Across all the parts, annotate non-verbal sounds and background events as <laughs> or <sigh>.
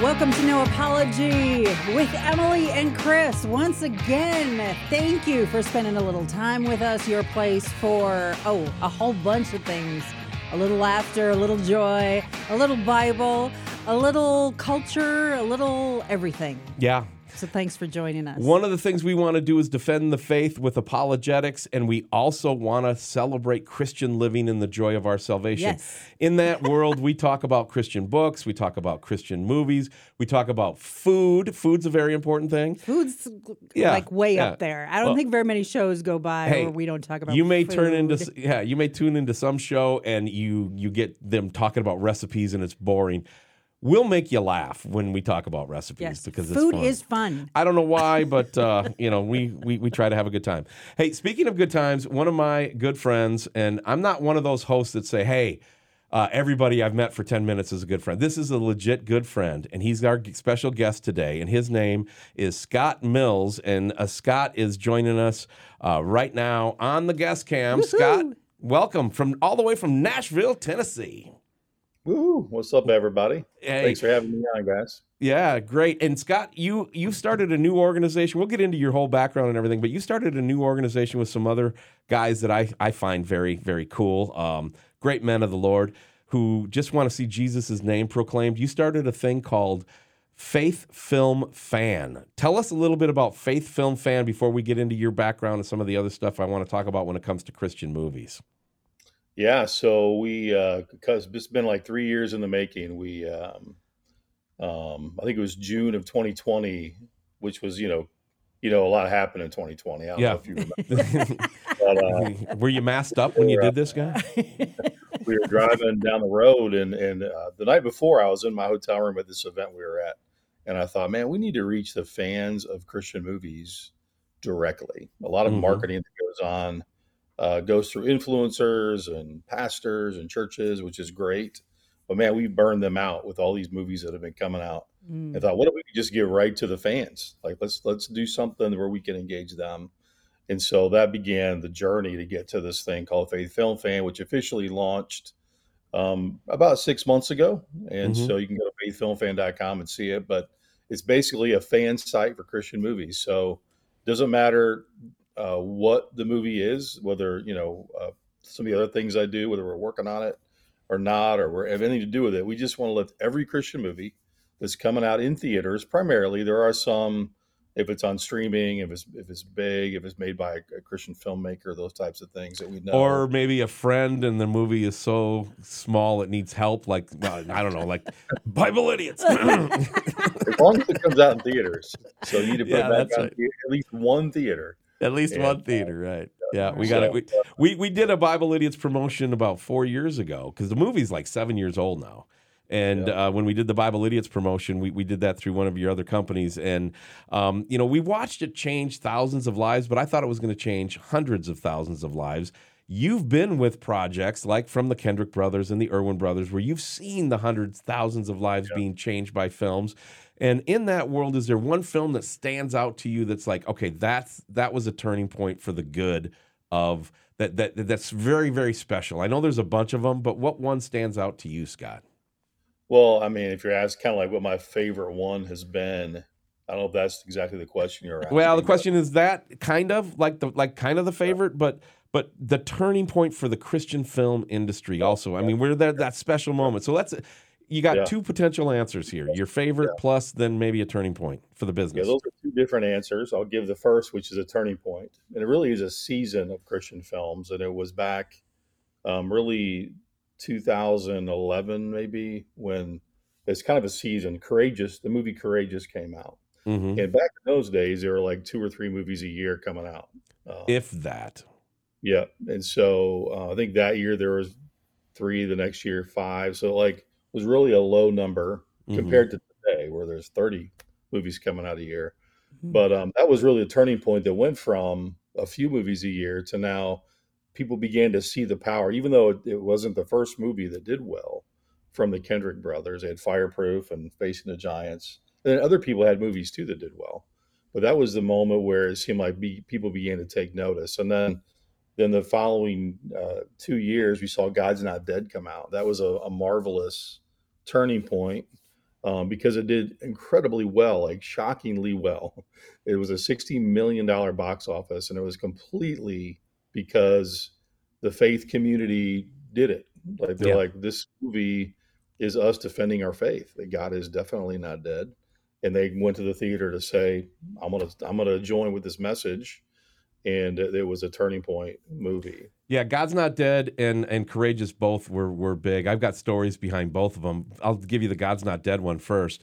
Welcome to No Apology with Emilee and Chris. Once again, thank you for spending a little time with us. Your place for, oh, a whole bunch of things a little laughter, a little joy, a little Bible, a little culture, a little everything. Yeah. So thanks for joining us. One of the things we want to do is defend the faith with apologetics, and we also want to celebrate Christian living in the joy of our salvation. Yes. In that world, we talk about Christian books, we talk about Christian movies, we talk about food. Food's a very important thing. Food's Yeah, like way yeah. up there. I don't Well, think very many shows go by hey, where we don't talk about You may turn into yeah, you may tune into some show and you you get them talking about recipes and it's boring. We'll make you laugh when we talk about recipes Yes. because it's Food fun. is fun. I don't know why, <laughs> but uh, you know, we, we we try to have a good time. Hey, speaking of good times, one of my good friends, and I'm not one of those hosts that say, "Hey, uh, everybody I've met for 10 minutes is a good friend." This is a legit good friend, and he's our special guest today, and his name is Scott Mills, and uh, Scott is joining us uh, right now on the guest cam. Scott, welcome from all the way from Nashville, Tennessee. Woo! What's up, everybody? Hey. Thanks for having me on, guys. Yeah, great. And Scott, you you started a new organization. We'll get into your whole background and everything, but you started a new organization with some other guys that I I find very very cool. Um, great men of the Lord who just want to see Jesus' name proclaimed. You started a thing called Faith Film Fan. Tell us a little bit about Faith Film Fan before we get into your background and some of the other stuff I want to talk about when it comes to Christian movies. Yeah, so we uh, because it's been like three years in the making. We, um, um, I think it was June of 2020, which was you know, you know, a lot happened in 2020. I don't Yeah. know if you <laughs> remember. But, uh, <laughs> Were you masked up when you did this, guy? <laughs> we were driving down the road, and and uh, the night before, I was in my hotel room at this event we were at, and I thought, man, we need to reach the fans of Christian movies directly. A lot of Mhm. marketing that goes on uh, goes through influencers and pastors and churches, which is great. But man, we burned them out with all these movies that have been coming out. Mm. I thought, what if we could just get right to the fans? Like, let's let's do something where we can engage them. And so that began the journey to get to this thing called Faith Film Fan, which officially launched um, about six months ago. And Mhm. so you can go to faithfilmfan.com and see it. But it's basically a fan site for Christian movies. So it doesn't matter uh, what the movie is, whether, you know, uh, some of the other things I do, whether we're working on it or not, or we have anything to do with it. We just want to let every Christian movie that's coming out in theaters. Primarily, there are some if it's on streaming, if it's if it's big, if it's made by a, a Christian filmmaker, those types of things that we know. Or maybe a friend and the movie is so small it needs help, like well, I don't know, like <laughs> Bible idiots. <laughs> <laughs> as long as it comes out in theaters, so you need to put Yeah, it back on right. thea- at least one theater. At least Yeah. one theater, right? Yeah, we got it. We, we we did a Bible idiots promotion about four years ago because the movie's like seven years old now. And Yeah. uh, when we did the Bible Idiots promotion, we, we did that through one of your other companies. And, um, you know, we watched it change thousands of lives, but I thought it was going to change hundreds of thousands of lives. You've been with projects like from the Kendrick brothers and the Irwin brothers, where you've seen the hundreds, thousands of lives being changed by films. And in that world, is there one film that stands out to you that's like, okay, that's that was a turning point for the good of that that that's very very special. I know there's a bunch of them, but what one stands out to you, Scott? Well, I mean, if you're asked kind of like what my favorite one has been, I don't know if that's exactly the question you're asking. Well, the question is that kind of like the like kind of the favorite, but but the turning point for the Christian film industry also. I mean, we're there that special moment. So let's you got Yeah. two potential answers here. Your favorite plus then maybe a turning point for the business. Yeah, those are two different answers. I'll give the first, which is a turning point, and it really is a season of Christian films, and it was back, um, really 2011 maybe when it's kind of a season. Courageous, the movie Courageous came out, Mhm. and back in those days there were like two or three movies a year coming out. Um, If that. yeah, and so uh, I think that year there was three, the next year five, so like was really a low number Mhm. compared to today where there's 30 movies coming out a year. Mhm. But um, that was really a turning point that went from a few movies a year to now people began to see the power, even though it, it wasn't the first movie that did well from the Kendrick brothers. They had Fireproof and Facing the Giants. And then other people had movies too that did well. But that was the moment where it seemed like be, people began to take notice. And then then the following uh, two years, we saw God's Not Dead come out. That was a, a marvelous turning point. um, because it did incredibly well, like shockingly well. It was a $60 million box office, and it was completely because the faith community did it. Like they're Yeah. like, this movie is us defending our faith that God is definitely not dead. And they went to the theater to say, I'm gonna I'm gonna join with this message. And it was a turning point movie. Yeah, God's Not Dead and and Courageous both were were big. I've got stories behind both of them. I'll give you the God's Not Dead one first.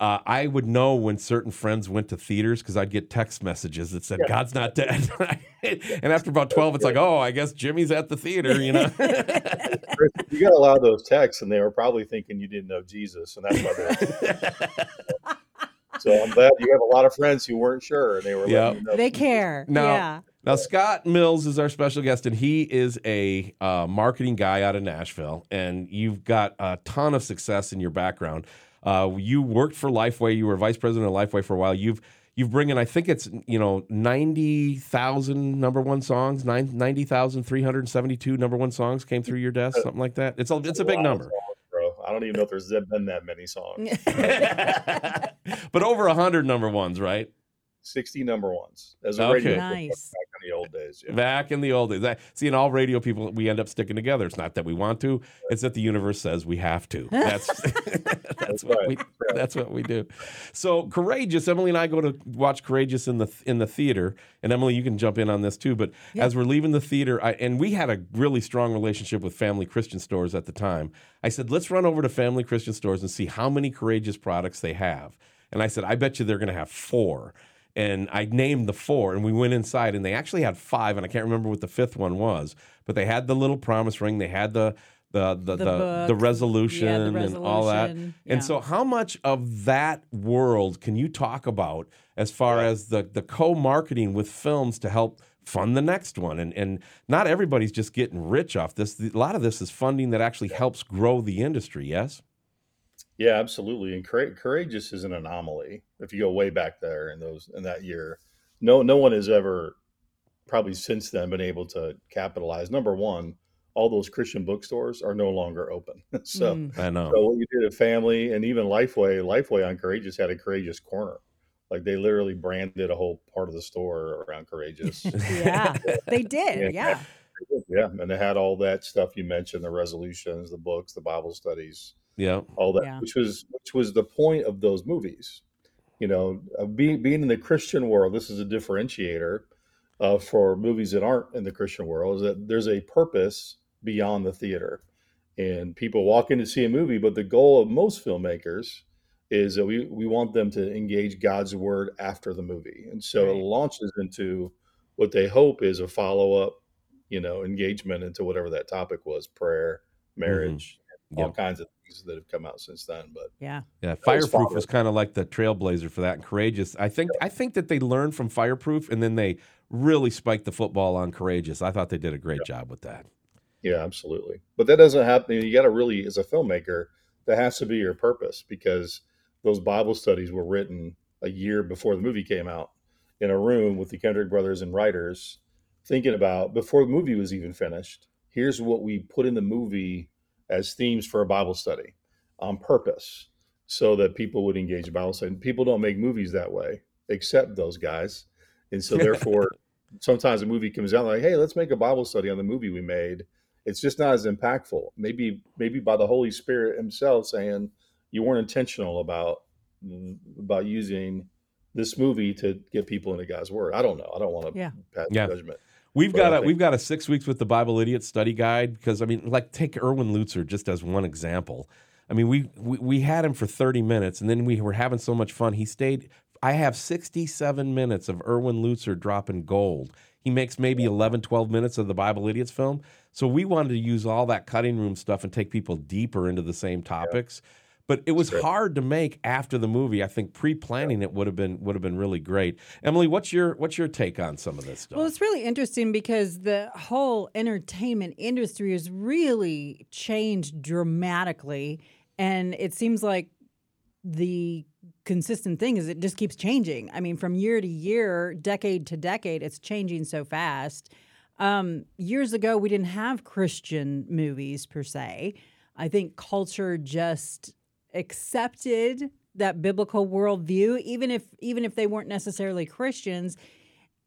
Uh, I would know when certain friends went to theaters because I'd get text messages that said God's not dead, <laughs> and after about twelve, it's like, oh, I guess Jimmy's at the theater, you know. <laughs> You got a lot of those texts, and they were probably thinking you didn't know Jesus, and that's why <laughs> So I'm glad you have a lot of friends who weren't sure, and they were. Yeah. you know They care. No. Yeah. Now, Scott Mills is our special guest, and he is a uh, marketing guy out of Nashville. And you've got a ton of success in your background. Uh, you worked for Lifeway. You were vice president of Lifeway for a while. You've you've bring in, I think it's you know ninety thousand number one songs, nine, 90,372 number one songs came through your desk, something like that. It's a it's a big number, songs, bro. I don't even know if there's been that many songs. <laughs> <laughs> but over hundred number ones, right? Sixty number ones as a Okay. radio Nice. back in the old days. Yeah. Back in the old days. That, see, in all radio people, we end up sticking together. It's not that we want to; it's that the universe says we have to. <laughs> <laughs> That's that's what right. we that's what we do. So, courageous. Emilee and I go to watch Courageous in the in the theater, and Emilee, you can jump in on this too. But Yeah. as we're leaving the theater, I, and we had a really strong relationship with Family Christian Stores at the time. I said, let's run over to Family Christian Stores and see how many Courageous products they have. And I said, I bet you they're going to have four and I named the four, and we went inside, and they actually had five, and I can't remember what the fifth one was, but they had the little promise ring, they had the the the The the, the, resolution, Yeah, the and all that. resolution. And so, how much of that world can you talk about as far Yeah. as the the co-marketing with films to help fund the next one? And and not everybody's just getting rich off this. A lot of this is funding that actually helps grow the industry. Yes. Yeah, absolutely. And Coura- Courageous is an anomaly. If you go way back there in those in that year, no no one has ever probably since then been able to capitalize. Number one, all those Christian bookstores are no longer open. <laughs> so Mm. I know. so what you did at Family and even Lifeway, Lifeway on Courageous had a Courageous corner. Like they literally branded a whole part of the store around Courageous. <laughs> yeah. They did. Yeah. Yeah. yeah, and they had all that stuff you mentioned, the resolutions, the books, the Bible studies yeah. all that, Yeah. which was which was the point of those movies. You know, uh, being being in the Christian world, this is a differentiator uh, for movies that aren't in the Christian world. Is that there's a purpose beyond the theater, and people walk in to see a movie, but the goal of most filmmakers is that we we want them to engage God's word after the movie, and so Right. it launches into what they hope is a follow up, you know, engagement into whatever that topic was, prayer, marriage, all Yep. kinds of things that have come out since then. But Yeah. Yeah, Fireproof father. was kind of like the trailblazer for that, and Courageous. I think I think that they learned from Fireproof, and then they really spiked the football on Courageous. I thought they did a great job with that. yeah, absolutely. But that doesn't happen. You got to really, as a filmmaker, that has to be your purpose because those Bible studies were written a year before the movie came out in a room with the Kendrick brothers and writers thinking about before the movie was even finished. Here's what we put in the movie as themes for a Bible study on purpose so that people would engage in Bible study. And people don't make movies that way, except those guys. And so <laughs> therefore, sometimes a movie comes out like, hey, let's make a Bible study on the movie we made. It's just not as impactful. Maybe maybe by the Holy Spirit Himself saying you weren't intentional about about using this movie to get people into God's Word. I don't know. I don't want to Yeah. pass Yeah. judgment. We've got I a think- we've got a six weeks with the Bible Idiot study guide because I mean, like take Erwin Lutzer just as one example. I mean, we, we we had him for thirty minutes, and then we were having so much fun. He stayed. I have sixty seven minutes of Erwin Lutzer dropping gold. He makes maybe 11, 12 minutes of the Bible Idiots film. So we wanted to use all that cutting room stuff and take people deeper into the same topics. But it was Sure. hard to make after the movie. I think pre-planning it would have been would have been really great. Emilee, what's your what's your take on some of this stuff? Well, it's really interesting because the whole entertainment industry has really changed dramatically. And it seems like the consistent thing is it just keeps changing. I mean, from year to year, decade to decade, it's changing so fast. Um, years ago, we didn't have Christian movies per se. I think culture just accepted that biblical worldview, even if even if they weren't necessarily Christians,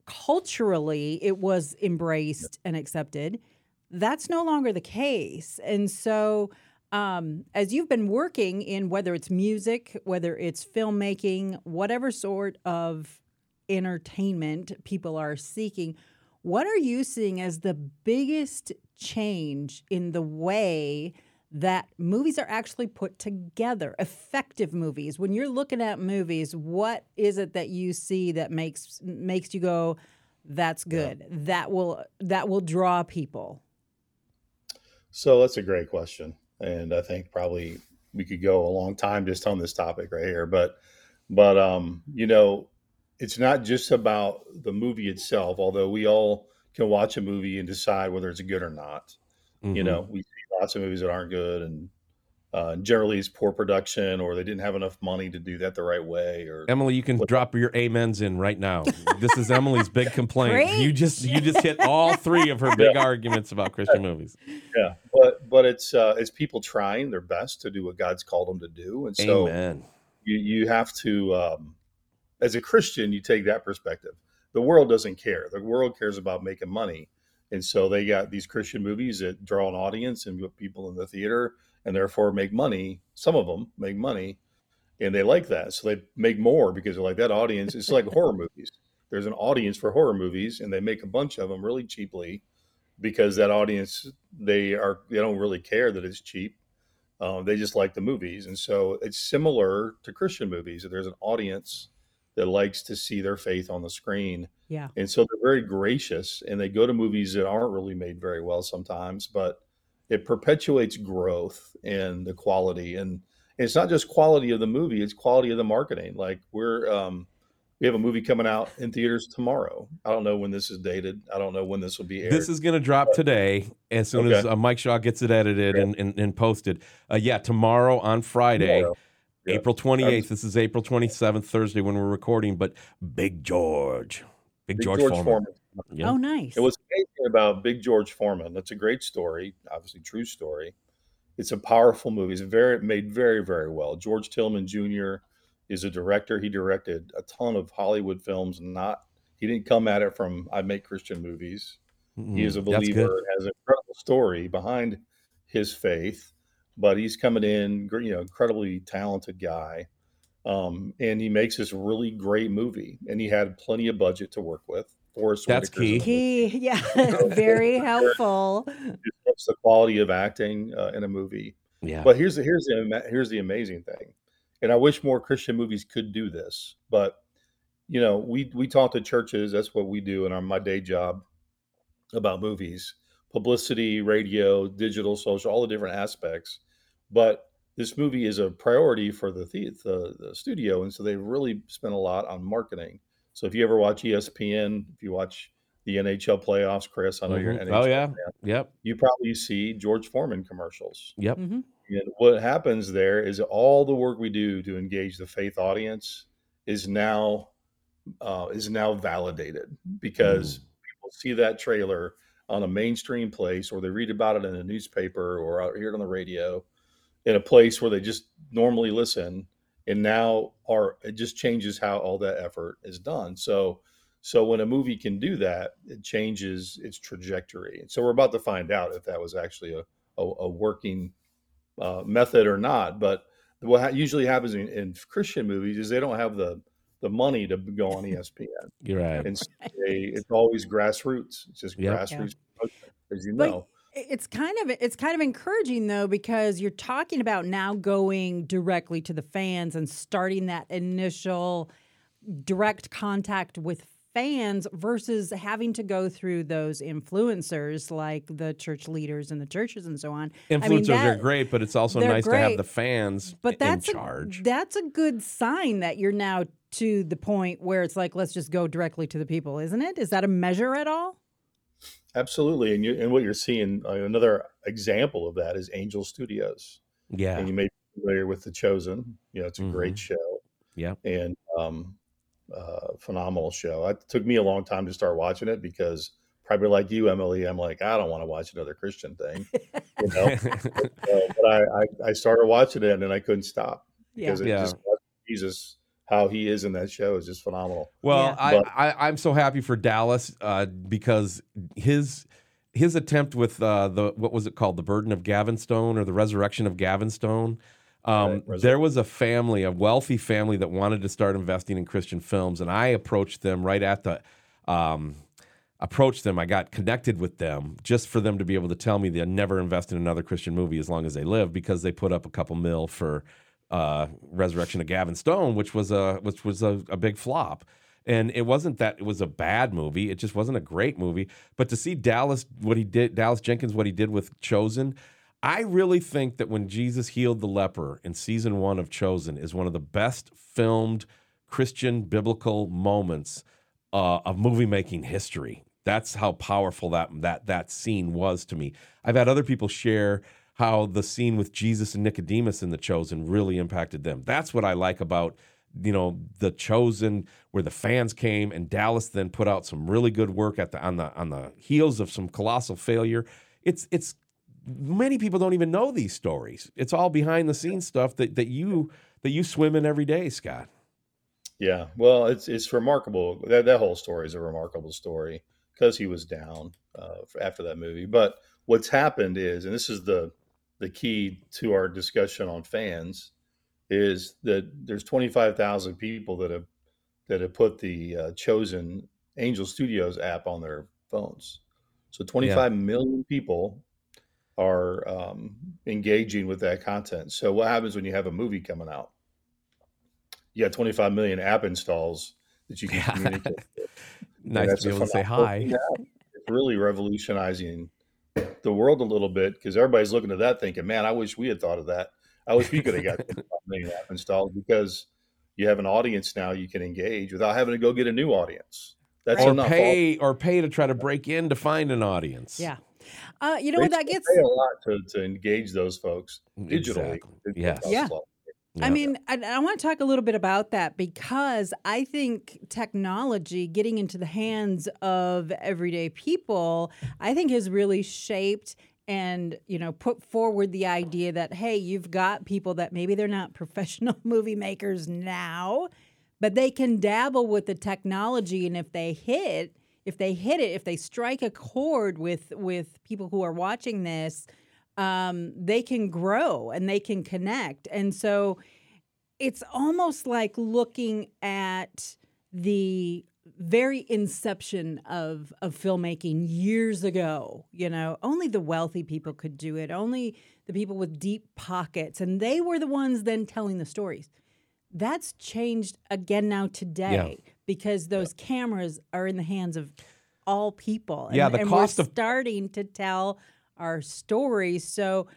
culturally it was embraced and accepted. That's no longer the case. And so um, as you've been working in whether it's music, whether it's filmmaking, whatever sort of entertainment people are seeking, what are you seeing as the biggest change in the way that movies are actually put together, effective movies? When you're looking at movies, what is it that you see that makes makes you go, "That's good. Yeah. That will that will draw people." So that's a great question and I think probably we could go a long time just on this topic right here. But but um, you know, it's not just about the movie itself, although we all can watch a movie and decide whether it's good or not. Mm-hmm. You know, we see lots of movies that aren't good and uh, generally it's poor production or they didn't have enough money to do that the right way or emilee you can drop your amens in right now this is emilee's big <laughs> complaint Great. you just you just hit all three of her big yeah. arguments about christian movies yeah but but it's uh it's people trying their best to do what god's called them to do and so Amen. you you have to um as a christian you take that perspective the world doesn't care the world cares about making money and so they got these christian movies that draw an audience and put people in the theater and therefore make money. Some of them make money and they like that. So they make more because they're like that audience. It's like horror <laughs> movies. There's an audience for horror movies and they make a bunch of them really cheaply because that audience, they are, they don't really care that it's cheap. Um, they just like the movies. And so it's similar to Christian movies. That there's an audience that likes to see their faith on the screen. Yeah. And so they're very gracious and they go to movies that aren't really made very well sometimes, but it perpetuates growth and the quality and it's not just quality of the movie it's quality of the marketing like we're um, we have a movie coming out in theaters tomorrow i don't know when this is dated i don't know when this will be aired. this is going to drop today as soon okay. as uh, mike shaw gets it edited okay. and, and, and, posted uh, yeah tomorrow on friday tomorrow. april 28th this is april 27th thursday when we're recording but big george big, big george, george foreman. foreman yeah. Oh, nice. It was amazing about Big George Foreman. That's a great story, obviously true story. It's a powerful movie. It's very made very very well. George Tillman Jr. is a director. He directed a ton of Hollywood films. Not he didn't come at it from I make Christian movies. Mm-hmm. He is a believer. Has an incredible story behind his faith, but he's coming in, you know, incredibly talented guy. Um, and he makes this really great movie, and he had plenty of budget to work with. Forest That's key. Key, yeah, <laughs> very helpful. It's the quality of acting uh, in a movie. Yeah. But here's the here's the here's the amazing thing, and I wish more Christian movies could do this. But you know, we we talk to churches. That's what we do in our my day job about movies, publicity, radio, digital, social, all the different aspects. But this movie is a priority for the, the, the studio, and so they really spent a lot on marketing. So if you ever watch ESPN, if you watch the NHL playoffs, Chris, I know mm-hmm. you're an NHL. Oh yeah, fan, yep. You probably see George Foreman commercials. Yep. Mm-hmm. And what happens there is all the work we do to engage the faith audience is now uh, is now validated because mm. people see that trailer on a mainstream place, or they read about it in a newspaper, or out here on the radio, in a place where they just normally listen and now are it just changes how all that effort is done. So so when a movie can do that it changes its trajectory. And so we're about to find out if that was actually a, a, a working uh, method or not. But what usually happens in, in, christian movies is they don't have the the money to go on <laughs> espn you're right. And so they, it's always grassroots. It's just yep. grassroots yeah. as you know it's kind of it's kind of encouraging though because you're talking about now going directly to the fans and starting that initial direct contact with fans versus having to go through those influencers like the church leaders and the churches and so on. Influencers I mean, that, are great, but it's also nice great, to have the fans but that's in charge. A, that's a good sign that you're now to the point where it's like let's just go directly to the people, isn't it? Is that a measure at all? Absolutely, and you and what you're seeing uh, another example of that is Angel Studios. Yeah, and you may be familiar with The Chosen. You know, it's a mm-hmm. great show. Yeah, and um, uh, phenomenal show. It took me a long time to start watching it because probably like you, Emilee. I'm like, I don't want to watch another Christian thing, you know. <laughs> uh, but I, I, I started watching it and I couldn't stop Yeah. because it Yeah. just Jesus how he is in that show is just phenomenal. Well, Yeah. I, I I'm so happy for Dallas uh, because his his attempt with uh, the what was it called the burden of Gavin Stone or the resurrection of Gavin Stone. Um, Right, there was a family, a wealthy family that wanted to start investing in Christian films, and I approached them right at the um, approached them. I got connected with them just for them to be able to tell me they'll never invest in another Christian movie as long as they live because they put up a couple mil for uh, Resurrection of Gavin Stone, which was a which was a, a big flop. And it wasn't that it was a bad movie; it just wasn't a great movie. But to see Dallas what he did, Dallas Jenkins what he did with Chosen, I really think that when Jesus healed the leper in season one of Chosen is one of the best filmed Christian biblical moments uh, of movie making history. That's how powerful that that that scene was to me. I've had other people share how the scene with Jesus and Nicodemus in The Chosen really impacted them. That's what I like about you know The Chosen, where the fans came and Dallas then put out some really good work at the on the on the heels of some colossal failure. It's it's many people don't even know these stories. It's all behind the scenes stuff that that you that you swim in every day, Scott. Yeah, well, it's it's remarkable. That that whole story is a remarkable story because he was down uh, after that movie. But what's happened is, and this is the the key to our discussion on fans, is that there's 25,000 people that have that have put the uh, chosen Angel Studios app on their phones. So 25 million people are um, engaging with that content. So what happens when you have a movie coming out? You got 25 million app installs that you can Yeah. communicate. with. <laughs> Nice to be able to say hi. It's really revolutionizing the world a little bit because everybody's looking at that thinking, man, I wish we had thought of that. I wish we could have got 25 <laughs> million app installed because you have an audience now you can engage without having to go get a new audience. That's or enough. pay or pay to try to break in to find an audience. Yeah. Uh, you know They what? That gets. pay a lot to, to engage those folks digitally. Exactly. Yes. Yeah. Yeah. I mean, I, I want to talk a little bit about that because I think technology getting into the hands of everyday people, I think has really shaped and you know put forward the idea that hey, you've got people that maybe they're not professional <laughs> movie makers now, but they can dabble with the technology, and if they hit, if they hit it, if they strike a chord with with people who are watching this, um, they can grow and they can connect. And so it's almost like looking at the very inception of, of filmmaking years ago. You know, only the wealthy people could do it, only the people with deep pockets. And they were the ones then telling the stories. That's changed again now today because those cameras are in the hands of all people. Yeah, and, the and cost we're of- starting to tell our stories. So,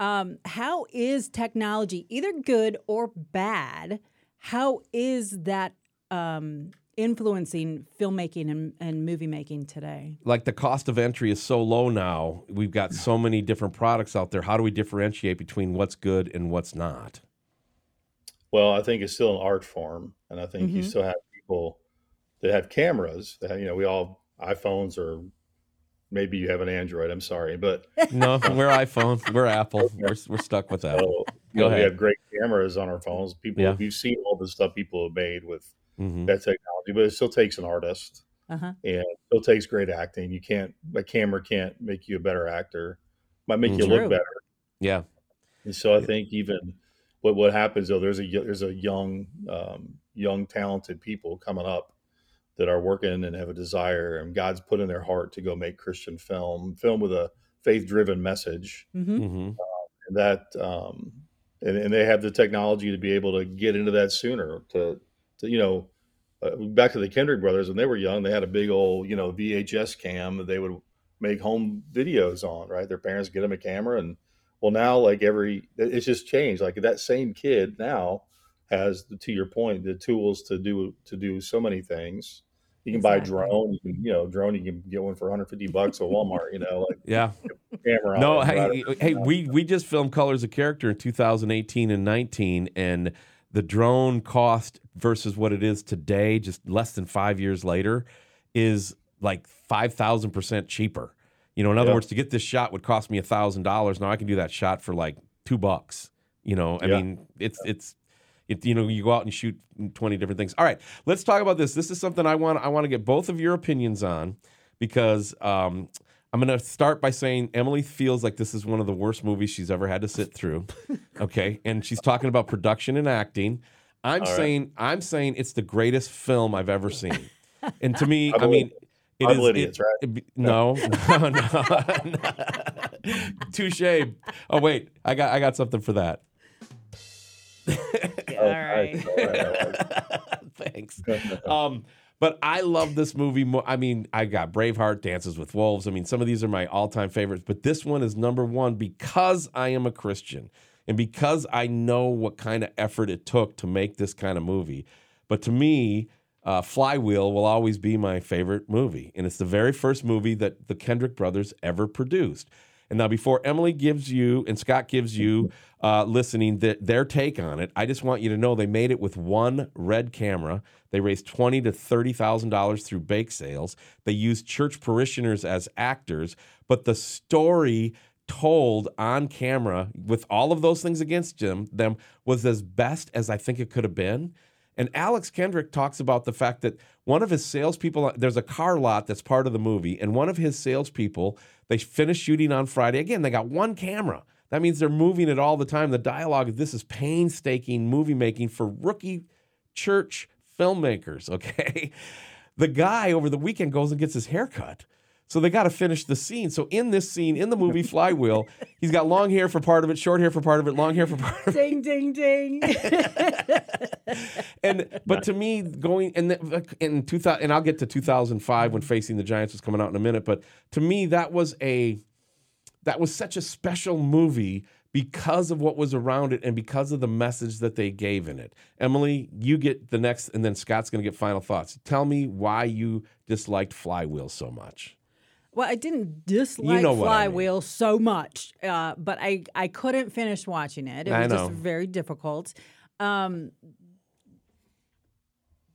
um, how is technology, either good or bad, how is that um, influencing filmmaking and, and movie making today? like the cost of entry is so low now. We've got so many different products out there. How do we differentiate between what's good and what's not? Well, I think it's still an art form, and I think you Mhm. still have people that have cameras. That have, you know, we all iPhones or maybe you have an Android. I'm sorry, but No, we're iPhone, we're Apple. We're, we're stuck with that. so, Go know, we have great cameras on our phones. People, Yeah. you've seen all the stuff people have made with hmm that technology, but it still takes an artist, Uh huh. and it still takes great acting. You can't a camera can't make you a better actor. Might make you True. look better. Yeah, And so I think even what what happens though, there's a y- there's a young um, young talented people coming up that are working and have a desire, and God's put in their heart to go make Christian film, film with a faith driven message, Mm-hmm. hmm and that um, and, and they have the technology to be able to get into that sooner. To to you know, uh, back to the Kendrick brothers when they were young, they had a big old you know VHS cam that they would make home videos on. Right, their parents get them a camera, and well now like every it's just changed. Like that same kid now has to your point the tools to do to do so many things. You can buy a drone. You can, you know, drone. You can get one for 150 bucks at Walmart. You know, like yeah. camera. No, hey, hey, we we just filmed Colors of Character in 2018 and 19, and the drone cost versus what it is today, just less than five years later, is like five thousand percent cheaper. You know, in other Yeah. words, to get this shot would cost me a thousand dollars. Now I can do that shot for like two bucks. You know, I Yeah. mean, it's it's it, you know, you go out and shoot 20 different things. All right, let's talk about this. This is something I want I want to get both of your opinions on because um, I'm going to start by saying Emilee feels like this is one of the worst movies she's ever had to sit through. <laughs> okay, and she's talking about production and acting. I'm All right. saying I'm saying it's the greatest film I've ever seen. And to <laughs> me, I I mean, it is- idiots, it- right? it be- no, <laughs> no, no. Touche. Oh wait, I got I got something for that. <laughs> All Oh, right. All right, <laughs> Thanks. <laughs> Um, but I love this movie. More, I mean, I got Braveheart, Dances with Wolves. I mean, some of these are my all-time favorites, but this one is number one because I am a Christian and because I know what kind of effort it took to make this kind of movie. But to me, uh, Flywheel will always be my favorite movie, and it's the very first movie that the Kendrick brothers ever produced. And now, before Emilee gives you and Scott gives you uh, listening th- their take on it, I just want you to know they made it with one red camera. They raised twenty to thirty thousand dollars through bake sales. They used church parishioners as actors, but the story told on camera with all of those things against them, them was as best as I think it could have been. And Alex Kendrick talks about the fact that one of his salespeople, there's a car lot that's part of the movie, and one of his salespeople, they finished shooting on Friday. Again, they got one camera. That means they're moving it all the time. The dialogue, this is painstaking movie making for rookie church filmmakers, <laughs> okay? The guy over the weekend goes and gets his hair cut. So they got to finish the scene. So in this scene, in the movie Flywheel, he's got long hair for part of it, short hair for part of it, long hair for part of it ding, ding, ding. <laughs> and but to me, going and the, in two thousand, and I'll get to two thousand five when Facing the Giants was coming out in a minute. But to me, that was a that was such a special movie because of what was around it and because of the message that they gave in it. Emilee, you get the next, and then Scott's going to get final thoughts. Tell me why you disliked Flywheel so much. Well, I didn't dislike know what I mean. Flywheel so much, uh, but I, I couldn't finish watching it. It I was know. just very difficult. Um,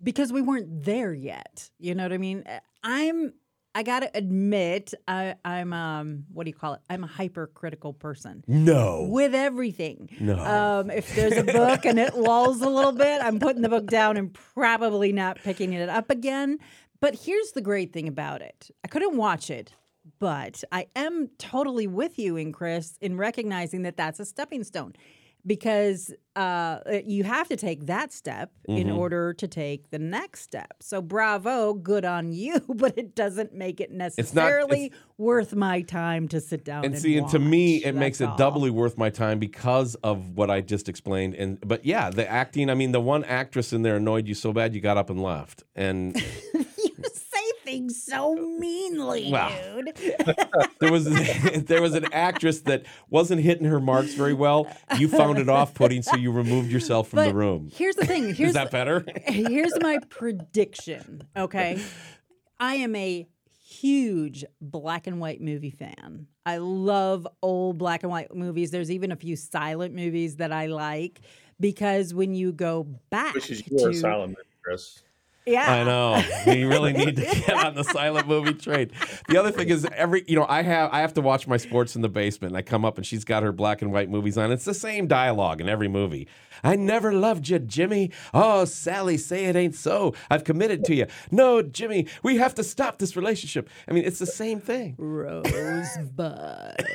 because we weren't there yet. You know what I mean? I'm I gotta admit, I, I'm um what do you call it? I'm a hypercritical person No, with everything. no. Um, if there's a book and it lulls a little bit, I'm putting the book down and probably not picking it up again. But here's the great thing about it I couldn't watch it, but I am totally with you and Chris in recognizing that that's a stepping stone because uh, you have to take that step in Mhm. order to take the next step. So bravo, good on <laughs> you, but it doesn't make it necessarily worth my time to sit down and, and see, and to me, it makes it all. doubly worth my time because of what I just explained. And but yeah, the acting. I mean, the one actress in there annoyed you so bad you got up and left. And <laughs> things so meanly, Well. dude. <laughs> there was there was an actress that wasn't hitting her marks very well. You found it off-putting, so you removed yourself from the room. Here's the thing. <laughs> Here's Is that better? here's my prediction. Okay, I am a huge black and white movie fan. I love old black and white movies. There's even a few silent movies that I like because when you go back Which is your to silent movie, Chris. Yeah, I know. We really <laughs> need to get on the silent movie train. The other thing is every you know, I have I have to watch my sports in the basement and I come up and she's got her black and white movies on. It's the same dialogue in every movie. I never loved you, Jimmy. Oh, Sally, say it ain't so. I've committed to you. No, Jimmy, we have to stop this relationship. I mean, it's the same thing. Rosebud.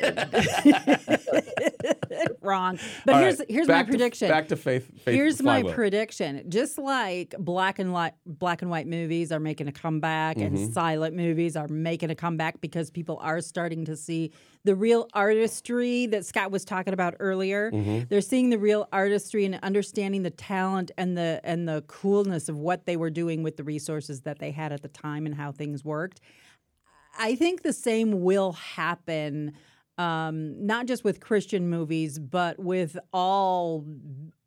<laughs> <laughs> Wrong. But All here's right, here's my back to- prediction. back to faith. faith Here's my prediction. Just like black and white black and white movies are making a comeback Mm-hmm. and silent movies are making a comeback because people are starting to see the real artistry that Scott was talking about earlier. Mm-hmm. They're seeing the real artistry and understanding the talent and the and the coolness of what they were doing with the resources that they had at the time and how things worked. I think the same will happen, um, not just with Christian movies, but with all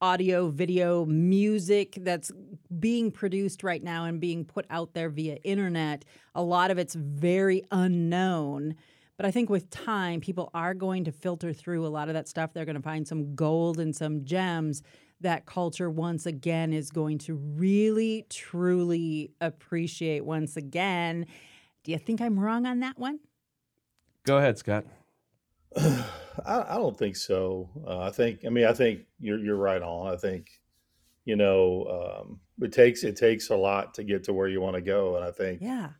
audio, video, music that's being produced right now and being put out there via internet. A lot of it's very unknown. But I think with time, people are going to filter through a lot of that stuff. They're going to find some gold and some gems that culture once again is going to really, truly appreciate once again Do you think I'm wrong on that one? Go ahead, Scott. <sighs> I, I don't think so. Uh, I think, I mean, I think you're you're right on. I think, you know, um, it takes it takes a lot to get to where you want to go, and I think, Yeah.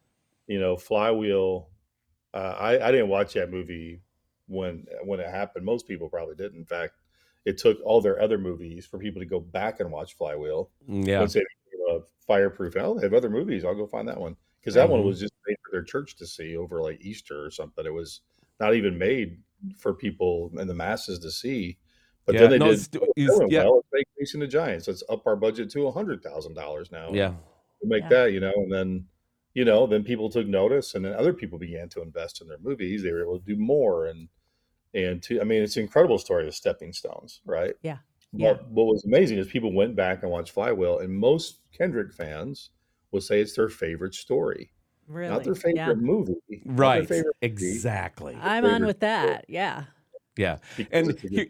you know, Flywheel. Uh, I I didn't watch that movie when when it happened. Most people probably didn't. In fact, it took all their other movies for people to go back and watch Flywheel Mm, Yeah. once they became a fireproof. Oh, they have other movies. I'll go find that one because that one Mhm. was just made for their church to see over like Easter or something. It was not even made for people and the masses to see. But Yeah, then they no, did. it's- "Oh, it's- doing yeah. well, let's Facing the Giants. Let's up our budget to a hundred thousand dollars now. Yeah. to make Yeah. that, you know, and then you know, then people took notice, and then other people began to invest in their movies. They were able to do more, and and to I mean, it's an incredible story of stepping stones, right? Yeah. But Yeah. what was amazing is people went back and watched Flywheel, and most Kendrick fans will say it's their favorite story, Really? not their favorite Yeah. movie. Right. favorite movie, Exactly. I'm on with that. Yeah. Yeah. And it's a good here-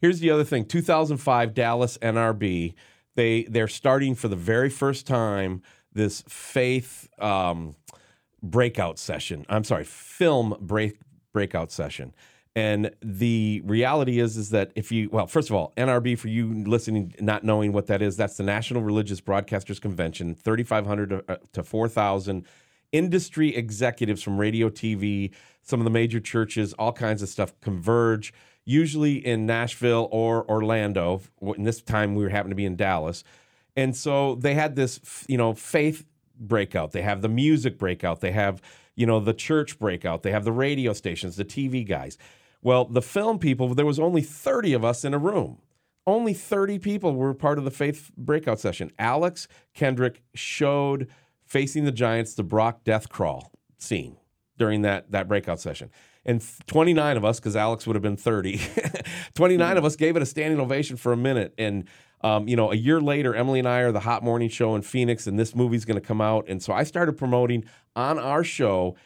Here's the other thing. 2005 Dallas NRB. They they're starting for the very first time this faith um, breakout session. I'm sorry, film break breakout session. And the reality is is that if you well, first of all, NRB for you listening not knowing what that is, that's the National Religious Broadcasters Convention, 3500 uh, to 4000 industry executives from radio, TV, some of the major churches, all kinds of stuff converge, usually in Nashville or Orlando. In this time, we happened to be in Dallas. And so they had this, you know, faith breakout. They have the music breakout. They have, you know, the church breakout. They have the radio stations, the TV guys. Well, the film people, there was only 30 of us in a room. Only 30 people were part of the faith breakout session. Alex Kendrick showed facing the Giants the Brock death crawl scene during that that breakout session. And 29 of us, because Alex would have been 30, <laughs> 29 of us gave it a standing ovation for a minute. And um, you know, a year later, Emilee and I are the Hot Morning Show in Phoenix, and this movie's going to come out. And so I started promoting on our show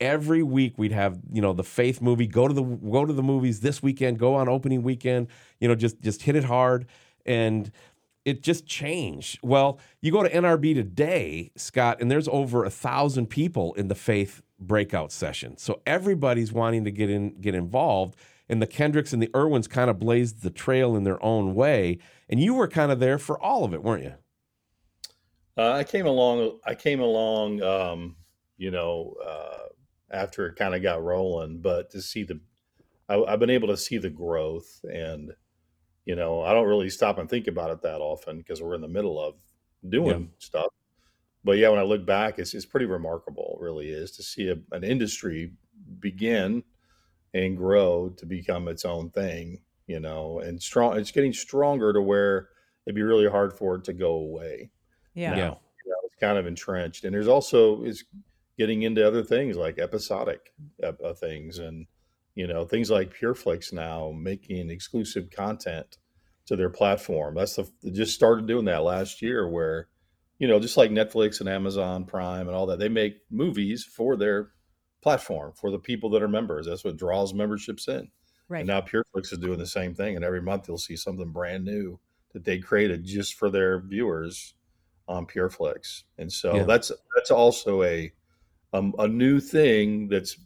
every week. We'd have you know the faith movie. Go to the go to the movies this weekend. Go on opening weekend. You know, just just hit it hard and it just changed. Well, you go to NRB today, Scott, and there's over a thousand people in the faith breakout session. So everybody's wanting to get in, get involved. And the Kendricks and the Irwins kind of blazed the trail in their own way. And you were kind of there for all of it, weren't you? Uh, I came along. I came along. Um, you know, uh, after it kind of got rolling, but to see the, I, I've been able to see the growth, and you know, I don't really stop and think about it that often because we're in the middle of doing stuff. But yeah, when I look back, it's it's pretty remarkable. Really is to see a, an industry begin and grow to become its own thing. You know, and strong. It's getting stronger to where it'd be really hard for it to go away Yeah. Yeah. you know, it's kind of entrenched. And there's also is getting into other things like episodic uh, things and you know things like PureFlix now making exclusive content to their platform. That's the just started doing that last year, where you know just like Netflix and Amazon Prime and all that, they make movies for their platform for the people that are members. That's what draws memberships in. Right. And now PureFlix is doing the same thing, and every month you'll see something brand new that they created just for their viewers on PureFlix. And so Yeah. that's that's also a um, a new thing that's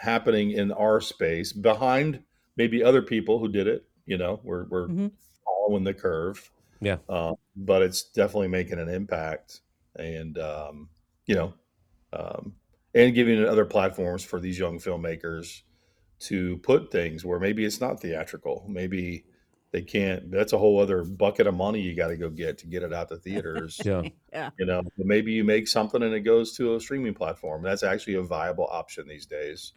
happening in our space behind maybe other people who did it. You know, we're we're Mhm. following the curve. Yeah. Uh, but it's definitely making an impact, and um, you know, um, and giving other platforms for these young filmmakers to put things where maybe it's not theatrical. Maybe they can't. That's a whole other bucket of money you got to go get to get it out to <laughs> theaters. Yeah. Yeah. you know, but maybe you make something and it goes to a streaming platform. That's actually a viable option these days.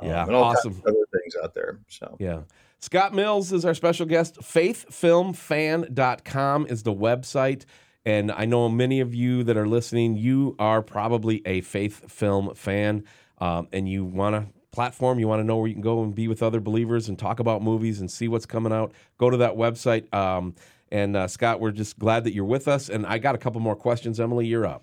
Um, Yeah, and all awesome. kinds of other things out there. So Yeah. Scott Mills is our special guest. Faithfilmfan.com is the website. And I know many of you that are listening, you are probably a faith film fan um, and you want to platform, you want to know where you can go and be with other believers and talk about movies and see what's coming out. Go to that website. Um, and uh, Scott, we're just glad that you're with us. And I got a couple more questions. Emilee, you're up.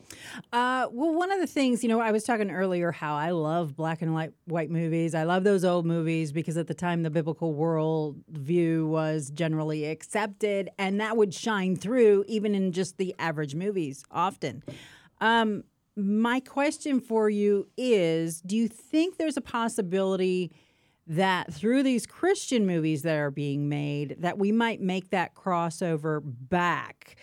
Uh, well, one of the things, you know, I was talking earlier how I love black and white white movies. I love those old movies because at the time the biblical world view was generally accepted, and that would shine through even in just the average movies often. Um, my question for you is do you think there's a possibility that through these Christian movies that are being made that we might make that crossover back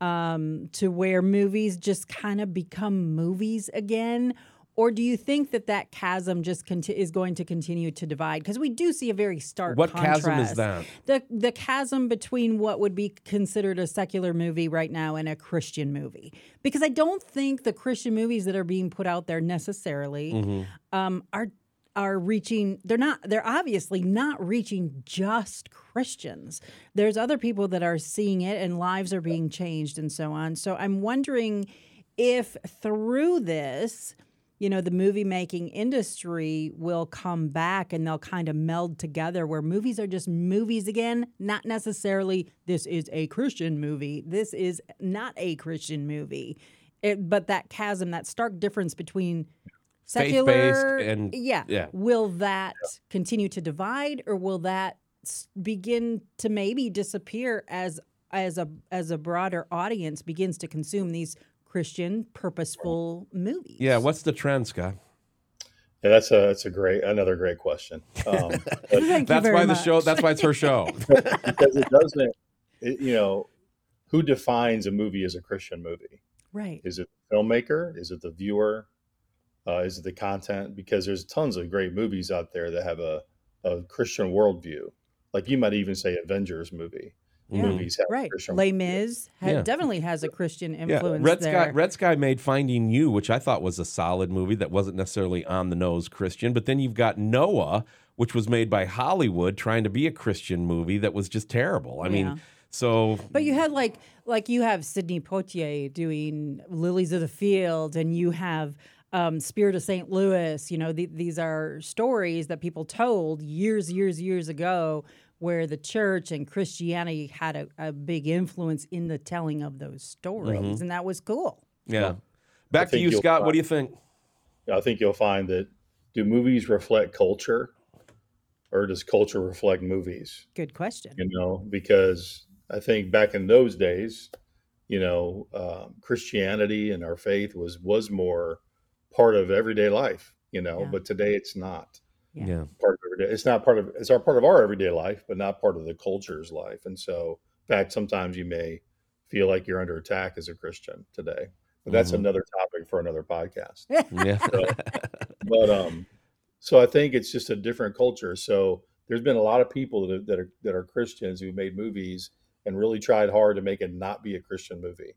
um, to where movies just kind of become movies again or do you think that that chasm just conti- is going to continue to divide? Because we do see a very stark. What contrast. chasm is that? The the chasm between what would be considered a secular movie right now and a Christian movie. Because I don't think the Christian movies that are being put out there necessarily Mm-hmm. um, are are reaching. They're not. They're obviously not reaching just Christians. There's other people that are seeing it, and lives are being changed, and so on. So I'm wondering if through this you know, the movie making industry will come back and they'll kind of meld together where movies are just movies again, not necessarily this is a Christian movie, this is not a Christian movie. It, but that chasm, that stark difference between secular Faith-based and- yeah, yeah. will that continue to divide or will that begin to maybe disappear as as a as a broader audience begins to consume these Christian purposeful movies. Yeah, what's the trend, Scott? Yeah, that's a that's a great another great question. Um, <laughs> but Thank you That's very why the much. show. That's why it's her show. <laughs> because it doesn't, it, you know, who defines a movie as a Christian movie? right. Is it the filmmaker? Is it the viewer? Uh, is it the content? Because there's tons of great movies out there that have a, a Christian worldview. Like you might even say Avengers movie. Yeah. Movies have Right. Christian Les worldview. Mis ha- Yeah. definitely has a Christian Yeah, influence Red there. Sky. Red Sky made Finding You, which I thought was a solid movie that wasn't necessarily on the nose Christian. But then you've got Noah, which was made by Hollywood, trying to be a Christian movie that was just terrible. I Yeah. mean, so But you had like like you have Sidney Poitier doing Lilies of the Field, and you have um, Spirit of St. Louis. You know, th- these are stories that people told years, years, years ago, where the church and Christianity had a, a big influence in the telling of those stories, Mm-hmm. and that was cool. yeah. Back to you, you'll Scott. What do you think? I think you'll find that do movies reflect culture, or does culture reflect movies? Good question. you know, because I think back in those days, you know, um, Christianity and our faith was was more part of everyday life, you know, Yeah. but today it's not Yeah. Yeah. part of everyday. It's not part of it's our part of our everyday life, but not part of the culture's life. And so, in fact, sometimes you may feel like you're under attack as a Christian today, but that's Mhm. another topic for another podcast <laughs> Yeah. but um so i think it's just a different culture so there's been a lot of people that are, that are that are christians who made movies and really tried hard to make it not be a christian movie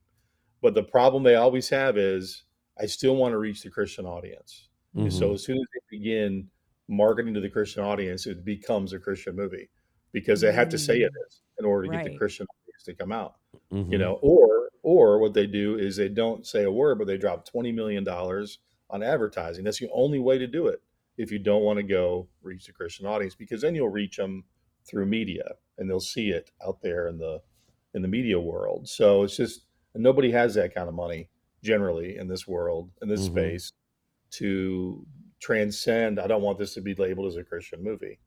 but the problem they always have is i still want to reach the christian audience. And Mhm. so as soon as they begin marketing to the christian audience it becomes a christian movie because they have to say it is in order to get the christian audience to come out Mhm. you know? Or or what they do is they don't say a word but they drop 20 million dollars on advertising. That's the only way to do it if you don't want to go reach the christian audience because then you'll reach them through media and they'll see it out there in the in the media world. So it's just nobody has that kind of money generally in this world in this Mhm. space to transcend i don't want this to be labeled as a christian movie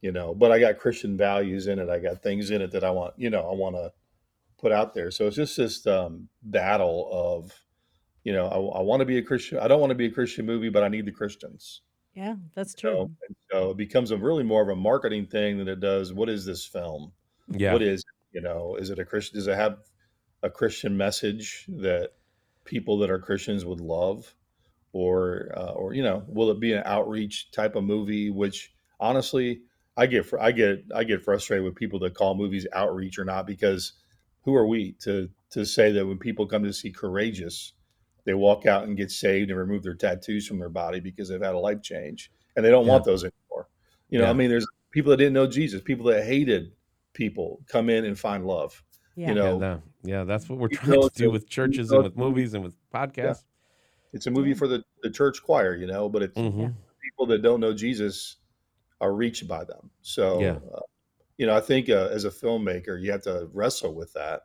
you know but i got christian values in it i got things in it that i want you know i want to put out there so it's just this um, battle of you know i, I want to be a christian i don't want to be a christian movie but i need the christians Yeah, that's you true. know? and so it becomes a really more of a marketing thing than it does what is this film yeah. what is you know is it a christian does it have a christian message that people that are christians would love or uh, or you know will it be an outreach type of movie which honestly i get fr- i get i get frustrated with people that call movies outreach or not because who are we to to say that when people come to see courageous they walk out and get saved and remove their tattoos from their body because they've had a life change and they don't want those anymore you know Yeah. i mean there's people that didn't know jesus people that hated people come in and find love Yeah. you know that- yeah, that's what we're You trying go to do to- with churches go and with movies and with podcasts. it's a movie for the, the church choir you know but it's Mhm. people that don't know jesus are reached by them so Yeah. uh, you know i think uh, as a filmmaker you have to wrestle with that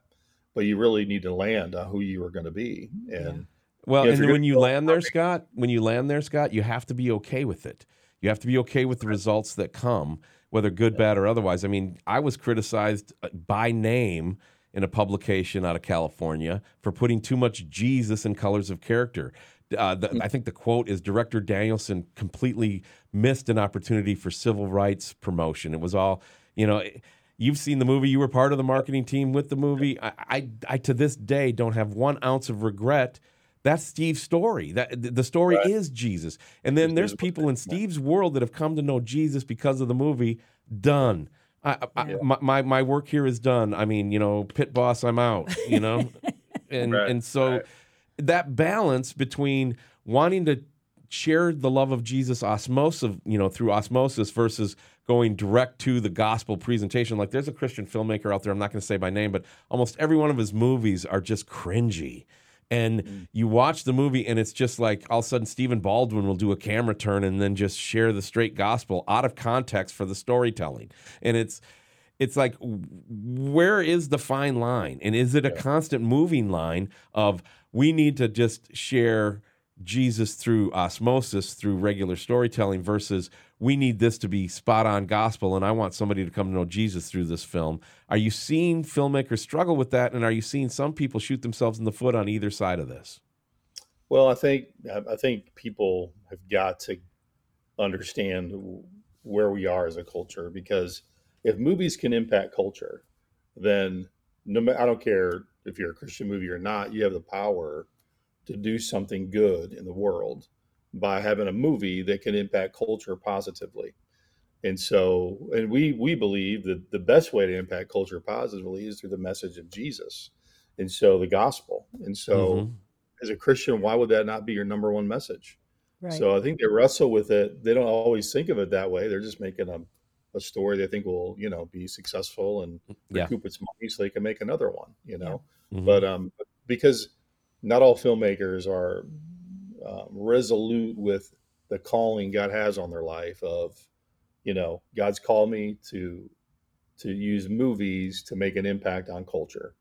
but you really need to land on who you are going to be and Well, Yeah, if and when you land there, Scott, when you land there, Scott, you have to be okay with it. You have to be okay with the results that come, whether good, bad, or otherwise. I mean, I was criticized uh, by name in a publication out of California for putting too much Jesus in colors of character. Uh, the, I think the quote is Director Danielson completely missed an opportunity for civil rights promotion. It was all, you know, you've seen the movie, you were part of the marketing team with the movie. I, I, I to this day don't have one ounce of regret. That's Steve's story. That the story right. is Jesus. And then there's people in Steve's world that have come to know Jesus because of the movie. Done. I, I, my, my my work here is done. I mean, you know, pit boss, I'm out. You know, <laughs> and right. and so right. that balance between wanting to share the love of Jesus osmosis, you know, through osmosis versus going direct to the gospel presentation. Like there's a Christian filmmaker out there, I'm not going to say by name, but almost every one of his movies are just cringy. And mm. you watch the movie, and it's just like all of a sudden Stephen Baldwin will do a camera turn and then just share the straight gospel out of context for the storytelling. And it's it's like where is the fine line and is it a constant moving line of we need to just share jesus through osmosis through regular storytelling versus we need this to be spot on gospel and i want somebody to come to know jesus through this film. Are you seeing filmmakers struggle with that and are you seeing some people shoot themselves in the foot on either side of this? Well i think i think people have got to understand where we are as a culture because if movies can impact culture, then no I don't care if you're a Christian movie or not, you have the power to do something good in the world by having a movie that can impact culture positively. And so, and we we believe that the best way to impact culture positively is through the message of Jesus, and so the gospel. And so, mm-hmm. as a Christian, why would that not be your number one message? Right. So I think they wrestle with it. They don't always think of it that way. They're just making a a story they think will you know be successful and yeah. recoup its money so they can make another one you know yeah. mm-hmm. but um because not all filmmakers are uh, resolute with the calling god has on their life of you know god's called me to to use movies to make an impact on culture.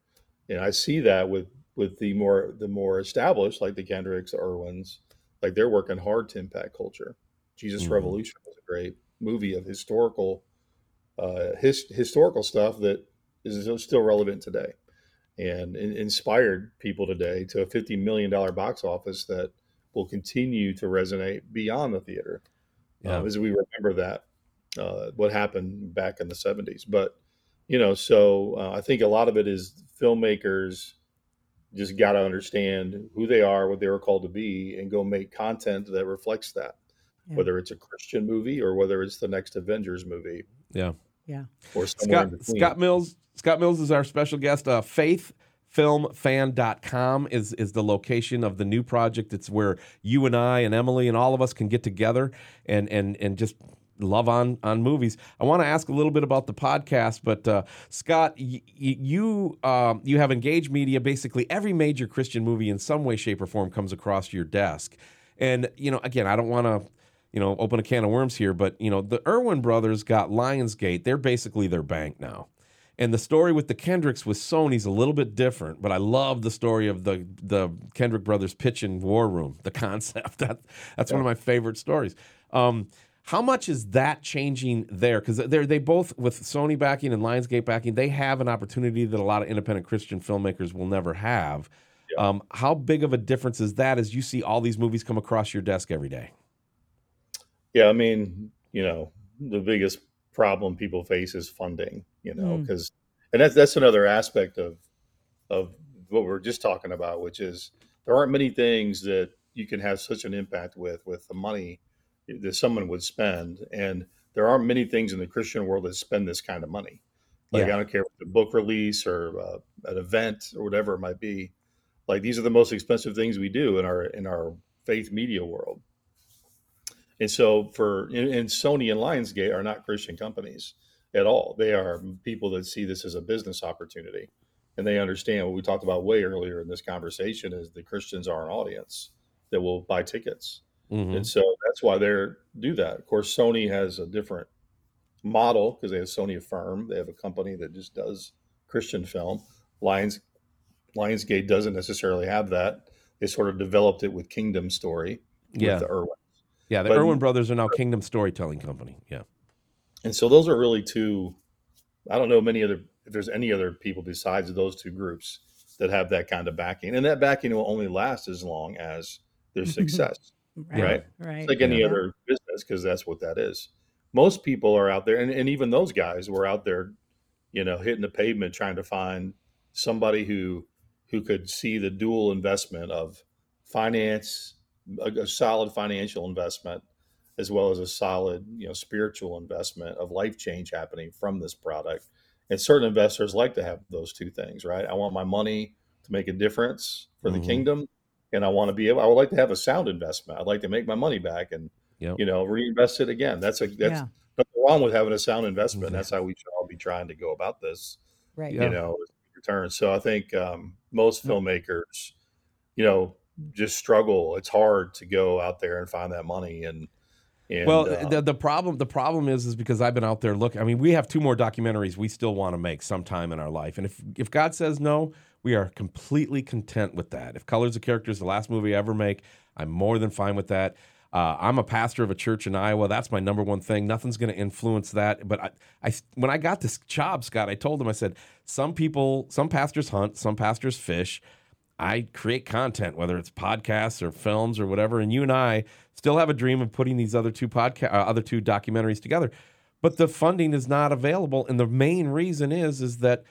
And i see that with with the more the more established like the kendricks erwins like they're working hard to impact culture. Jesus mm-hmm. revolution was a great movie of historical uh, his, historical stuff that is still relevant today. And in, inspired people today to a $50 million box office that will continue to resonate beyond the theater yeah. um, as we remember that uh, what happened back in the 70s but you know so uh, i think a lot of it is filmmakers just got to understand who they are what they were called to be and go make content that reflects that yeah. whether it's a Christian movie or whether it's the next Avengers movie. Yeah. Yeah. Or Scott, Scott Mills. Scott Mills is our special guest. Uh, faithfilmfan.com is is the location of the new project. It's where you and I and Emilee and all of us can get together and and and just love on on movies. I want to ask a little bit about the podcast, but uh, Scott, y- y- you um, you have engaged media. Basically, every major Christian movie in some way, shape, or form comes across your desk. And you know, again, I don't want to you know, open a can of worms here, but you know, the Erwin brothers got Lionsgate. They're basically their bank now. And the story with the Kendricks with Sony's a little bit different, but I love the story of the the Kendrick brothers pitching War Room, the <laughs> concept. That that's yeah. one of my favorite stories. Um, how much is that changing there? Because they're they both with Sony backing and Lionsgate backing, they have an opportunity that a lot of independent Christian filmmakers will never have. Yeah. Um, how big of a difference is that as you see all these movies come across your desk every day? Yeah, I mean, you know, the biggest problem people face is funding. You know, because mm. and that's that's another aspect of of what we're just talking about, which is there aren't many things that you can have such an impact with with the money that someone would spend, and there aren't many things in the Christian world that spend this kind of money. Like yeah. I don't care if it's a book release or uh, an event or whatever it might be. Like these are the most expensive things we do in our in our faith media world. And so for and, Sony and Lionsgate are not Christian companies at all. They are people that see this as a business opportunity. And they understand what we talked about way earlier in this conversation is the Christians are an audience that will buy tickets. Mm-hmm. And so that's why they do that. Of course, Sony has a different model because they have Sony Affirm. They have a company that just does Christian film. Lions Lionsgate doesn't necessarily have that. They sort of developed it with Kingdom Story yeah. with the Erwin yeah, the but, Erwin brothers are now Kingdom Storytelling Company. Yeah. And so those are really two. I don't know many other if there's any other people besides those two groups that have that kind of backing, and that backing will only last as long as their <laughs> success. right. Right. Right. It's like any Yeah. other business because that's what that is. Most people are out there, and, and even those guys were out there, you know, hitting the pavement trying to find somebody who who could see the dual investment of finance, a, a solid financial investment, as well as a solid, you know, spiritual investment of life change happening from this product. And certain investors like to have those two things, right? I want my money to make a difference for the Mhm. kingdom, and I want to be able. I would like to have a sound investment. I'd like to make my money back and Yep. you know reinvest it again. That's a that's Yeah. nothing wrong with having a sound investment. Mhm. That's how we should all be trying to go about this Right. Yeah. you know, returns. So I think um, most filmmakers, you know, just struggle. It's hard to go out there and find that money. And, and well, uh, the the problem the problem is is because I've been out there looking. I mean, we have two more documentaries we still want to make sometime in our life, and if if God says no, we are completely content with that. If Colors of Character is the last movie I ever make, I'm more than fine with that. Uh, I'm a pastor of a church in Iowa. That's my number one thing. Nothing's going to influence that. But I, I, when I got this job, Scott, I told him, I said, some people, some pastors hunt, some pastors fish. I create content, whether it's podcasts or films or whatever, and you and I still have a dream of putting these other two podcast, uh, other two documentaries together. But the funding is not available, and the main reason is is that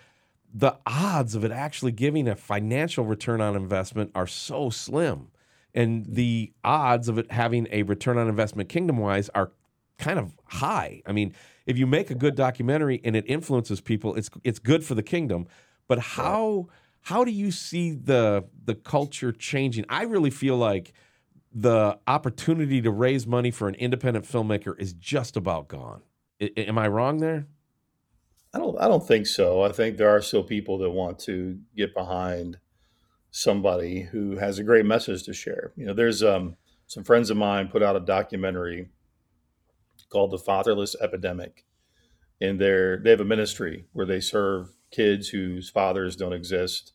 the odds of it actually giving a financial return on investment are so slim, and the odds of it having a return on investment kingdom wise are kind of high. I mean, if you make a good documentary and it influences people, it's it's good for the kingdom. But how how do you see the the culture changing? I really feel like the opportunity to raise money for an independent filmmaker is just about gone. I- am I wrong there? I don't, I don't think so. I think there are still people that want to get behind somebody who has a great message to share. You know, there's um, some friends of mine put out a documentary called "The Fatherless Epidemic," and they're they have a ministry where they serve kids whose fathers don't exist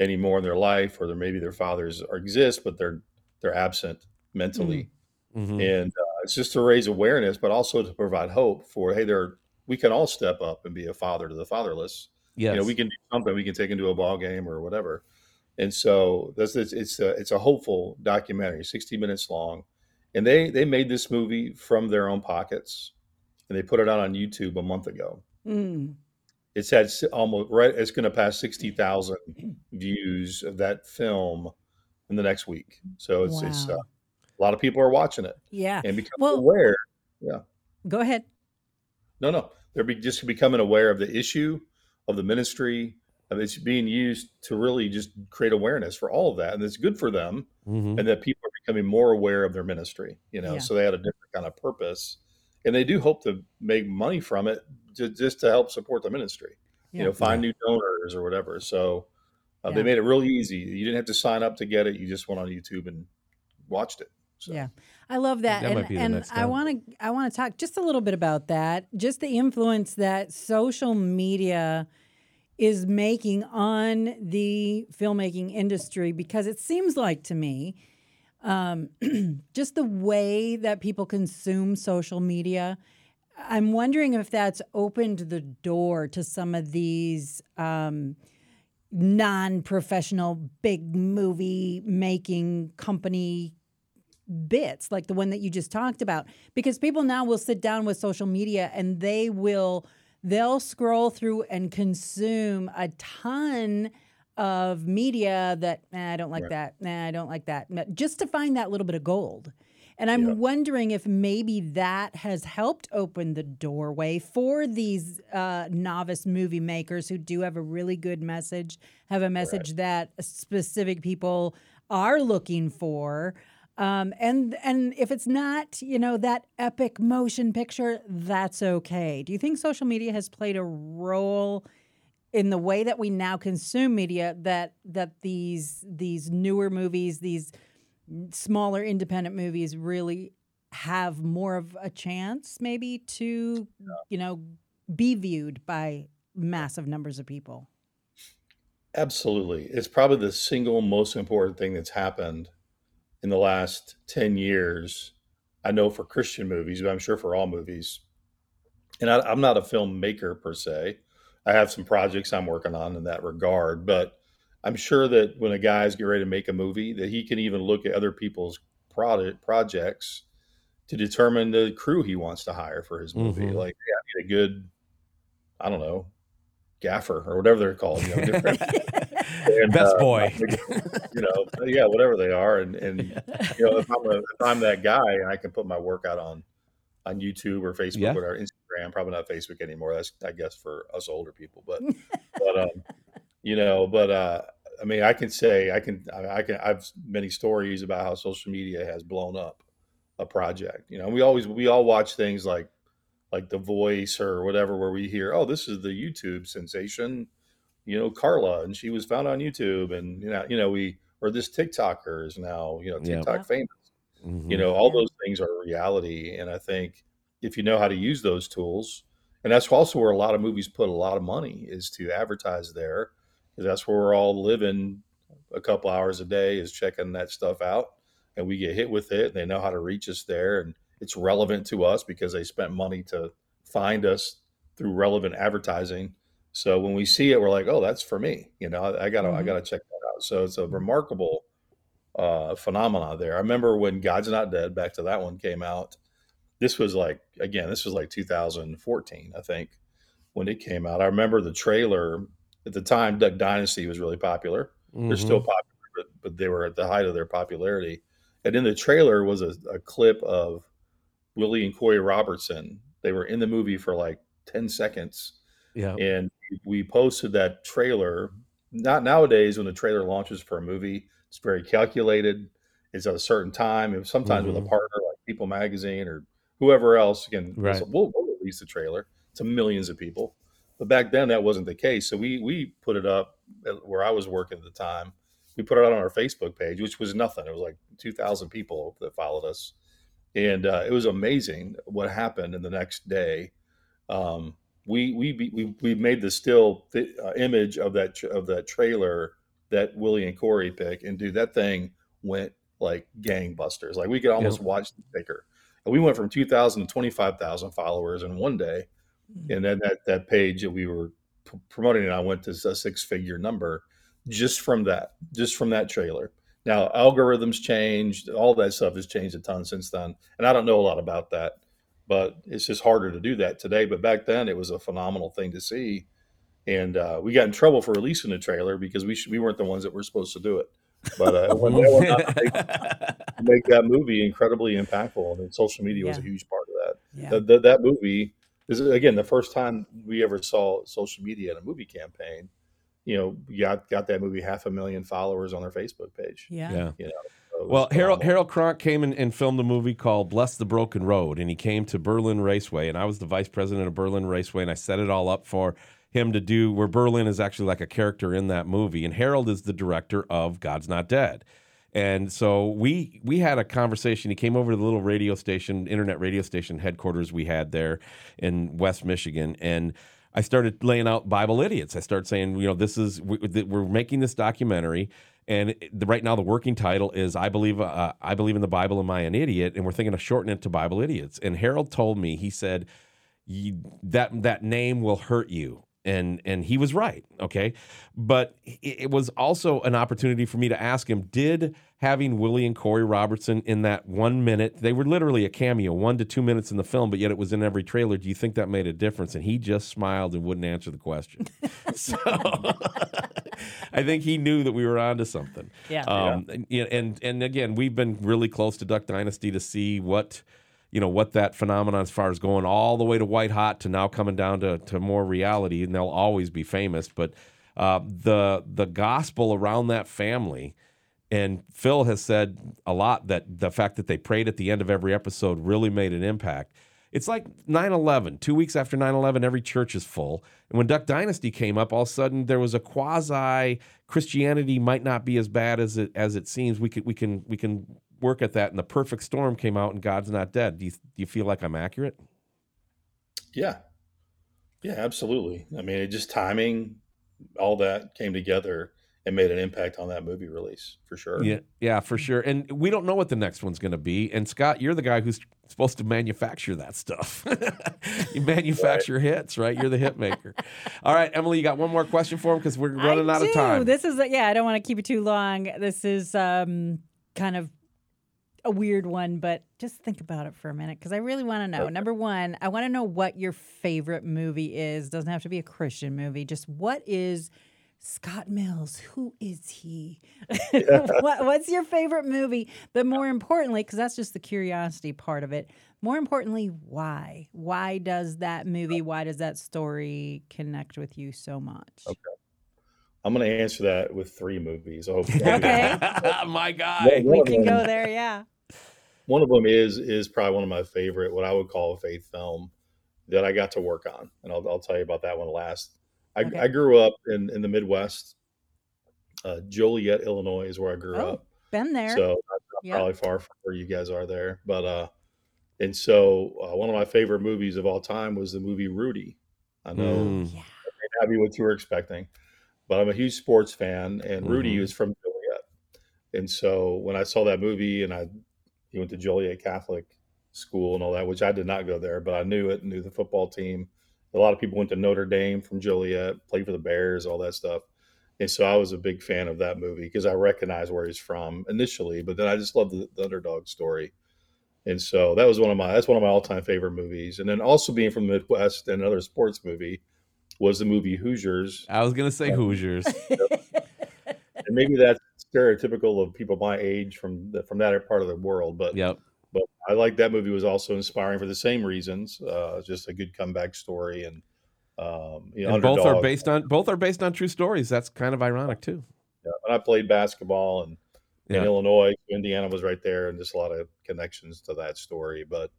anymore in their life, or there maybe their fathers are exist but they're they're absent mentally, Mhm. and uh, it's just to raise awareness, but also to provide hope for hey, there we can all step up and be a father to the fatherless Yes. you know we can do something we can take into a ball game or whatever and so that's it's, it's a it's a hopeful documentary 60 minutes long and they they made this movie from their own pockets and they put it out on youtube a month ago Mm. It's had almost right it's going to pass 60,000 views of that film in the next week so it's it's uh, a lot of people are watching it Yeah. and becoming Well- aware Go ahead. No, no, they're be, just becoming aware of the issue of the ministry. Of it's being used to really just create awareness for all of that, and it's good for them, Mhm. and that people are becoming more aware of their ministry. You know, Yeah. so they had a different kind of purpose, and they do hope to make money from it, to, just to help support the ministry. Yeah. You know, find new donors or whatever. So uh, Yeah. they made it real easy. You didn't have to sign up to get it. You just went on YouTube and watched it. So. Yeah. I love that. That and might be the and next I want to I want to talk just a little bit about that. Just the influence that social media is making on the filmmaking industry because it seems like to me um, <clears throat> just the way that people consume social media. I'm wondering if that's opened the door to some of these um, non-professional big movie making company bits like the one that you just talked about. Because people now will sit down with social media and they will they'll scroll through and consume a ton of media that nah, I don't like Right. that. Nah I don't like that. Just to find that little bit of gold and I'm Yeah. wondering if maybe that has helped open the doorway for these uh, novice movie makers who do have a really good message, have a message that specific people are looking for. Um, and and if it's not, you know, that epic motion picture, that's okay. Do you think social media has played a role in the way that we now consume media that that these these newer movies, these smaller independent movies really have more of a chance maybe to you know be viewed by massive numbers of people Absolutely. It's probably the single most important thing that's happened in the last 10 years. I know for Christian movies, but I'm sure for all movies. And I, I'm not a filmmaker per se. I have some projects I'm working on in that regard, but I'm sure that when a guy's getting ready to make a movie, that he can even look at other people's product projects to determine the crew he wants to hire for his movie. Mhm. Like, yeah, I need a good, I don't know, gaffer or whatever they're called. You know, <laughs> different, <laughs> and, Best uh, boy. <laughs> you know, yeah, whatever they are, and and you know, if I'm a, if I'm that guy and I can put my work out on on YouTube or Facebook, Yeah. whatever, Instagram, probably not Facebook anymore. That's I guess for us older people, but but um, you know, but uh, I mean, I can say I can I, I can I've many stories about how social media has blown up a project. You know, we always we all watch things like like The Voice or whatever, where we hear, oh, this is the YouTube sensation, you know, Carla, and she was found on YouTube, and you know, you know, we or this TikToker is now you know TikTok Yeah. famous. Mhm. You know, all those things are reality, and I think if you know how to use those tools, and that's also where a lot of movies put a lot of money is to advertise there, that's where we're all living a couple hours a day is checking that stuff out, and we get hit with it, and they know how to reach us there, and it's relevant to us because they spent money to find us through relevant advertising. So when we see it, we're like, oh, that's for me. You know, I, I gotta I Mhm. gotta check that out. So it's a remarkable uh, phenomena there. I remember when God's Not Dead, back to that one, came out. This was like again, this was like 2014, I think, when it came out. I remember the trailer at the time. Duck Dynasty was really popular. They're still Mhm. popular, but, but they were at the height of their popularity. And in the trailer was a, a clip of Willie and Korie Robertson. They were in the movie for like 10 seconds Yeah. and we posted that trailer. Not nowadays when the trailer launches for a movie, it's very calculated. It's at a certain time. And sometimes with Mhm. a partner like People Magazine or whoever else can, Right. we'll, we'll release the trailer to millions of people. But back then that wasn't the case. So we we put it up at where I was working at the time. We put it out on our Facebook page, which was nothing. It was like two thousand people that followed us, and uh, it was amazing what happened in the next day. Um, we we we we made the still th- uh, image of that tr- of that trailer that Willie and Korie pick, and dude, that thing went like gangbusters. Like we could almost watch the ticker. And we went from 2,000 to 25,000 followers in one day. And then that, that page that we were p- promoting it on went to a six figure number just from that, just from that trailer. Now, algorithms changed, all that stuff has changed a ton since then. And I don't know a lot about that, but it's just harder to do that today. But back then, it was a phenomenal thing to see. And uh, we got in trouble for releasing the trailer because we, sh- we weren't the ones that were supposed to do it. But uh, when they out to make, make that movie incredibly impactful, and then social media was a huge part of that Yeah. that, that, that movie is again the first time we ever saw social media in a movie campaign. You know, got got that movie half a million followers on their Facebook page. Yeah. yeah. You know, so Well, Harold. Harold Cronk came in and filmed a movie called "Bless the Broken Road," and he came to Berlin Raceway, and I was the vice president of Berlin Raceway, and I set it all up for him to do. Where Berlin is actually like a character in that movie, and Harold is the director of God's Not Dead. And so we we had a conversation. He came over to the little radio station, internet radio station headquarters we had there in West Michigan, and I started laying out Bible idiots. I started saying, you know, this is we're making this documentary, and right now the working title is I believe uh, I believe in the Bible. Am I an idiot? And we're thinking of shortening it to Bible idiots. And Harold told me he said that that name will hurt you. And and he was right, okay, but it was also an opportunity for me to ask him: Did having Willie and Korie Robertson in that one minute, they were literally a cameo, one to two minutes in the film, but yet it was in every trailer. Do you think that made a difference? And he just smiled and wouldn't answer the question. <laughs> so <laughs> I think he knew that we were onto something. Yeah. Um, and, and and again, we've been really close to Duck Dynasty to see what you know what that phenomenon as far as going all the way to white hot to now coming down to to more reality, and they'll always be famous. But uh, the the gospel around that family. And Phil has said a lot that the fact that they prayed at the end of every episode really made an impact. It's like 9 11. Two weeks after 9 11, every church is full. And when Duck Dynasty came up, all of a sudden there was a quasi Christianity might not be as bad as it as it seems. We could we can we can work at that. And the perfect storm came out and God's not dead. Do you, do you feel like I'm accurate? Yeah, yeah, absolutely. I mean, it just timing, all that came together. And made an impact on that movie release for sure. Yeah, yeah, for sure. And we don't know what the next one's going to be. And Scott, you're the guy who's supposed to manufacture that stuff. <laughs> you manufacture right. hits, right? You're the hit maker. All right, Emilee, you got one more question for him because we're running I out do. of time. This is yeah. I don't want to keep it too long. This is um, kind of a weird one, but just think about it for a minute because I really want to know. Okay. Number one, I want to know what your favorite movie is. Doesn't have to be a Christian movie. Just what is Scott Mills, who is he? <laughs> <laughs> what, what's your favorite movie? But more importantly, because that's just the curiosity part of it, more importantly, why? Why does that movie, why does that story connect with you so much? Okay. I'm going to answer that with three movies. I okay. <laughs> my guy. we can go there. Yeah. One of them is is probably one of my favorite, what I would call a faith film that I got to work on, and I'll, I'll tell you about that one last. I, okay. I grew up in, in the Midwest. Uh, Joliet, Illinois is where I grew oh, up. Been there. So not yep. probably far from where you guys are there. But uh, and so uh, one of my favorite movies of all time was the movie Rudy. I know mm. yeah. I may what you were expecting, but I'm a huge sports fan, and mm-hmm. Rudy is from Joliet. And so when I saw that movie, and I he went to Joliet Catholic school and all that, which I did not go there, but I knew it, knew the football team a lot of people went to Notre Dame from Joliet, played for the Bears, all that stuff. And so I was a big fan of that movie because I recognized where he's from initially, but then I just loved the, the, underdog story. And so that was one of my that's one of my all time favorite movies. And then also being from the Midwest, and another sports movie was the movie Hoosiers. I was gonna say uh, Hoosiers. and maybe that's stereotypical of people my age from the, from that part of the world, but yep. But I like that movie was also inspiring for the same reasons. Uh, just a good comeback story, and um, you know, and both are based on both are based on true stories. That's kind of ironic too. Yeah, and I played basketball and in yeah. Illinois, Indiana was right there, and just a lot of connections to that story. But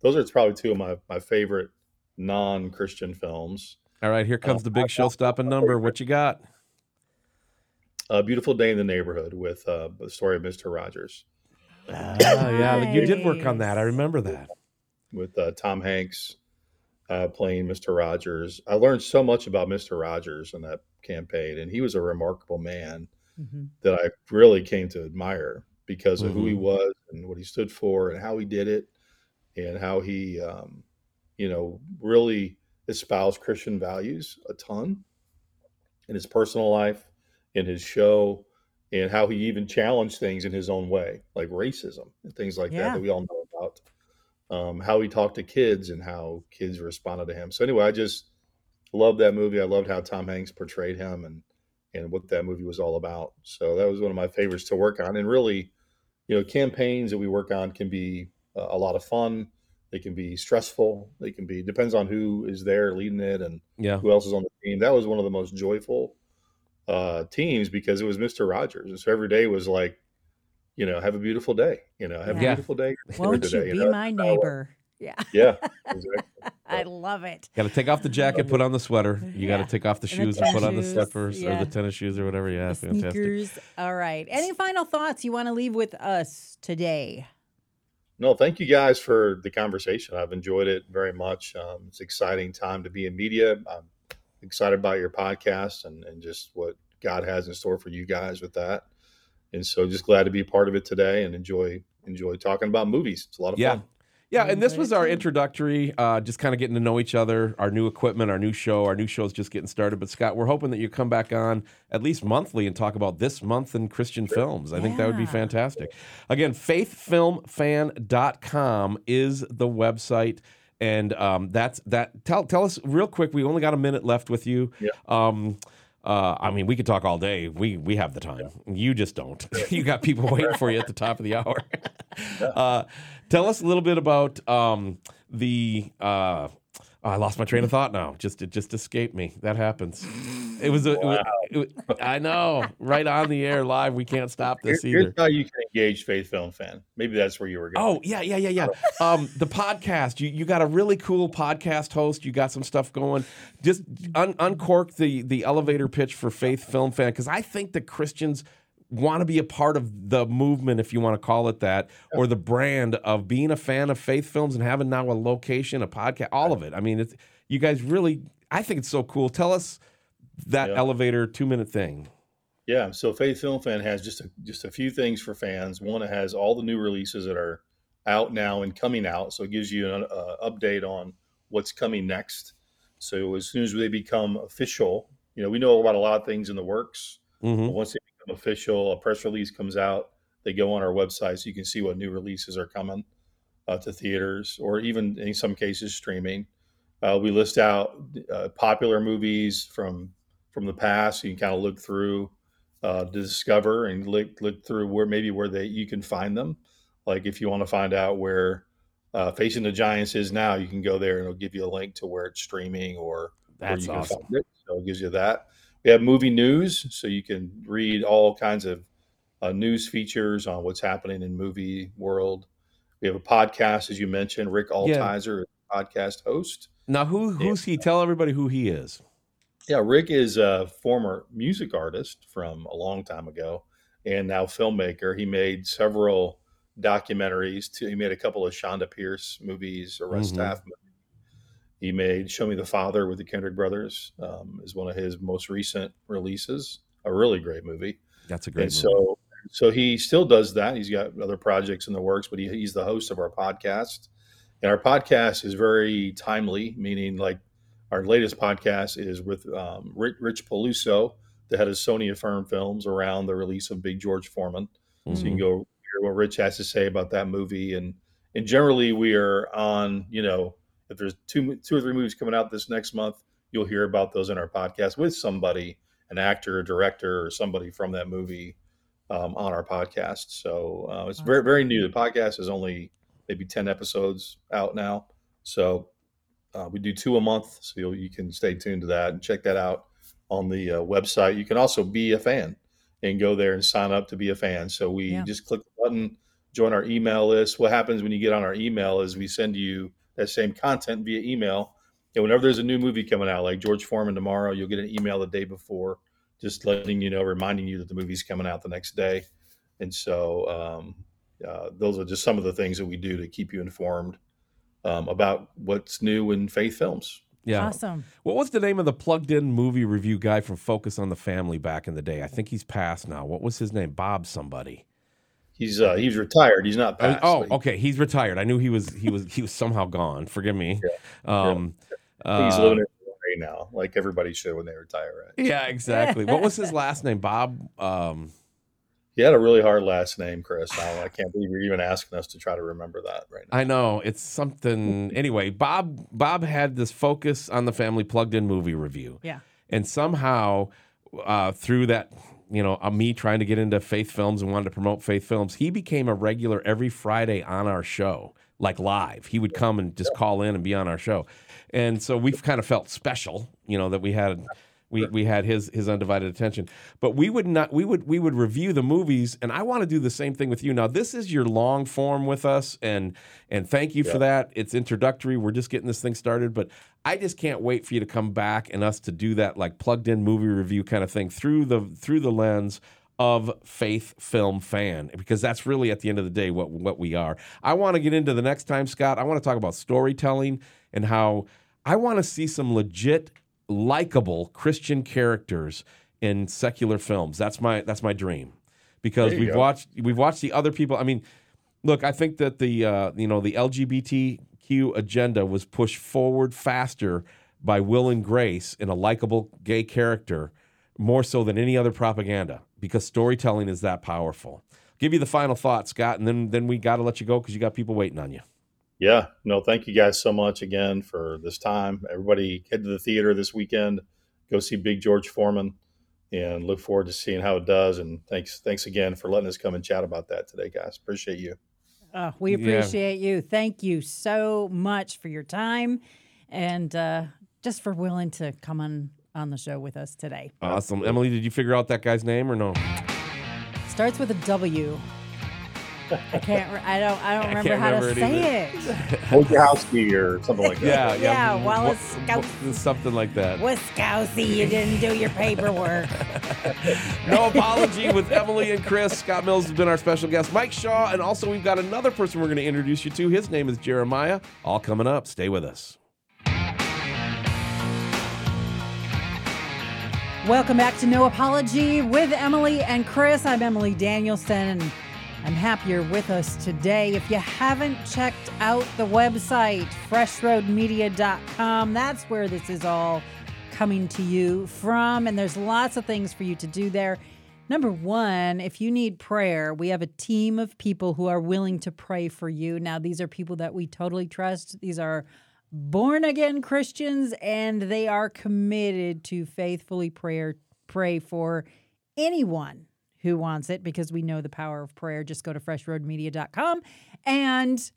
those are probably two of my my favorite non Christian films. All right, here comes um, the big show stopping number. What you got? A beautiful day in the neighborhood with uh, the story of Mister Rogers. Oh, yeah, you did work on that. I remember that. With uh, Tom Hanks uh, playing Mr. Rogers. I learned so much about Mr. Rogers in that campaign, and he was a remarkable man mm-hmm. that I really came to admire because of mm-hmm. who he mm-hmm. was and what he stood for and how he did it and how he, um, you know, really espoused Christian values a ton in his personal life, in his show, and how he even challenged things in his own way, like racism and things like yeah. that that we all know about. Um, how he talked to kids and how kids responded to him. So anyway, I just loved that movie. I loved how Tom Hanks portrayed him and and what that movie was all about. So that was one of my favorites to work on. And really, you know, campaigns that we work on can be uh, a lot of fun. They can be stressful. They can be depends on who is there leading it and yeah. who else is on the team. That was one of the most joyful uh, teams because it was Mister Rogers, and so every day was like, you know, have a beautiful day. You know, have yeah. a beautiful day. Won't you today, be you know? my neighbor? Yeah. Yeah. <laughs> Exactly. I love it. Got to take off the jacket, put on the sweater. You yeah. got to take off the shoes and, and put on the slippers yeah. or the tennis shoes or whatever. Yeah, the fantastic. Sneakers. All right. Any final thoughts you want to leave with us today? No, thank you guys for the conversation. I've enjoyed it very much. Um, it's exciting time to be in media. I'm excited about your podcast and, and just what God has in store for you guys with that. And so just glad to be part of it today and enjoy enjoy talking about movies. It's a lot of yeah. fun. Yeah, and this was our introductory, uh, just kind of getting to know each other, our new equipment, our new show. Our new show is just getting started. But Scott, we're hoping that you come back on at least monthly and talk about this month in Christian sure. films. I yeah. think that would be fantastic. Again, faithfilmfan.com is the website. And um, that's that. Tell tell us real quick. We only got a minute left with you. Yeah. Um, uh, I mean, we could talk all day. We we have the time. You just don't. <laughs> you got people <laughs> waiting for you at the top of the hour. <laughs> uh, tell us a little bit about um, the uh, Oh, I lost my train of thought now. Just it just escaped me. That happens. It was a. Wow. It was, it, I know. Right on the air, live. We can't stop this Here, either. Here's how you can engage Faith Film Fan. Maybe that's where you were going. Oh yeah, yeah, yeah, yeah. um, the podcast. You you got a really cool podcast host. You got some stuff going. Just un- uncork the the elevator pitch for Faith Film Fan because I think the Christians want to be a part of the movement, if you want to call it that, or the brand of being a fan of faith films and having now a location, a podcast, all of it. I mean, it's you guys really. I think it's so cool. Tell us that yeah. elevator two minute thing. Yeah, so Faith Film Fan has just a, just a few things for fans. One, it has all the new releases that are out now and coming out, so it gives you an uh, update on what's coming next. So as soon as they become official, you know, we know about a lot of things in the works. Mm-hmm. Once they official, a press release comes out. They go on our website so you can see what new releases are coming uh, to theaters or even in some cases streaming. Uh, we list out uh, popular movies from from the past. You can kind of look through uh, to discover and look look through where maybe where they you can find them. Like if you want to find out where uh, Facing the Giants is now, you can go there and it'll give you a link to where it's streaming or That's where you awesome. can find it. So it gives you that. We have movie news, so you can read all kinds of uh, news features on what's happening in movie world. We have a podcast, as you mentioned. Rick Altizer, is podcast host. Now, who who's he? Tell everybody who he is. Yeah, Rick is a former music artist from a long time ago, and now filmmaker. He made several documentaries. Too. He made a couple of Chonda Pierce movies, a Russ Mhm. He made "Show Me the Father" with the Kendrick brothers. Um, is one of his most recent releases. A really great movie. That's a great. and movie. so so he still does that he's got other projects in the works but he, he's the host of our podcast and our podcast is very timely meaning like our latest podcast is with um, rich, rich Peluso, the head of sony affirm films around the release of big george foreman so you can Mhm. go hear what rich has to say about that movie and and generally we are on you know if there's two two or three movies coming out this next month you'll hear about those in our podcast with somebody an actor, a director, or somebody from that movie um, on our podcast. So uh, it's very, very new. The podcast is only maybe 10 episodes out now. So uh, we do two a month. So you'll, you can stay tuned to that and check that out on the uh, website. You can also be a fan and go there and sign up to be a fan. So we Yeah. just click the button, join our email list. What happens when you get on our email is we send you that same content via email. And whenever there's a new movie coming out, like George Foreman tomorrow, you'll get an email the day before, just letting you know, reminding you that the movie's coming out the next day. And so um, uh, those are just some of the things that we do to keep you informed um, about what's new in Faith Films. yeah. Awesome. What was the name of the plugged-in movie review guy from Focus on the Family back in the day? I think he's passed now. What was his name? Bob somebody. He's uh, he's retired. He's not Oh, passed. oh, he- okay. He's retired. I knew he was. He was. He was somehow gone. Forgive me. Um, he's uh, living in right now, like everybody should when they retire. Right? Yeah, exactly. what was his last name? Bob. Um, He had a really hard last name, Chris. I, I can't believe you're even asking us to try to remember that right now. I know it's something. Anyway, Bob. Bob had this focus on the family plugged-in movie review. Yeah. and somehow uh, through that you know uh, me trying to get into faith films and wanted to promote faith films he became a regular every friday on our show like live. He would come and just call in and be on our show. And so we've kind of felt special you know that we had we, we had his his undivided attention. But we would not we would we would review the movies and i want to do the same thing with you. Now this is your long form with us and and thank you for that. It's introductory. We're just getting this thing started but i just can't wait for you to come back and us to do that like plugged in movie review kind of thing through the through the lens of faith film fan because that's really at the end of the day what what we are. I want to get into the next time scott. I want to talk about storytelling and how i want to see some legit likable Christian characters in secular films. That's my that's my dream. Because we've go. watched we've watched the other people. I mean, look, I think that the uh, you know the LGBTQ agenda was pushed forward faster by Will and Grace in a likable gay character more so than any other propaganda because storytelling is that powerful. Give you the final thought, Scott, and then then we got to let you go because you got people waiting on you. Yeah, no, thank you guys so much again for this time. Everybody head to the theater this weekend, go see Big George Foreman, and look forward to seeing how it does. And thanks, thanks again for letting us come and chat about that today, guys. Appreciate you. Oh, we Yeah. appreciate you. Thank you so much for your time and uh, just for willing to come on on the show with us today. Awesome, Emilee. Did you figure out that guy's name or no? Starts with a W. I can't. re- I don't. I don't <laughs> I remember can't how remember to it say it. <laughs> Wojciechowski or something like that. Yeah, yeah, Yeah, w- Wallace w- w- something like that. Wiskowski, you didn't do your paperwork. <laughs> No apology with Emilee and Chris. Scott Mills has been our special guest, Mike Shaw, and also we've got another person we're going to introduce you to. His name is Jeremiah. All coming up. Stay with us. Welcome back to No Apology with Emilee and Chris. I'm Emilee Danielson, and I'm happy you're with us today. If you haven't checked out the website, freshroadmedia.com, that's where this is all coming to you from, and there's lots of things for you to do there. Number one, if you need prayer, we have a team of people who are willing to pray for you. Now, these are people that we totally trust. These are born again Christians, and they are committed to faithfully prayer, pray for anyone who wants it because we know the power of prayer. Just go to freshroadmedia.com and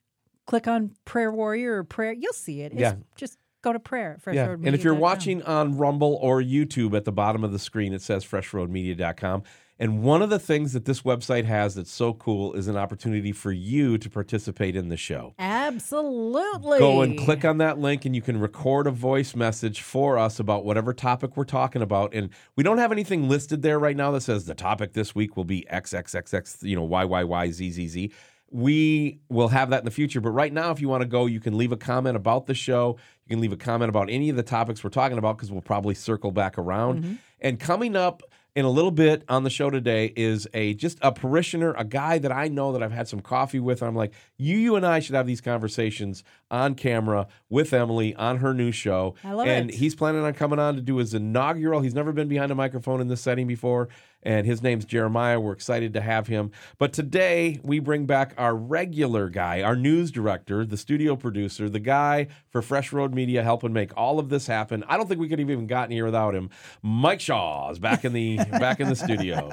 click on prayer warrior or prayer. You'll see it. It's Yeah. Just go to prayer. at Yeah. And if you're watching on Rumble or YouTube at the bottom of the screen, it says freshroadmedia.com. And one of the things that this website has that's so cool is an opportunity for you to participate in the show. Absolutely. Go and click on that link, and you can record a voice message for us about whatever topic we're talking about. And we don't have anything listed there right now that says the topic this week will be XXXX, you know, YYYZZZ. We will have that in the future. But right now, if you want to go, you can leave a comment about the show. You can leave a comment about any of the topics we're talking about because we'll probably circle back around. Mm-hmm. And coming up in a little bit on the show today is a just a parishioner, a guy that I know that I've had some coffee with. I'm like, you, you and I should have these conversations on camera with Emilee on her new show. I love and it. he's planning on coming on to do his inaugural. He's never been behind a microphone in this setting before, and his name's Jeremiah. We're excited to have him. But today we bring back our regular guy, our news director, the studio producer, the guy for Fresh Road Media, helping make all of this happen. I don't think we could have even gotten here without him. Mike Shaw is back in the <laughs> back in the studio.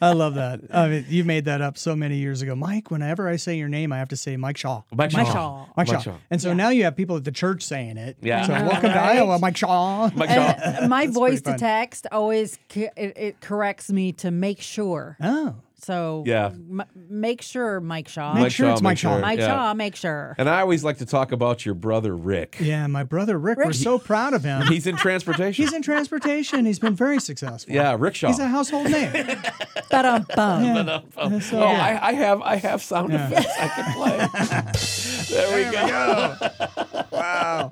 I love that. I mean, you made that up so many years ago. Mike, whenever I say your name, I have to say Mike Shaw. Mike Mike Shaw. Shaw. Mike Shaw. Mike Shaw. And so now you have people at the church saying it. Yeah. So I know, welcome to? Iowa, Mike Shaw. Mike Shaw. And my voice to text always it, it corrects me to make sure. Oh. So Yeah. m- make sure, Mike Shaw. Make sure it's Mike Shaw. Mike yeah. Shaw, make sure. And I always like to talk about your brother Rick. Yeah, my brother Rick, we're so proud of him. He's in transportation. He's in transportation. He's been very successful. yeah, Rick Shaw. He's a household name. <laughs> Ba-dum, bum. Yeah. Oh, So, oh, yeah. I, I have I have sound Yeah. effects I can play. <laughs> there we go. wow.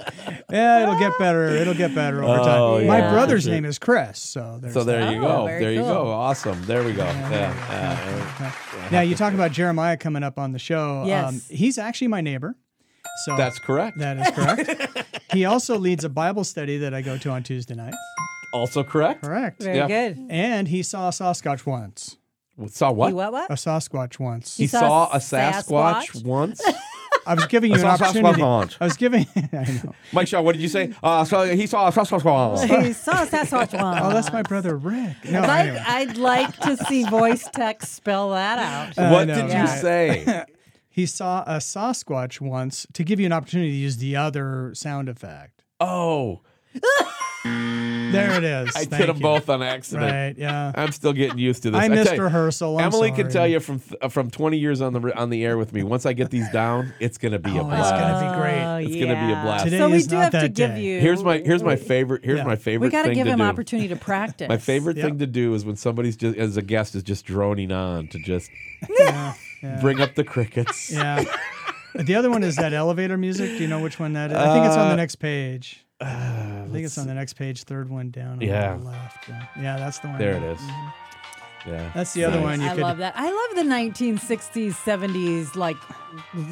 Yeah, it'll get better. It'll get better over time. Oh, My brother's Sure. name is Chris. So there's So there you Oh, go. very There you go. Awesome. There we go. Yeah. Yeah. Now you talk about Jeremiah coming up on the show. Um, he's actually my neighbor. So That's correct. that is correct. <laughs> he also leads a Bible study that I go to on Tuesday nights. also correct. Correct. Very Yeah. good. And he saw a Sasquatch once. Saw what? You what? What? A Sasquatch once. He You saw saw a Sasquatch? Sasquatch <laughs> once. I was giving you an saw opportunity. Sasquatch. I was <laughs> giving. I know. Mike Shaw, what did you say? Uh, so he saw a Sasquatch. once. He saw a Sasquatch one. <laughs> Oh, that's my brother Rick. No, I'd like, anyway. I'd like to see voice text spell that out. Uh, what no, did you yeah. say? he saw a Sasquatch once to give you an opportunity to use the other sound effect. Oh, <laughs> There it is. I Thank did them you. both on accident. Right. Yeah. I'm still getting used to this. I tell missed you, rehearsal. I'm Emilee can tell you from uh, from 20 years on the on the air with me. Once I get these down, it's gonna be a Oh, it's gonna be great. Oh, It's gonna be a blast. Today so we is do not have to give day. you. Here's my here's my favorite here's Yeah. my favorite We got to thing give to him do. opportunity to <laughs> practice. My favorite Yep. thing to do is when somebody's just as a guest is just droning on to just Yeah. <laughs> Yeah. bring up the crickets. yeah. The other one is that elevator music. Do you know which one that is? I think it's on Uh, the next page. Uh, I think it's on the next page, third one down on Yeah. the left. Yeah, yeah that's the one. There it is. Mm-hmm. Yeah. That's the other one. You I could. love that. I love the 1960s, 70s, like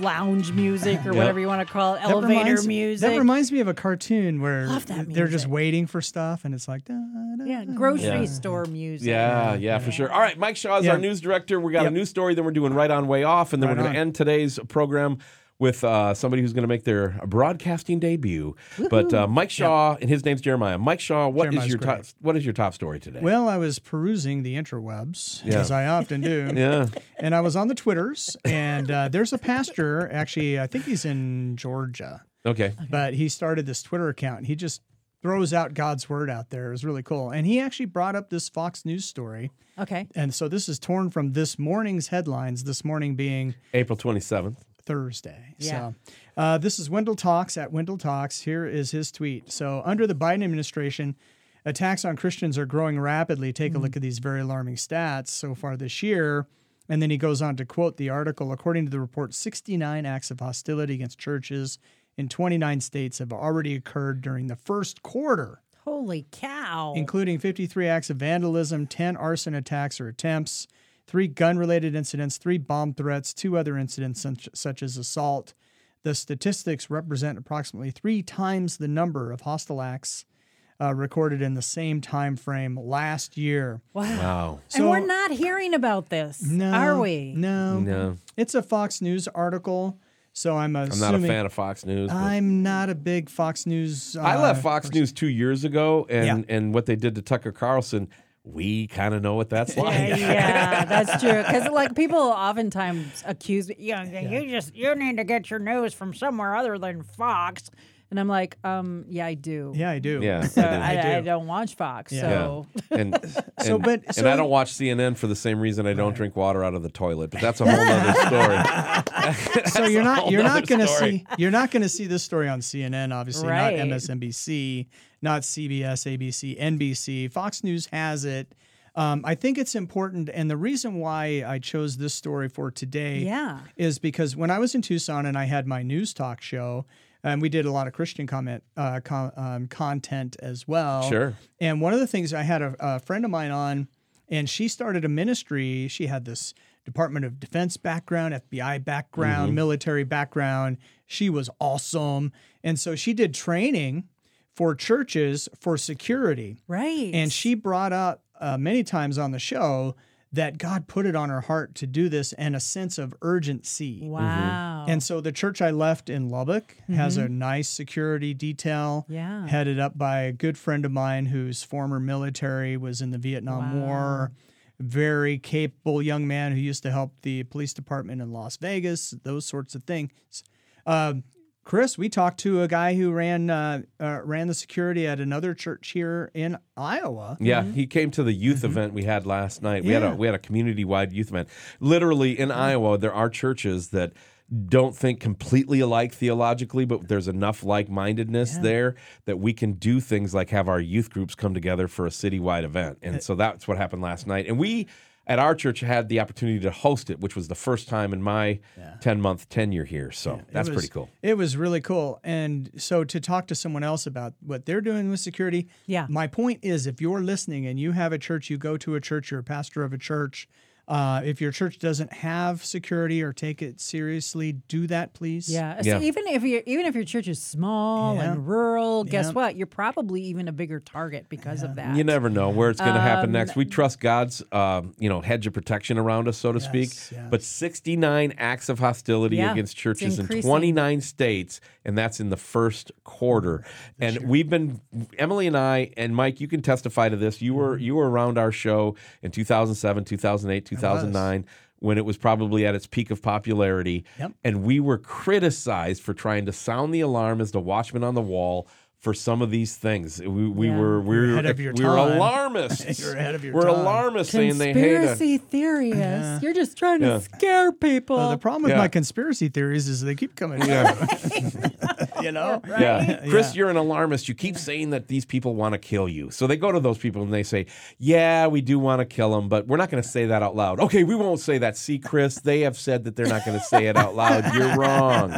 lounge music or Yep. whatever you want to call it, that elevator reminds- music. That reminds me of a cartoon where they're just waiting for stuff, and it's like. Da, da, yeah, grocery Yeah. store music. Yeah, yeah, for sure. All right, Mike Shaw is Yeah. our news director. We got a Yep. news story, then we're doing right on, way off, and then Right we're going to end today's program with uh, somebody who's going to make their broadcasting debut. But uh, Mike Shaw, and his name's Jeremiah. Mike Shaw, what is Jeremiah's your top? What is your top story today? Well, I was perusing the interwebs, Yeah. as I often do. <laughs> yeah, And I was on the Twitters, and uh, there's a pastor, actually, I think he's in Georgia, okay. but he started this Twitter account. He just throws out God's word out there. It was really cool. And he actually brought up this Fox News story. Okay. And so this is torn from this morning's headlines, this morning being April twenty seventh. Thursday. Yeah. So uh, this is Wendell Talks at Wendell Talks. Here is his tweet. So under the Biden administration, attacks on Christians are growing rapidly. Take a look at these very alarming stats so far this year. And then he goes on to quote the article. According to the report, 69 acts of hostility against churches in 29 states have already occurred during the first quarter Holy cow. including 53 acts of vandalism, 10 arson attacks or attempts, three gun related incidents, three bomb threats, two other incidents such, such as assault. The statistics represent approximately three times the number of hostile acts uh, recorded in the same time frame last year. wow. Wow. and we're not hearing about this, No, are we? No, No. It's a Fox News article, so I'm I'm not a fan of Fox News. I'm not a big Fox News. Uh, I left Fox News two years ago, and Yeah. and what they did to Tucker Carlson, we kind of know what that's like. Yeah, yeah, that's true. <laughs> Because like people oftentimes accuse me, yeah, you just you need to get your news from somewhere other than Fox, and I'm like, um, yeah, I do. Yeah, I do. Yeah. So <laughs> I do. I, I, do. don't watch Fox. Yeah. So and, <laughs> and So, but- and I don't watch CNN for the same reason I don't drink water out of the toilet. But that's a whole other story. <laughs> so you're not you're not going to story. see you're not going to see this story on CNN obviously Right. not MSNBC not CBS ABC NBC Fox News has it um, I think it's important and the reason why I chose this story for today Yeah. is because when I was in Tucson and I had my news talk show and we did a lot of Christian comment uh, con- um, content as well Sure. and one of the things I had a, a friend of mine on, and she started a ministry. She had this Department of Defense background, FBI background, military background. She was awesome. And so she did training for churches for security. right. And she brought up uh, many times on the show that God put it on her heart to do this and a sense of urgency. wow. And so the church I left in Lubbock has a nice security detail Yeah. headed up by a good friend of mine whose former military was in the Vietnam War. Very capable young man who used to help the police department in Las Vegas, those sorts of things. Um, Chris, we talked to a guy who ran uh, uh, ran the security at another church here in Iowa. Yeah, he came to the youth event we had last night. We had a we had a community wide youth event. Literally in Iowa, there are churches that don't think completely alike theologically, but there's enough like mindedness there that we can do things like have our youth groups come together for a citywide event. And so that's what happened last night. And we at our church had the opportunity to host it, which was the first time in my 10 month tenure here. So that's was- pretty cool. It was really cool. And so to talk to someone else about what they're doing with security, Yeah. My point is if you're listening and you have a church, you go to a church, you're a pastor of a church, uh, if your church doesn't have security or take it seriously, do that, please. Yeah. Yeah. So even if you even if your church is small Yeah. and rural, guess Yeah. what? You're probably even a bigger target because of that. You never know where it's going to happen Um, next. We trust God's, um, you know, hedge of protection around us, so to speak. Yes, yes. But 69 acts of hostility Yeah, against churches in 29 states, and that's in the first quarter. And we've been, Emilee and I, and Mike, you can testify to this. You were you were around our show in 2007, 2008, 2009. When it was probably at its peak of popularity, Yep. and we were criticized for trying to sound the alarm as the watchman on the wall for some of these things. We, we Yeah. were we You're were ahead of your we were time. <laughs> alarmists. You're ahead of your we're time. alarmists saying they hate. Conspiracy theorists. You're just trying to scare people. Well, the problem with Yeah. my conspiracy theories is they keep coming. Yeah, <laughs> <laughs> <laughs> you know. yeah. Chris, Yeah. you're an alarmist. You keep saying that these people want to kill you. So they go to those people and they say, "Yeah, we do want to kill them, but we're not going to say that out loud." Okay, we won't say that. See, Chris, they have said that they're not going to say it out loud. You're wrong.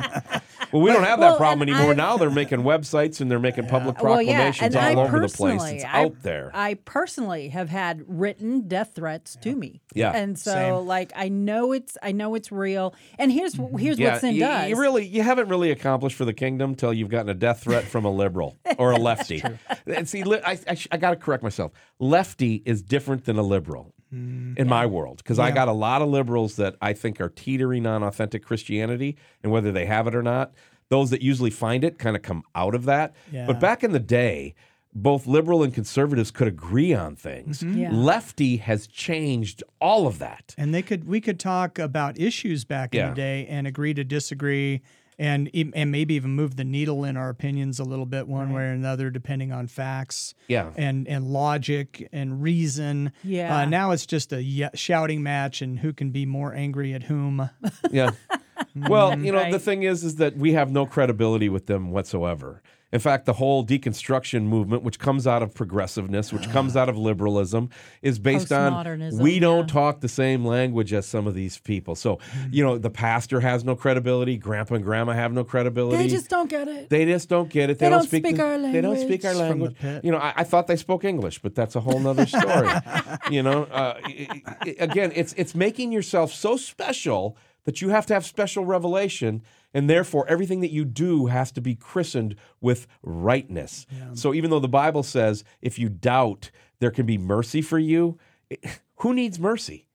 Well, we don't have that Well, problem anymore. I've- now they're making websites and they're making public well, yeah, proclamations I all over the place. personally, It's I- out there. I personally have had written death threats to me. Yeah. and so Same. like I know it's I know it's real. And here's mm-hmm. here's what sin you, does. you really you haven't really accomplished for the kingdom till you've gotten a death threat from a liberal or a <laughs> lefty. and see, li- I, I, sh- I got to correct myself. Lefty is different than a liberal Mm-hmm. in my world because I got a lot of liberals that I think are teetering on authentic Christianity, and whether they have it or not, those that usually find it kind of come out of that. Yeah. But back in the day. Both liberal and conservatives could agree on things. Mm-hmm. Yeah. Lefty has changed all of that. And they could we could talk about issues back in Yeah. the day and agree to disagree and e- and maybe even move the needle in our opinions a little bit one way or another depending on facts Yeah. and and logic and reason. Yeah. Uh, now it's just a ye- shouting match and who can be more angry at whom. Yeah. <laughs> <laughs> Well, you know, the thing is, is that we have no credibility with them whatsoever. In fact, the whole deconstruction movement, which comes out of progressiveness, which <sighs> comes out of liberalism, is based on Postmodernism, we don't yeah. talk the same language as some of these people. So, you know, the pastor has no credibility, grandpa and grandma have no credibility. They just don't get it. They just don't get it. They, They don't, don't speak. speak the- our They don't speak our language. From the language. pit. You know, I, I thought they spoke English, but that's a whole other story. <laughs> you know, uh, i- i- again, it's it's making yourself so special that you have to have special revelation, and therefore everything that you do has to be christened with rightness. So even though the Bible says if you doubt, there can be mercy for you. it- who needs mercy?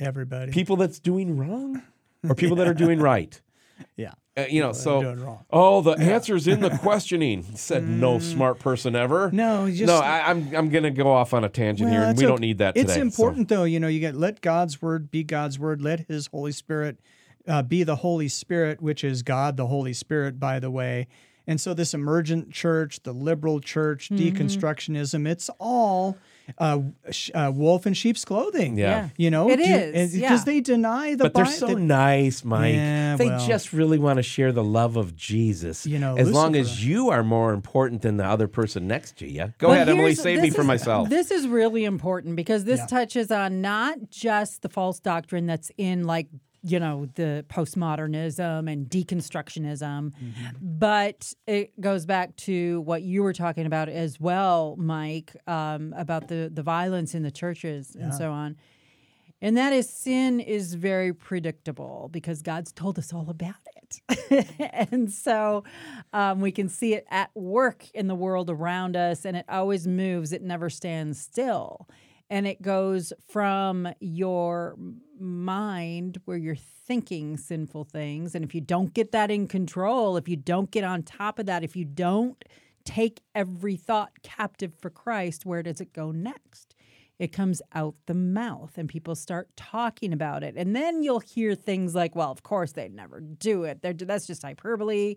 Everybody. People that's doing wrong, or people that are <laughs> doing right? yeah. Uh, you know, so oh, the answer's in the <laughs> questioning. Said no smart person ever. Mm. No, just- no. I, I'm I'm gonna go off on a tangent here, and it's we don't need that It's today. so- important though, you know, you get let God's word be God's word, let his Holy Spirit uh, be the Holy Spirit, which is God the Holy Spirit, by the way. And so this emergent church, the liberal church, Mm-hmm. deconstructionism, it's all uh, sh- uh, wolf in sheep's clothing. Yeah. Yeah. You know, It Do- is, and- yeah. they deny the but they're so the- nice, Mike. Yeah, they well. just really want to share the love of Jesus. You know, as long as you are more important than the other person next to you. Go But ahead, Emilee. Save me this from myself. This is really important because this Yeah. touches on not just the false doctrine that's in like you know the postmodernism and deconstructionism, but it goes back to what you were talking about as well, Mike, um, about the the violence in the churches and so on. And that is sin is very predictable because God's told us all about it. <laughs> and so um, we can see it at work in the world around us, and it always moves, it never stands still. And it goes from your mind where you're thinking sinful things. And if you don't get that in control, if you don't get on top of that, if you don't take every thought captive for Christ, where does it go next? it comes out the mouth and people start talking about it. And then you'll hear things like, well, of course they'd never do it. They're, that's just hyperbole.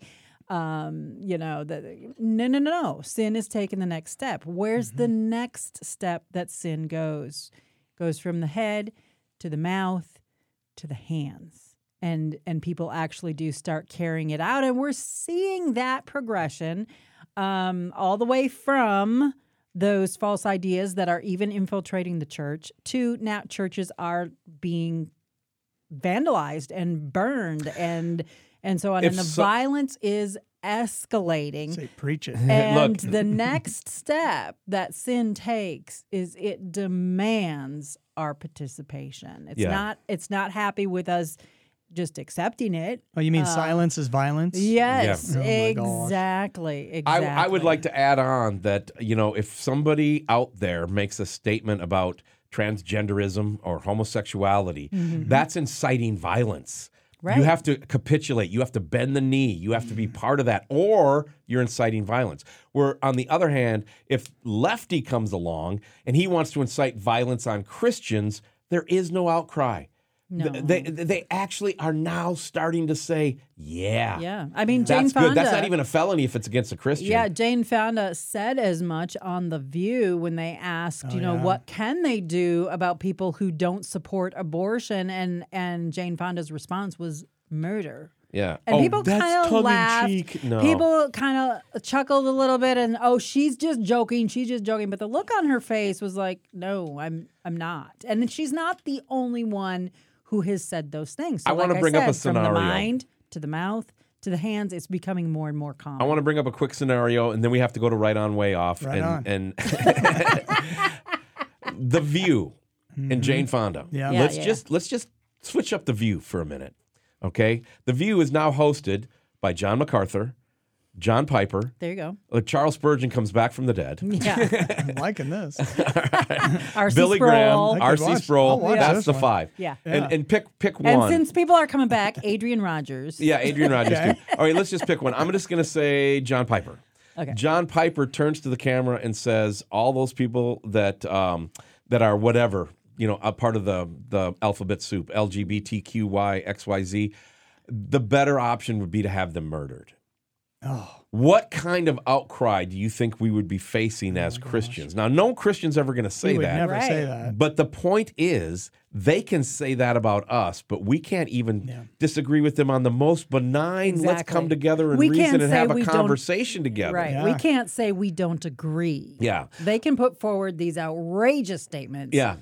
Um, you know, the, no, no, no, no. Sin is taking the next step. Where's the next step that sin goes? Goes from the head to the mouth to the hands. And, and people actually do start carrying it out. And we're seeing that progression um, all the way from those false ideas that are even infiltrating the church to now churches are being vandalized and burned and and so on If and the so- violence is escalating Say, preach it. <laughs> and the next step that sin takes is it demands our participation it's Yeah. not it's not happy with us just accepting it Oh, you mean uh, silence is violence? yes Oh my gosh. exactly I, exactly I would like to add on that you know if somebody out there makes a statement about transgenderism or homosexuality, mm-hmm. that's inciting violence. You have to capitulate. You have to bend the knee. You have to be mm. part of that, or you're inciting violence. Where, on the other hand, if lefty comes along and he wants to incite violence on Christians, there is no outcry. No. They, they actually are now starting to say, yeah. yeah i mean jane That's fonda good. That's not even a felony if it's against a Christian. Yeah, Jane Fonda said as much on The View when they asked, oh, you know, yeah. what can they do about people who don't support abortion? And and Jane Fonda's response was murder. Yeah. And oh, people kind of laughed. No. People kind of chuckled a little bit, and oh, she's just joking. She's just joking. But the look on her face was like, no, I'm I'm not. And she's not the only one who has said those things. So I wanna like bring up a said, from the mind to the mouth to the hands. It's becoming more and more common. I want to bring up a quick scenario, and then we have to go to right on way off. Right and, on. and <laughs> the View and mm-hmm. Jane Fonda. Yeah. Yeah, let's yeah. just let's just switch up the View for a minute. Okay, the View is now hosted by John MacArthur, John Piper. there you go. Uh, Charles Spurgeon comes back from the dead. Yeah. <laughs> I'm liking this. <laughs> R.C. Billy Sproul. Graham, I could R.C. watch- I'll Sproul. watch That's this the one. five. Yeah. And, and pick pick one. And since people are coming back, Adrian Rogers. Yeah, Adrian Rogers. Okay. too. All right, let's just pick one. I'm just going to say John Piper. Okay. John Piper turns to the camera and says, "All those people that um, that are whatever, you know, a part of the the alphabet soup, LGBTQY XYZ, the better option would be to have them murdered." Oh, What kind of outcry do you think we would be facing as oh Christians? Now, no Christian's ever going to say he would that. never say that. But the point is they can say that about us, but we can't even disagree with them on the most benign. Let's come together and We reason and have a conversation together. Right. We can't say we don't agree. Yeah. They can put forward these outrageous statements. Yeah.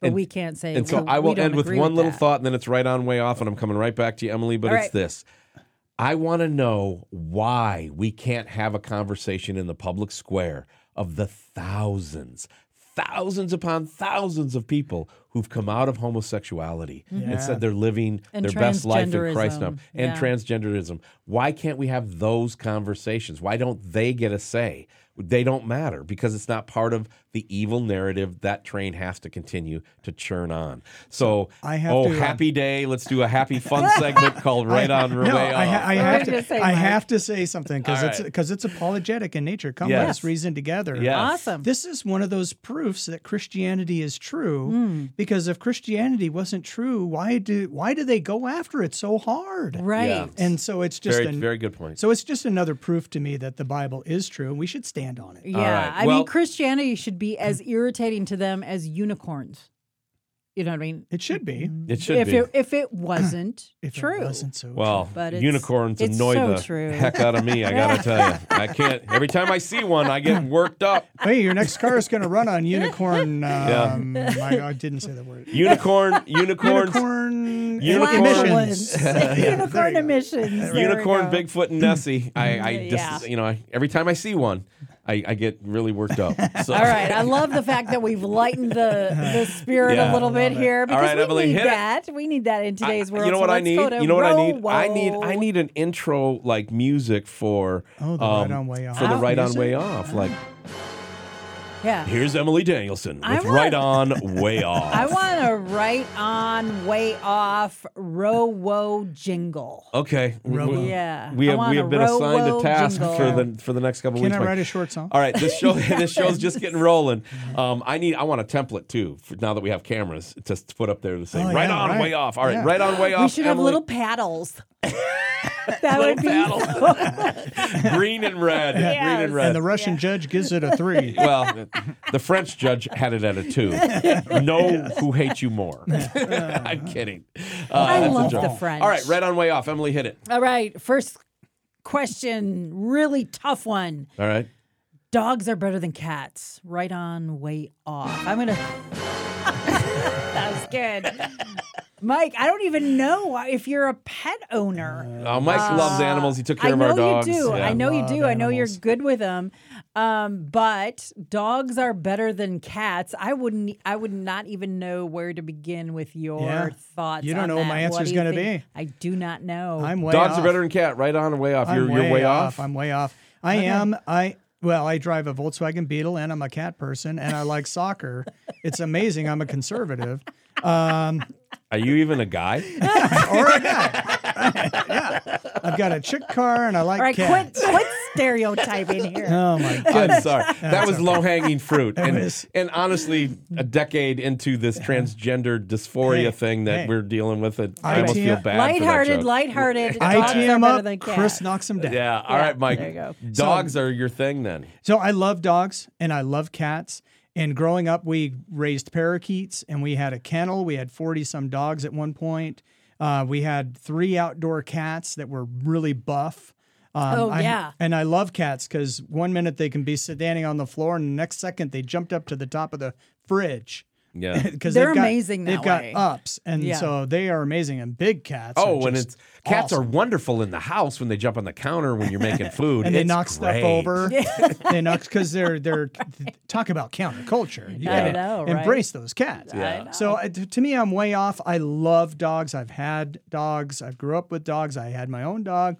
But And- we can't say. And so well, I will don't end with agree one little that. thought, and then it's right on way off, and I'm coming right back to you, Emilee. But All it's right. this: I want to know why we can't have a conversation in the public square of the thousands, thousands upon thousands of people who've come out of homosexuality and said they're living And their best life in Christ now, and Yeah. transgenderism. Why can't we have those conversations? Why don't they get a say? They don't matter because it's not part of the evil narrative that train has to continue to churn on. So, I have oh, to, uh, happy day. Let's do a happy fun <laughs> segment called Right <laughs> On No, Way I, ha- I have to. say, I Mike? have to say something because All it's because it's apologetic in nature. Come Yes. let us reason together. Yes. Awesome. This is one of those proofs that Christianity is true. Hmm. Because if Christianity wasn't true, why do why do they go after it so hard? Right. Yeah. And so it's just Very, an, very good point. so it's just another proof to me that the Bible is true and we should stand on it. Yeah. right. I Well- mean, Christianity should be as irritating to them as unicorns. You know what I mean? It should be. It should if be. it if it wasn't <clears throat> If true. it wasn't so well, But it's- unicorns it's annoy so the true. heck out of me. I gotta <laughs> tell you, I can't. Every time I see one, I get worked up. Hey, your next car is going to run on unicorn. <laughs> Um, I, I didn't say the word. Unicorn, <laughs> unicorns, Unicorn, Unicorn- emissions. Flatulence. there unicorn go. emissions. There we unicorn, go. Bigfoot, and Nessie. I, I Yeah. just, you know, I, every time I see one, I, I get really worked up. <laughs> So, All right, I love the fact that we've lightened the the spirit Yeah. a little bit here because right, we Emilee, need hit it. that. We need that in I- today's world. you know So what I need? You know what I need? I need I need an intro like music for Oh, the um, Right On Way Off for the right on way off. Like yeah. here's Emilee Danielson I with want- right <laughs> on way off. I want a right on way off row woe jingle. Okay. We- Robo. Yeah, We have we have been assigned a task jingle. for the for the next couple Can weeks. Can I write a short song? All right, this show <laughs> <laughs> this show's just getting rolling. Um, I need I want a template too. For now that we have cameras, just to put up there to say Oh, right yeah, on, right. way off. All right, Yeah. right on, way off. We should have little paddles. That would be paddles. <laughs> green and red. Green and red. And the Russian judge gives it a three. <laughs> well, the French judge had it at a two. <laughs> No, who hates you more? I'm kidding. Uh, I that's a love joke. the French. All right, right on, way off. Emilee, hit it. All right, first question, really tough one. All right. Dogs are better than cats. Right on, way off. I'm gonna. that was good. Mike, I don't even know if you're a pet owner. Oh, Mike loves animals. He took care I of know our dogs. you do. Yeah. I know you Love do. I know you're good with them. Um, but dogs are better than cats. I wouldn't. I would not even know where to begin with your Yeah. thoughts. You don't on know what my answer's do you gonna be. I do not know. I'm way Dogs off. are better than cat. Right on, way off. I'm You're, you're way off. I'm way off. I am. I well, I drive a Volkswagen Beetle, and I'm a cat person, and I like soccer. It's amazing. I'm a conservative. Um, Are you even a guy? <laughs> or a guy. <laughs> yeah. I've got a chick car, and I like All right, quit, cats. quit stereotyping here. <laughs> Oh my I'm sorry. That was low hanging fruit. And, was- and honestly, a decade into this transgender dysphoria Hey, thing that hey. we're dealing with, it, I I almost feel up- bad. for that lighthearted, joke. lighthearted. I Dogs tee him better up. than cats. Chris knocks him down. Yeah. All Yeah, right, Mike. there you go. Dogs are your thing then. So I love dogs and I love cats. And growing up, we raised parakeets and we had a kennel. We had 40 some dogs at one point. Uh, we had three outdoor cats that were really buff. Um, Oh, I- yeah. and I love cats because one minute they can be standing on the floor and the next second they jumped up to the top of the fridge. Yeah. <laughs> Because They're amazing They've that got way. ups, and Yeah. so they are amazing. And big cats. are Oh, and just it's cats are wonderful in the house when they jump on the counter when you're making <laughs> food. and they It's knock stuff over. <laughs> they knock because they're they're talk about counterculture. You I gotta know, right? embrace those cats. Yeah. So uh, t- to me, I'm way off. I love dogs. I've had dogs. I grew up with dogs. I had my own dog.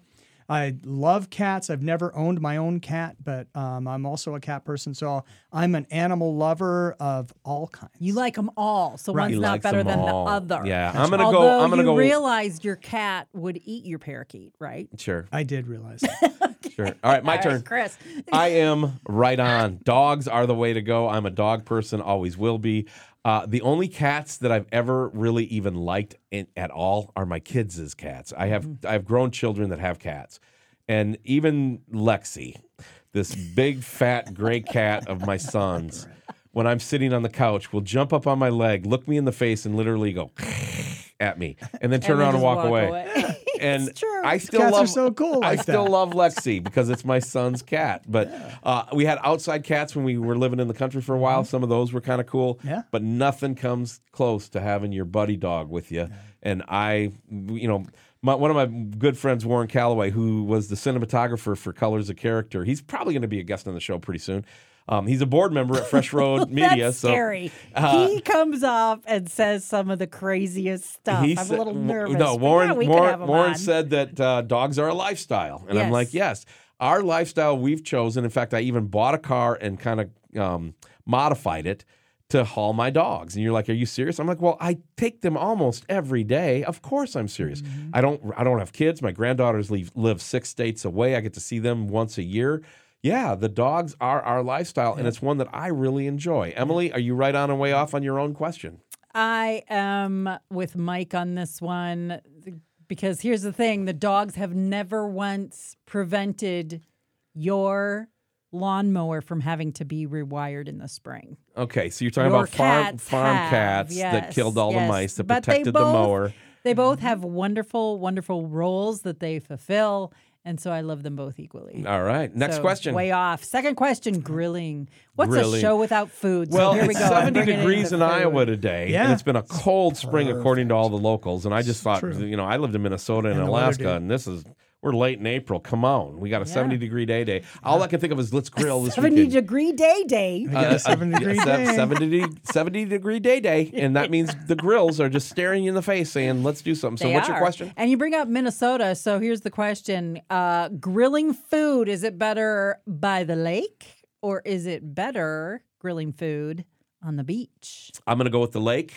I love cats. I've never owned my own cat, but um, I'm also a cat person. So I'm an animal lover of all kinds. You like them all, so Right. one's He not likes better than all. the other. Yeah, I'm gonna Although go. I'm gonna you go. realized your cat would eat your parakeet, right? sure, I did realize. That. <laughs> sure. All right, my All turn. right, Chris. I am right on. Dogs are the way to go. I'm a dog person, always will be. Uh, the only cats that I've ever really even liked in, at all are my kids' cats. I have I have grown children that have cats, and even Lexi, this big fat gray cat of my son's, <laughs> when I'm sitting on the couch will jump up on my leg, look me in the face, and literally go <laughs> at me, and then turn And around and just walk, away. <laughs> And. I still Cats are love so cool I like still that. love Lexi because it's my son's <laughs> cat. But uh, we had outside cats when we were living in the country for a while. Some of those were kind of cool. Mm-hmm. Yeah. But nothing comes close to having your buddy dog with you. And I, you know, my, one of my good friends, Warren Calloway, who was the cinematographer for Colors of Character, he's probably going to be a guest on the show pretty soon. Um, he's a board member at Fresh Road <laughs> Media. That's so scary. uh, he comes up and says some of the craziest stuff. I'm a little nervous. No, Warren. yeah, Warren, Warren said that uh, dogs are a lifestyle, and I'm like, yes, our lifestyle we've chosen. In fact, I even bought a car and kind of um, modified it to haul my dogs. And you're like, are you serious? I'm like, well, I take them almost every day. Of course, I'm serious. Mm-hmm. I don't. I don't have kids. My granddaughters live live six states away. I get to see them once a year. Yeah, the dogs are our lifestyle, and it's one that I really enjoy. Emilee, are you right on and way off on your own question? I am with Mike on this one because here's the thing the dogs have never once prevented your lawnmower from having to be rewired in the spring. Okay, so you're talking Your about farm cats farm have, cats that killed all the mice that protected the mower. They both have wonderful, wonderful roles that they fulfill. And so I love them both equally. All right, next So, question. Way off. Second question grilling. What's Grilling. a show without food? So well, here we it's go. 70 degrees the in. Iowa today, Yeah. and it's been a cold spring according to all the locals. And I just thought, True. you know, I lived in Minnesota and, And Alaska, and this is we're late in April. Come on, we got a Yeah. 70 degree day day. All I can think of is let's grill this 70 weekend. degree day day. I got 70 degree yeah, day. 70, 70 degree day day, and that means the grills are just staring you in the face, saying, "Let's do something." So, They what's your question? And you bring up Minnesota. So here's the question uh, Grilling food, is it better by the lake or is it better grilling food on the beach? I'm going to go with the lake.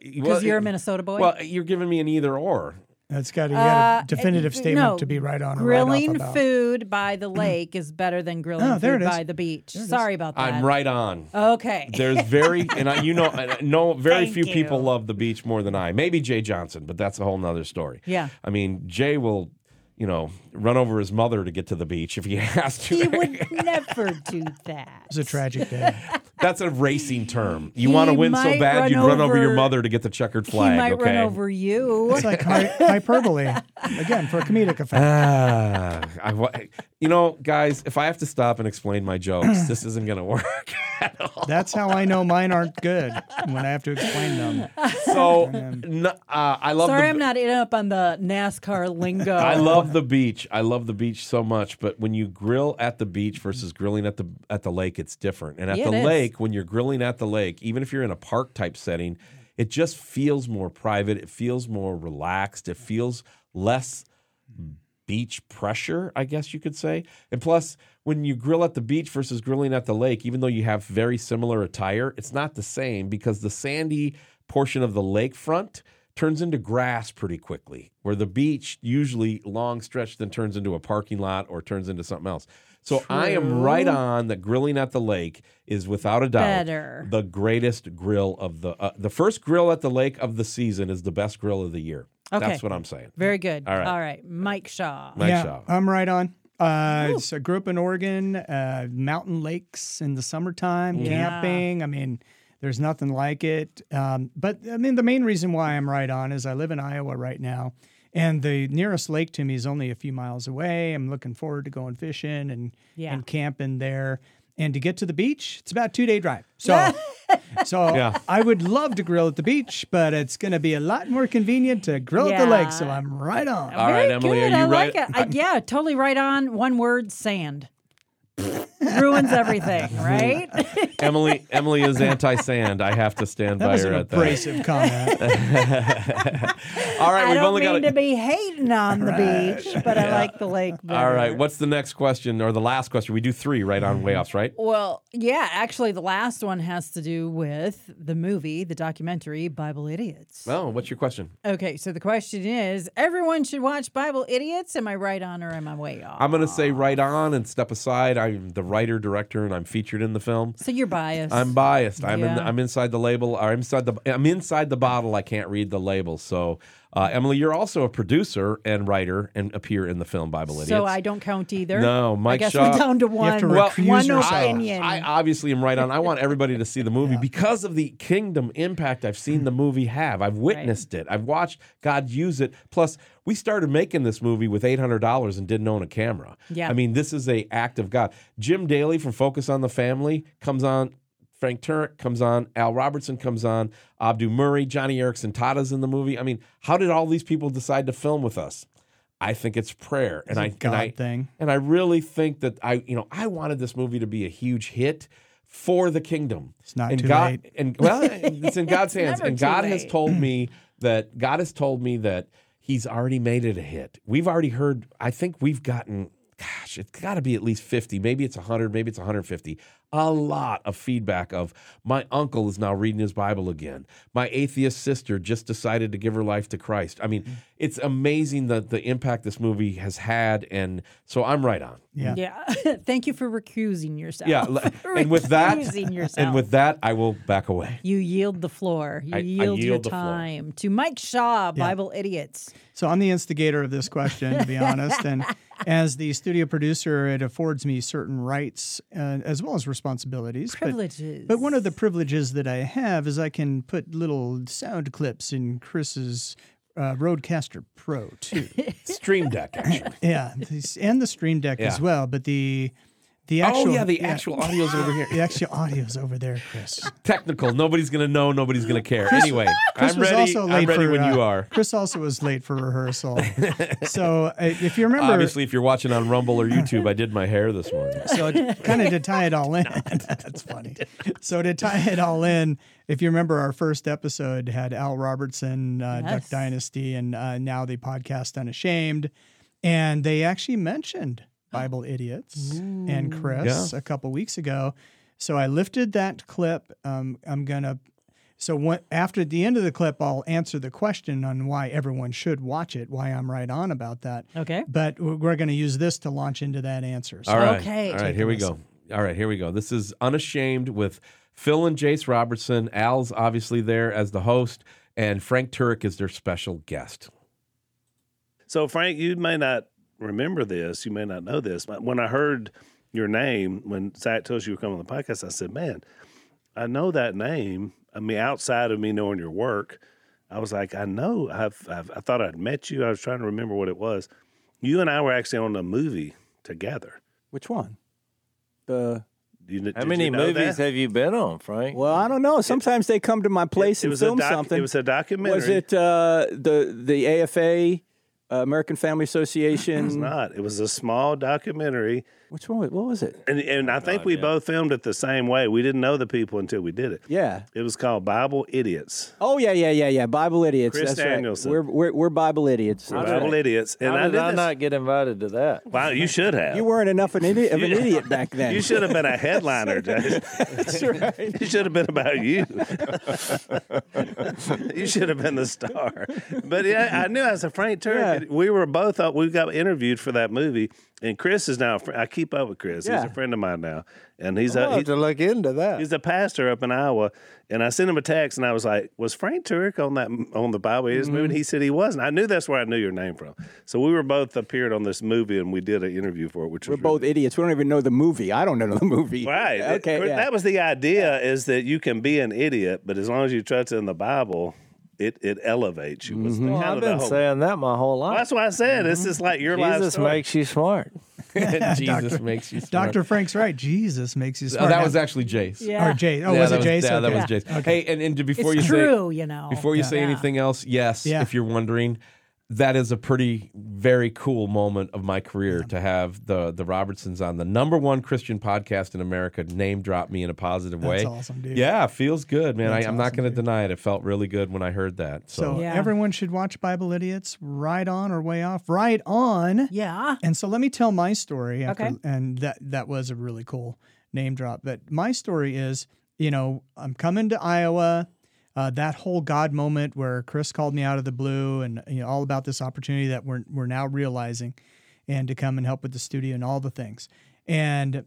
Because you're a Minnesota boy? Well, you're giving me an either or. That's got to Uh, get a definitive uh, statement no, to be right on. grilling right food by the <clears throat> lake is better than grilling Oh, food by the beach. There it is. Sorry about that. I'm right on. Okay. There's very, and I, you know, I know very Thank few people love the beach more than I. Maybe Jay Johnson, but that's a whole nother story. Yeah. I mean, Jay will, you know, run over his mother to get to the beach if he <laughs> has to. He would never do that. It was a tragic day. <laughs> that's a racing term. You want to win so bad, run you'd run over your mother to get the checkered flag. he might okay. run over you. It's like hy- hyperbole again for a comedic effect. Ah, I, you know, guys, if I have to stop and explain my jokes, this isn't going to work <laughs> at all. That's how I know mine aren't good when I have to explain them. So, n- uh, I love. Sorry, the, I'm not in up on the NASCAR lingo. I love the beach. I love the beach so much, but when you grill at the beach versus grilling at the at the lake, it's different. And at Yeah, the it is. Lake, when you're grilling at the lake, even if you're in a park type setting, it just feels more private. It feels more relaxed. It feels less beach pressure, I guess you could say. And plus, when you grill at the beach versus grilling at the lake, even though you have very similar attire, it's not the same because the sandy portion of the lakefront turns into grass pretty quickly, where the beach usually long stretch then turns into a parking lot or turns into something else. So I am right on that grilling at the lake is without a doubt Better. the greatest grill of the uh, the first grill at the lake of the season is the best grill of the year. Okay. That's what I'm saying. Very good. All right. All right. Mike Shaw. Mike yeah, Shaw. I'm right on. Uh, so I grew up in Oregon, uh, mountain lakes in the summertime, Yeah. camping. I mean, there's nothing like it. Um, but I mean, the main reason why I'm right on is I live in Iowa right now, and the nearest lake to me is only a few miles away. I'm looking forward to going fishing and Yeah. and camping there. And to get to the beach, it's about a two day drive. <laughs> So, so Yeah. I would love to grill at the beach, but it's going to be a lot more convenient to grill at the lake. So I'm right on. All right, Very Emilee, good. are you I right? like it. I- yeah, totally right on. One word: sand. Ruins everything, <laughs> right? <laughs> Emilee Emilee is anti-sand. I have to stand That by her an at that. abrasive comment. <laughs> All right, I we've don't only got mean a, to be hating on the beach, but I like the lake better. All right, what's the next question or the last question? We do 3 right on mm-hmm. way offs, right? Well, yeah, actually, the last one has to do with the movie, the documentary Bible Idiots. Oh, what's your question? Okay, so the question is everyone should watch Bible Idiots. Am I right on or am I way off? I'm going to say right on and step aside. I'm the right writer director, and I'm featured in the film. So you're biased. I'm biased. I'm in. I'm inside the label. Or I'm inside the. I'm inside the bottle. I can't read the label. So, uh, Emilee, you're also a producer and writer and appear in the film Bible Idiots. so I don't count either. No, Mike I guess Shaw- we're down to have one. to Well, one opinion. I obviously am right on. I want everybody to see the movie because of the kingdom impact I've seen the movie have. I've witnessed it. I've watched God use it. Plus, we started making this movie with eight hundred dollars and didn't own a camera. Yeah. I mean, this is a act of God. Jim Daly from Focus on the Family comes on. Frank Turek comes on, Al Robertson comes on, Abdu Murray, Joni Eareckson Tada's in the movie. I mean, how did all these people decide to film with us? I think it's prayer, and a I God and I, thing. and I really think that I, you know, I wanted this movie to be a huge hit for the kingdom. It's not and too God, late. And well, <laughs> it's in God's hands. And God has told me <clears throat> that God has told me that He's already made it a hit. We've already heard. I think we've gotten. Gosh, it's got to be at least 50. Maybe it's 100. Maybe it's 150. A lot of feedback of my uncle is now reading his Bible again. My atheist sister just decided to give her life to Christ. I mean, mm. it's amazing the the impact this movie has had, and so I'm right on. Yeah. yeah. <laughs> Thank you for recusing yourself. Yeah, <laughs> and with that, yourself. and with that, I will back away. you yield the floor. You I- I yield, your yield the floor. time to Mike Shaw, Bible Idiots. So I'm the instigator of this question, to be honest. And <laughs> as the studio producer, it affords me certain rights uh, as well as responsibilities. But- Privileges. But, one of the privileges that I have is I can put little sound clips in Chris's uh, RodeCaster Pro too. Stream Deck, actually. <laughs> yeah, and the Stream Deck as well. But the the actual oh yeah, the actual audio's over here. <laughs> the actual audio's over there, Chris. Technical. Nobody's gonna know. Nobody's gonna care. anyway, Chris I'm was ready. also late I'm ready for, when you uh, are. Chris also was late for rehearsal. <laughs> so uh, if you remember, Obviously, if you're watching on Rumble or YouTube, I did my hair this morning. So kind of to tie it all in, <laughs> that's funny. So to tie it all in, if you remember, our first episode had Al Robertson, uh, Duck Dynasty, and uh, now the podcast Unashamed, and they actually mentioned Bible Idiots and Chris a couple weeks ago. So I lifted that clip. Um, I'm gonna. So what, after the end of the clip, I'll answer the question on why everyone should watch it. Why I'm right on about that. Okay. But we're we're going to use this to launch into that answer. So All right. Okay. All Take right. a Here we go. All right. Here we go. This is Unashamed with Phil and Jace Robertson. Al's obviously there as the host, and Frank Turek is their special guest. So, Frank, you may not remember this, you may not know this, but when I heard your name, when Zach told us you were coming on the podcast, I said, Man, I know that name. I mean, outside of me knowing your work, I was like, I know. I've, I've I thought I'd met you. I was trying to remember what it was. You and I were actually on a movie together. Which one? The You, How many you know movies that? have you been on, Frank? well, I don't know. Sometimes they come to my place it and was film a doc- something. It was a documentary. Was it uh, the the AFA, American Family Association? It's not. It was a small documentary, Which one? was- What was it? and and I think we both filmed it the same way. We didn't know the people until we did it. Yeah. It was called Bible Idiots. Oh yeah, yeah, yeah, yeah. Bible idiots. Chris That's Danielson. right. We're, we're we're Bible idiots. That's Bible right. Idiots. And How I did did I this- not get invited to that? Wow, you should have. You weren't enough an idiot of an <laughs> idiot back then. You should have been a <laughs> headliner, Jay. That's right. It should have been about you. <laughs> you should have been the star. But yeah, I knew as a Frank Turek, Yeah. we were both up. We got interviewed for that movie, and Chris is now. I keep up with Chris. He's a friend of mine now, and he's I'll a have he- to look into that. he's a pastor up in Iowa. And I sent him a text, and I was like, "Was Frank Turek on that on the Bible Idiots mm-hmm. movie?" And he said he wasn't. I knew that's where I knew your name from. So we were both appeared on this movie, and we did an interview for it, which We're was both idiots. We don't even know the movie. I don't know the movie. <laughs> Right. <laughs> Okay. That, yeah. that was the idea is that you can be an idiot, but as long as you trust in the Bible, it, it elevates you. Was mm-hmm. the- Well, I've been whole- saying that my whole Well, life. that's why I said this is like your mm-hmm. life Jesus story. makes you smart. <laughs> <laughs> Jesus makes you smart. Dr. Frank's right. Jesus makes you Oh, that Now- was actually Jace. Yeah. Or Jay. Oh, Yeah, was that it Jace? Yeah, that was Jace. Hey, and, and before it's you true, say you know. before you say Yeah. anything else, yes, Yeah. if you're wondering, that is a pretty very cool moment of my career to have the the Robertsons on the number one Christian podcast in America name drop me in a positive That's way. awesome, dude. Yeah, feels good, man. I, That's I'm not going to deny it. It felt really good when I heard that. So, So Yeah. everyone should watch Bible Idiots. Right on or way off? Right on. Yeah. And so let me tell my story. After, Okay. And that that was a really cool name drop. But my story is, you know, I'm coming to Iowa. Uh, that whole God moment where Chris called me out of the blue, and you know, all about this opportunity that we're we're now realizing, and to come and help with the studio and all the things. And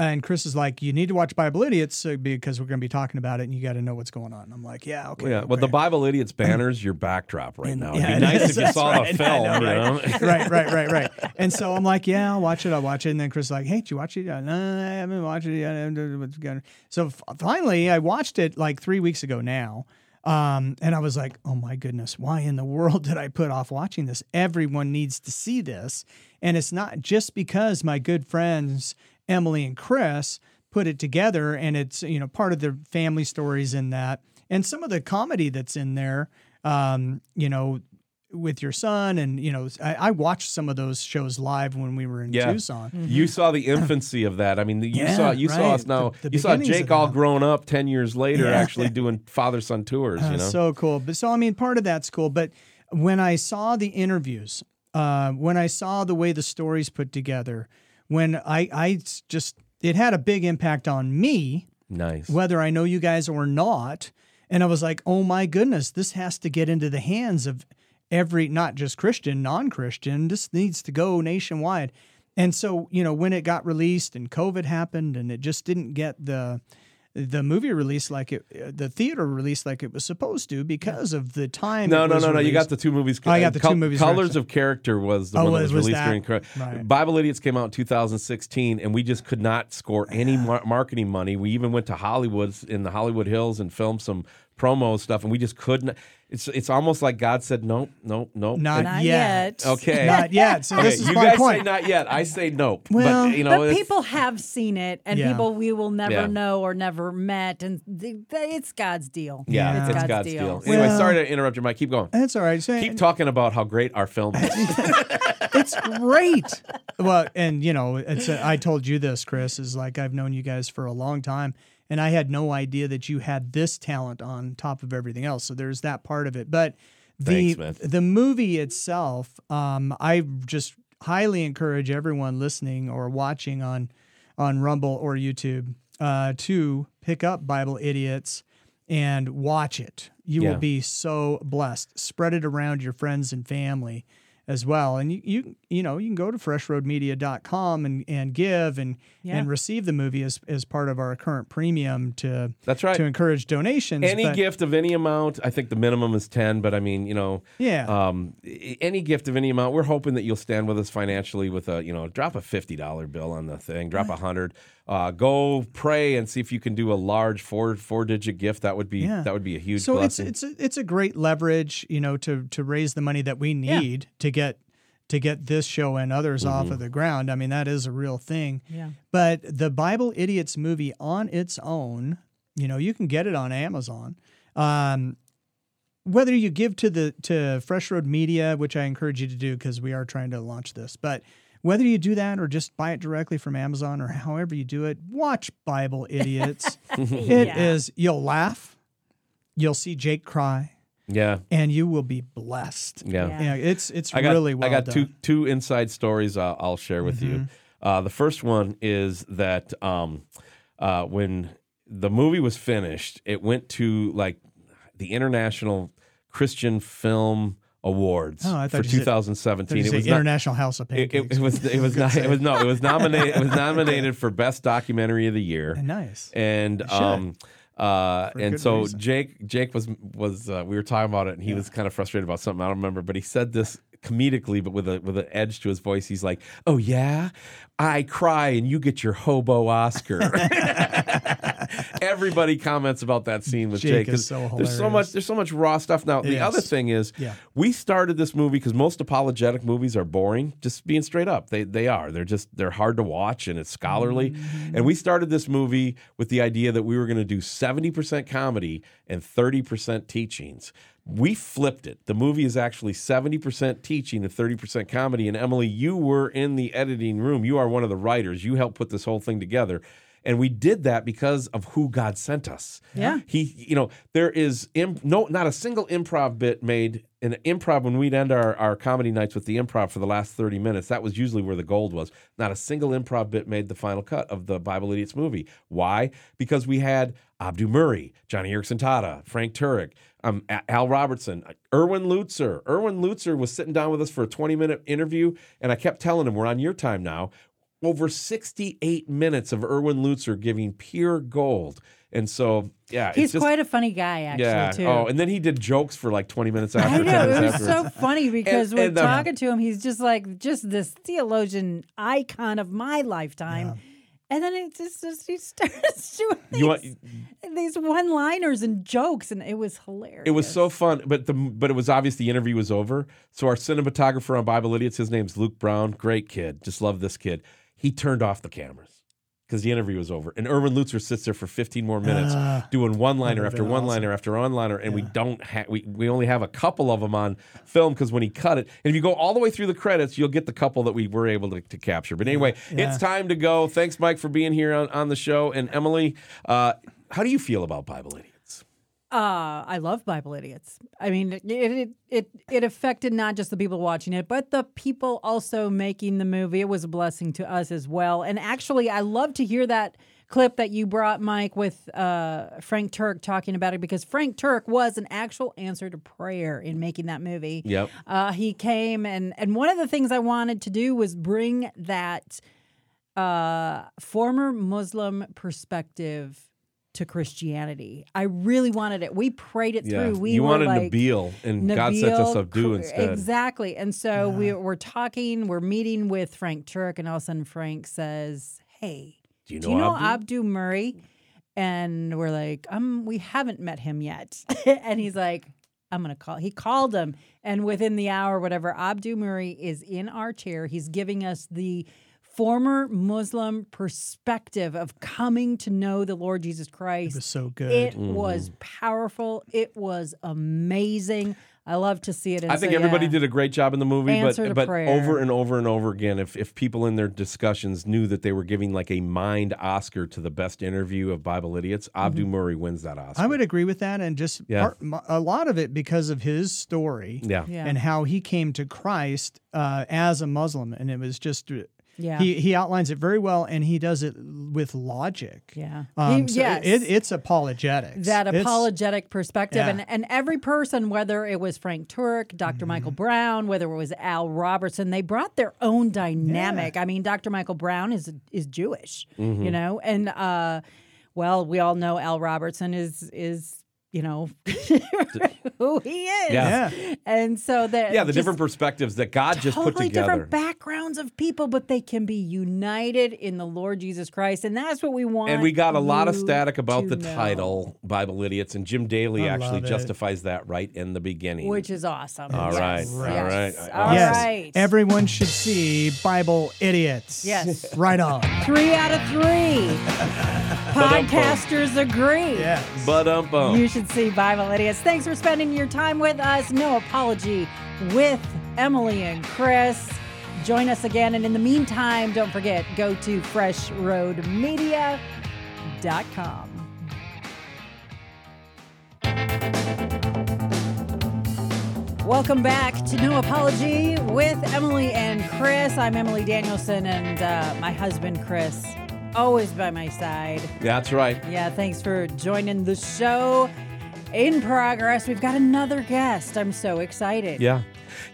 And Chris is like, "You need to watch Bible Idiots uh, because we're going to be talking about it, and you got to know what's going on." And I'm like, "Yeah, okay." yeah, well, the. Bible idiots <clears throat> banner's your backdrop right now. <laughs> It'd yeah, be nice is. if you saw right. <laughs> the film. know, you right. know? <laughs> right, right, right, right. And so I'm like, yeah, I'll watch it. I'll watch it. And then Chris is like, hey, did you watch it? yet?" No, I haven't watched it yet. So finally, I watched it like three weeks ago now. Um, and I was like, oh my goodness, why in the world did I put off watching this? Everyone needs to see this. And it's not just because my good friends, Emilee and Chris, put it together and it's, you know, part of the family stories in that. And some of the comedy that's in there, um, you know, with your son and you know I, I watched some of those shows live when we were in Yeah. Tucson. You saw the infancy of that. I mean, you Yeah, saw you saw us now. The- the you saw Jake all grown up ten years later, Yeah. actually doing father son tours. Uh, You <laughs> know, So cool. But so I mean, part of that's cool. But when I saw the interviews, uh, when I saw the way the stories put together, when I I just it had a big impact on me, nice. whether I know you guys or not. And I was like, oh my goodness, this has to get into the hands of every, not just Christian, non Christian. This needs to go nationwide. And so, you know, when it got released and COVID happened and it just didn't get the, the movie release like it, uh, the theater release like it was supposed to because of the time. No, it no, was no, no. You got the two movies. I got the two movies Colors released. of Character was the Oh, one that was- was released that? during. Right. Bible Idiots came out in 2016, and we just could not score any mar- marketing money. We even went to Hollywood in the Hollywood Hills and filmed some promo stuff, and we just couldn't. It's it's almost like God said, nope, nope, nope. Not, Not yet. yet. Okay. Not <laughs> yet. So Okay, this is you my guys point. say not yet. I say nope. Well, but you know, but people have seen it, and Yeah. people we will never Yeah. know or never met, and th- th- it's God's deal. Yeah, Yeah. it's God's, deal. deal. Anyway, Well- sorry to interrupt you, Mike. Keep going. That's all right. So- Keep talking about how great our film is. <laughs> it's great. well, and you know, it's a, I told you this, Chris, is like I've known you guys for a long time, and I had no idea that you had this talent on top of everything else. So there's that part of it. But the Thanks, the movie itself, um, I just highly encourage everyone listening or watching on on Rumble or YouTube uh, to pick up Bible Idiots and watch it. You Yeah. will be so blessed. Spread it around your friends and family as well. And you you you know, you can go to freshroadmedia.com and and give and Yeah. and receive the movie as as part of our current premium to That's right. to encourage donations. any but- gift of any amount i think the minimum is 10 but i mean you know Yeah. um, any gift of any amount we're hoping that you'll stand with us financially with a you know drop a $50 bill on the thing drop a hundred uh, go pray and see if you can do a large four four digit gift that would be Yeah. that would be a huge so blessing it's it's a, it's a great leverage, you know, to to raise the money that we need to get to get this show and others Mm-hmm. off of the ground. I mean, that is a real thing. Yeah. But the Bible Idiots movie on its own, you know, you can get it on Amazon. Um, whether you give to the to Fresh Road Media, which I encourage you to do because we are trying to launch this, but whether you do that or just buy it directly from Amazon or however you do it, watch Bible Idiots. <laughs> It is Yeah. you'll laugh, you'll see Jake cry, yeah and you will be blessed. yeah, Yeah. Yeah, it's it's I got, really well I got done. two two inside stories I'll, I'll share with you. Uh, the first one is that um, uh, when the movie was finished, it went to like the International Christian Film Awards Oh, for you said- 2017. It was not, International House of it, Pancakes. it, it was <laughs> it was not it was no it was nominated it was nominated for best documentary of the year <laughs> nice. and um uh For and so reason. Jake Jake was was uh, we were talking about it and he was kind of frustrated about something I don't remember but he said this comedically but with a with an edge to his voice he's like oh yeah I cry and you get your hobo Oscar <laughs> everybody comments about that scene with Jake Jake, is so there's so much there's so much raw stuff now the Yes. other thing is Yeah. we started this movie because most apologetic movies are boring. Just being straight up, they they are. They're just they're hard to watch and it's scholarly. Mm-hmm. And we started this movie with the idea that we were going to do seventy percent comedy and thirty percent teachings. We flipped it. The movie is actually seventy percent teaching and thirty percent comedy. And Emilee, you were in the editing room. You are one of the writers. You helped put this whole thing together. And we did that because of who God sent us. Yeah. He, you know, there is Im- no, not a single improv bit made in improv when we'd end our, our comedy nights with the improv for the last 30 minutes. That was usually where the gold was. Not a single improv bit made the final cut of the Bible Idiots movie. Why? Because we had Abdu Murray, Joni Eareckson Tada, Frank Turek, um, Al Robertson, Erwin Lutzer. Erwin Lutzer was sitting down with us for a 20 minute interview, and I kept telling him, We're on your time now over 68 minutes of Erwin Lutzer giving pure gold. And so, yeah, He's it's just, quite a funny guy, actually, yeah. too. Oh, and then he did jokes for like 20 minutes I after. 10 know it minutes was so funny because And- we're and, um, talking to him. He's just like just this theologian icon of my lifetime, and then it just, just he <laughs> starts doing these, You want- these one-liners and jokes, and it was hilarious. It was so fun, but the but it was obvious the interview was over. So our cinematographer on Bible Idiots, his name's Luke Brown, great kid, just love this kid. He turned off the cameras because the interview was over, and Erwin Lutzer sits there for 15 more minutes Ah, doing one liner after one liner after one liner, and we don't have we we only have a couple of them on film because when he cut it, and if you go all the way through the credits, you'll get the couple that we were able to, to capture. But anyway, Yeah. it's time to go. Thanks, Mike, for being here on, on the show, and Emilee, uh, how do you feel about Bible Idiots? Uh, I love Bible idiots. I mean, it, it it it affected not just the people watching it, but the people also making the movie. It was a blessing to us as well. And actually, I love to hear that clip that you brought, Mike, with uh, Frank Turek talking about it because Frank Turek was an actual answer to prayer in making that movie. Yep. Uh, he came and and one of the things I wanted to do was bring that uh, former Muslim perspective to Christianity. I really wanted it. We prayed it through. We you wanted like, Nabeel, and God sent us Nabil Abdu instead. Exactly. And so we, we're talking, we're meeting with Frank Turek, and all of a sudden Frank says, Hey, Do you know, do you know Abdu? Abdu Murray? And we're like, um, we haven't met him yet. <laughs> and he's like, I'm gonna call. He called him, and within the hour, whatever, Abdu Murray is in our chair. He's giving us the former Muslim perspective of coming to know the Lord Jesus Christ. It was so good. It Mm-hmm. was powerful. It was amazing. I love to see it. And I think so, everybody yeah. did a great job in the movie, Answer but to but prayer. over and over and over again, if if people in their discussions knew that they were giving like a mind Oscar to the best interview of Bible idiots, Abdu Murray wins that Oscar. I would agree with that, and just Yeah. part, m- a lot of it because of his story yeah. Yeah. and how he came to Christ uh, as a Muslim, and it was just uh, Yeah. he he outlines it very well, and he does it with logic. Yeah. um, He- so yes. it, it's apologetics. that It's- apologetic perspective Yeah. and, and every person whether it was frank turek doctor Mm-hmm. michael brown whether it was al robertson they brought their own dynamic i mean dr michael brown is is jewish Mm-hmm. you know and uh well we all know al robertson is is you know <laughs> who he is Yeah. Yeah. and so that Yeah, the different perspectives that God just put together. different backgrounds of people but they can be united in the lord jesus christ and that's what we want and we got a lot of static about the know. title, Bible Idiots, and Jim Daly I actually justifies that right in the beginning. which is awesome. All Yes. right, Yes. right. All yes, right. everyone should see Bible idiots. Yes. right on. <laughs> three out of three. <laughs> Podcasters agree. Yes. but um, bum. You should see Bible Idiots. Thanks for spending your time with us. No apology with Emilee and Chris. Join us again. And in the meantime, don't forget, go to freshroadmedia.com. Welcome back to No Apology with Emilee and Chris. I'm Emilee Danielson and uh, my husband, Chris, always by my side. That's right. Yeah, thanks for joining the show. In progress, we've got another guest. I'm so excited. Yeah.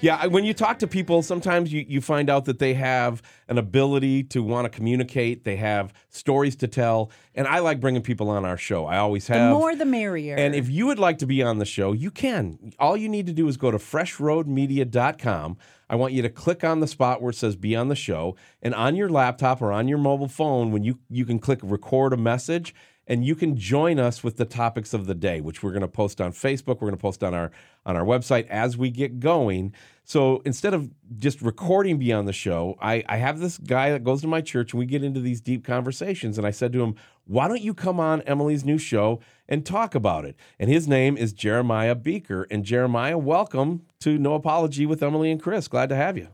Yeah. When you talk to people, sometimes you, you find out that they have an ability to want to communicate, they have stories to tell. And I like bringing people on our show. I always have. The more the merrier. And if you would like to be on the show, you can. All you need to do is go to freshroadmedia.com. I want you to click on the spot where it says be on the show. And on your laptop or on your mobile phone, when you, you can click record a message and you can join us with the topics of the day, which we're going to post on Facebook. We're going to post on our on our website as we get going. So instead of just recording beyond the show, I, I have this guy that goes to my church and we get into these deep conversations. And I said to him, Why don't you come on Emilee's new show and talk about it? And his name is Jeremiah Bieker. And Jeremiah, welcome to No Apology with Emilee and Chris. Glad to have you.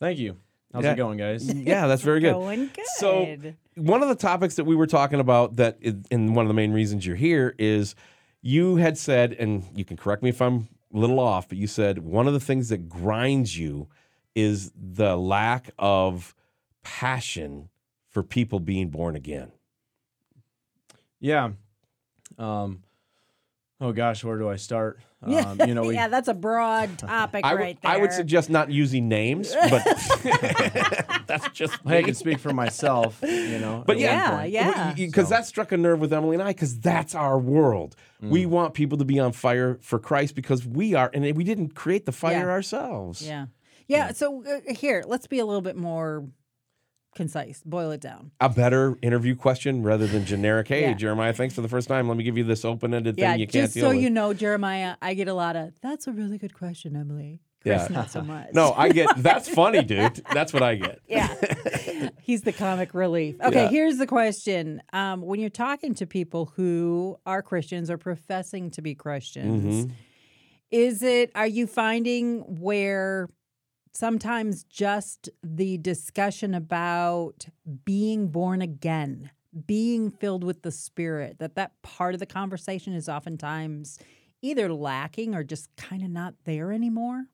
Thank you. How's Yeah. it going, guys? Yeah, that's very <laughs> good. Going good. So, one of the topics that we were talking about that, and one of the main reasons you're here is you had said, and you can correct me if I'm a little off, but you said one of the things that grinds you is the lack of passion for people being born again. Yeah. Um, Oh gosh, where do I start? Yeah, Um, you know, <laughs> we, yeah, that's a broad topic I, w- right there. I would suggest not using names, but <laughs> that's just I can speak for myself. You know, But yeah, yeah. because that struck a nerve with Emilee and I, because that's our world. Mm. We want people to be on fire for Christ because we are, and we didn't create the fire Yeah. ourselves. Yeah. Yeah. So uh, here, let's be a little bit more concise. Boil it down. A better interview question rather than generic. Hey, Yeah. Jeremiah, thanks for the first time. Let me give you this open-ended thing yeah. you can't Just deal so with. you know, Jeremiah, I get a lot of. That's a really good question, Emilee. Chris, Yeah. not so much. no, I get that's funny, dude. That's what I get. yeah. <laughs> He's the comic relief. Okay, Yeah. here's the question. Um, when you're talking to people who are Christians or professing to be Christians, Mm-hmm. is it, are you finding where sometimes just the discussion about being born again, being filled with the Spirit, that that part of the conversation is oftentimes either lacking or just kind of not there anymore?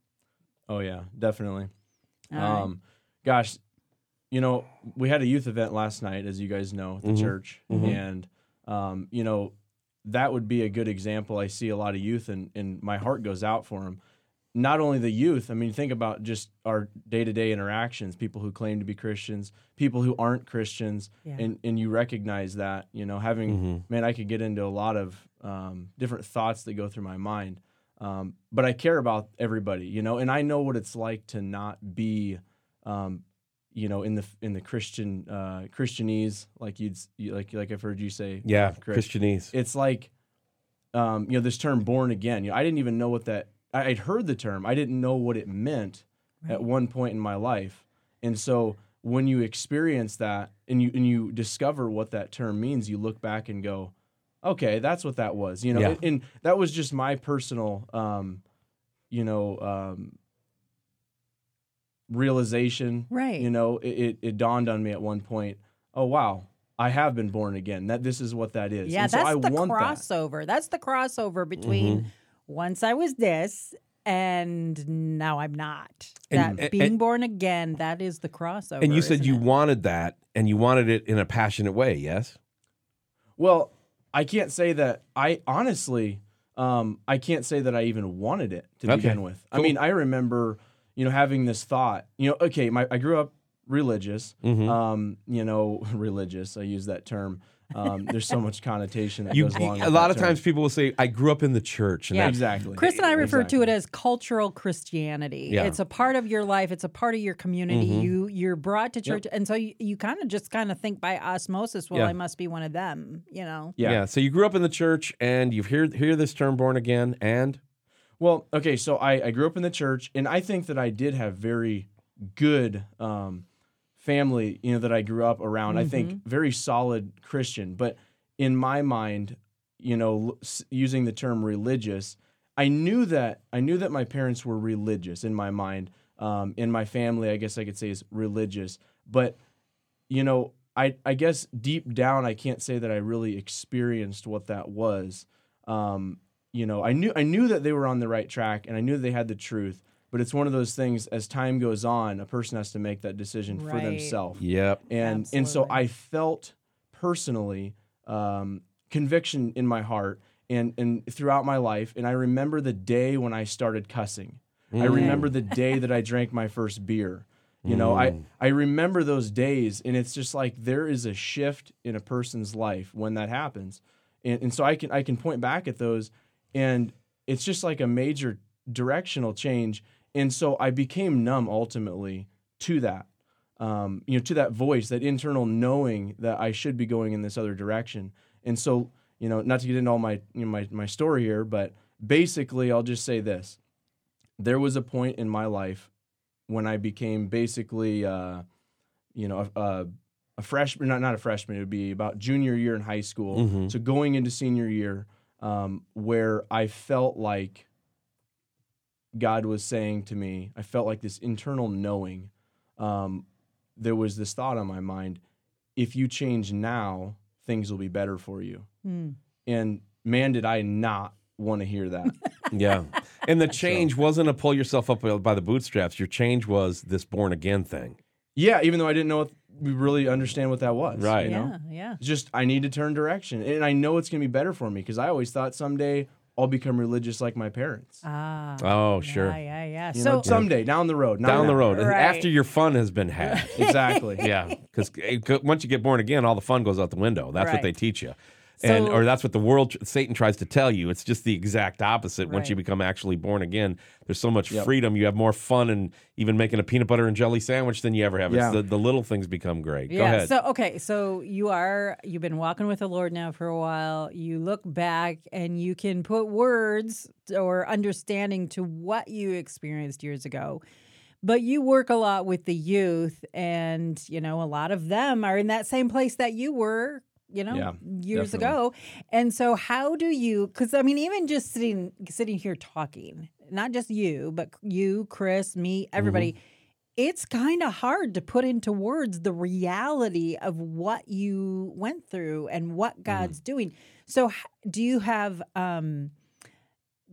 Oh yeah, definitely. All right. Um, gosh, you know, we had a youth event last night, as you guys know, at the Mhm. church, and um, you know, that would be a good example. I see a lot of youth, and and my heart goes out for them. Not only the youth. I mean, think about just our day to day interactions. People who claim to be Christians, people who aren't Christians, Yeah. and and you recognize that. You know, having Mhm. man, I could get into a lot of um, different thoughts that go through my mind. Um, but I care about everybody, you know, and I know what it's like to not be, um, you know, in the in the Christian uh, Christianese, like you'd s- you, like like I've heard you say, Yeah, Chris. Christianese. It's like, um, you know, this term "born again." You know, I didn't even know what that. I, I'd heard the term. I didn't know what it meant at one point in my life, and so when you experience that and you and you discover what that term means, you look back and go, okay, that's what that was. You know, Yeah. and, and that was just my personal, um, you know, um, realization. Right. You know, it, it, it dawned on me at one point. Oh wow, I have been born again. That this is what that is. Yeah, And so that's I the want that. crossover. That's the crossover between Mm-hmm. Once I was this and now I'm not. And- that and- being and- born again, that is the crossover. And you said you it? wanted that, and you wanted it in a passionate way. Yes. Well, I can't say that. I honestly, um, I can't say that I even wanted it to Okay, begin with. I mean, I remember, you know, having this thought. You know, okay, my I grew up religious. Mhm. Um, you know, <laughs> religious. I use that term. Um, there's so much connotation that You, goes along. a with lot that of term. times people will say, "I grew up in the church." And Yeah. exactly. Chris and I refer to it as cultural Christianity. Yeah. It's a part of your life. It's a part of your community. Mhm. You you're brought to church, and so you, you kind of just kind of think by osmosis. Well, Yeah. I must be one of them. You know. yeah. Yeah. So you grew up in the church, and you hear hear this term "born again," and Well, okay, so I, I grew up in the church, and I think that I did have very good um, family, you know, that I grew up around. I think very solid Christian, but in my mind, you know, using the term religious, I knew that I knew that my parents were religious in my mind. Um, in my family, I guess I could say is religious, but you know, I I guess deep down, I can't say that I really experienced what that was. Um, you know, I knew I knew that they were on the right track, and I knew they had the truth. But it's one of those things. As time goes on, a person has to make that decision for themselves yep, and and so I felt personally um, conviction in my heart and and throughout my life. And I remember the day when I started cussing. I remember the <laughs> day that I drank my first beer. You know, I I remember those days, and it's just like there is a shift in a person's life when that happens, and and so I can I can point back at those, and it's just like a major directional change. And so I became numb ultimately to that um, you know, to that voice, that internal knowing that I should be going in this other direction. And so, you know, not to get into all my you know, my my story here, but basically, I'll just say this: there was a point in my life when I became basically, uh, you know, a, a, a freshman, not not a freshman. It would be about junior year in high school, Mhm. so going into senior year, um, where I felt like God was saying to me, I felt like this internal knowing. Um, there was this thought on my mind if you change now, things will be better for you. Hmm. And man, did I not want to hear that. <laughs> yeah. And the change wasn't a pull yourself up by the bootstraps. Your change was this born again thing. yeah, even though I didn't know if we really understand what that was. Right. You know? Yeah. Yeah. Just I need to turn direction. And I know it's going to be better for me because I always thought someday I'll become religious like my parents. Ah. Oh, sure. Yeah, yeah, yeah. You so know, someday down the road, not Down the road, Right. after your fun has been had. <laughs> Exactly. yeah, because once you get born again, all the fun goes out the window. That's what they teach you. And or that's what the world Satan tries to tell you. It's just the exact opposite. Once you become actually born again, there's so much Yep. freedom. You have more fun and even making a peanut butter and jelly sandwich than you ever have. Yeah. It's the, the little things become great. Go yeah. ahead. So okay, so you are you've been walking with the Lord now for a while. You look back and you can put words or understanding to what you experienced years ago. But you work a lot with the youth and you know a lot of them are in that same place that you were, you know, Yeah, years definitely. ago. And so how do you cuz I mean even just sitting sitting here talking, not just you, but you, Chris, me, everybody it's kind of hard to put into words the reality of what you went through and what God's doing. So, do you have um,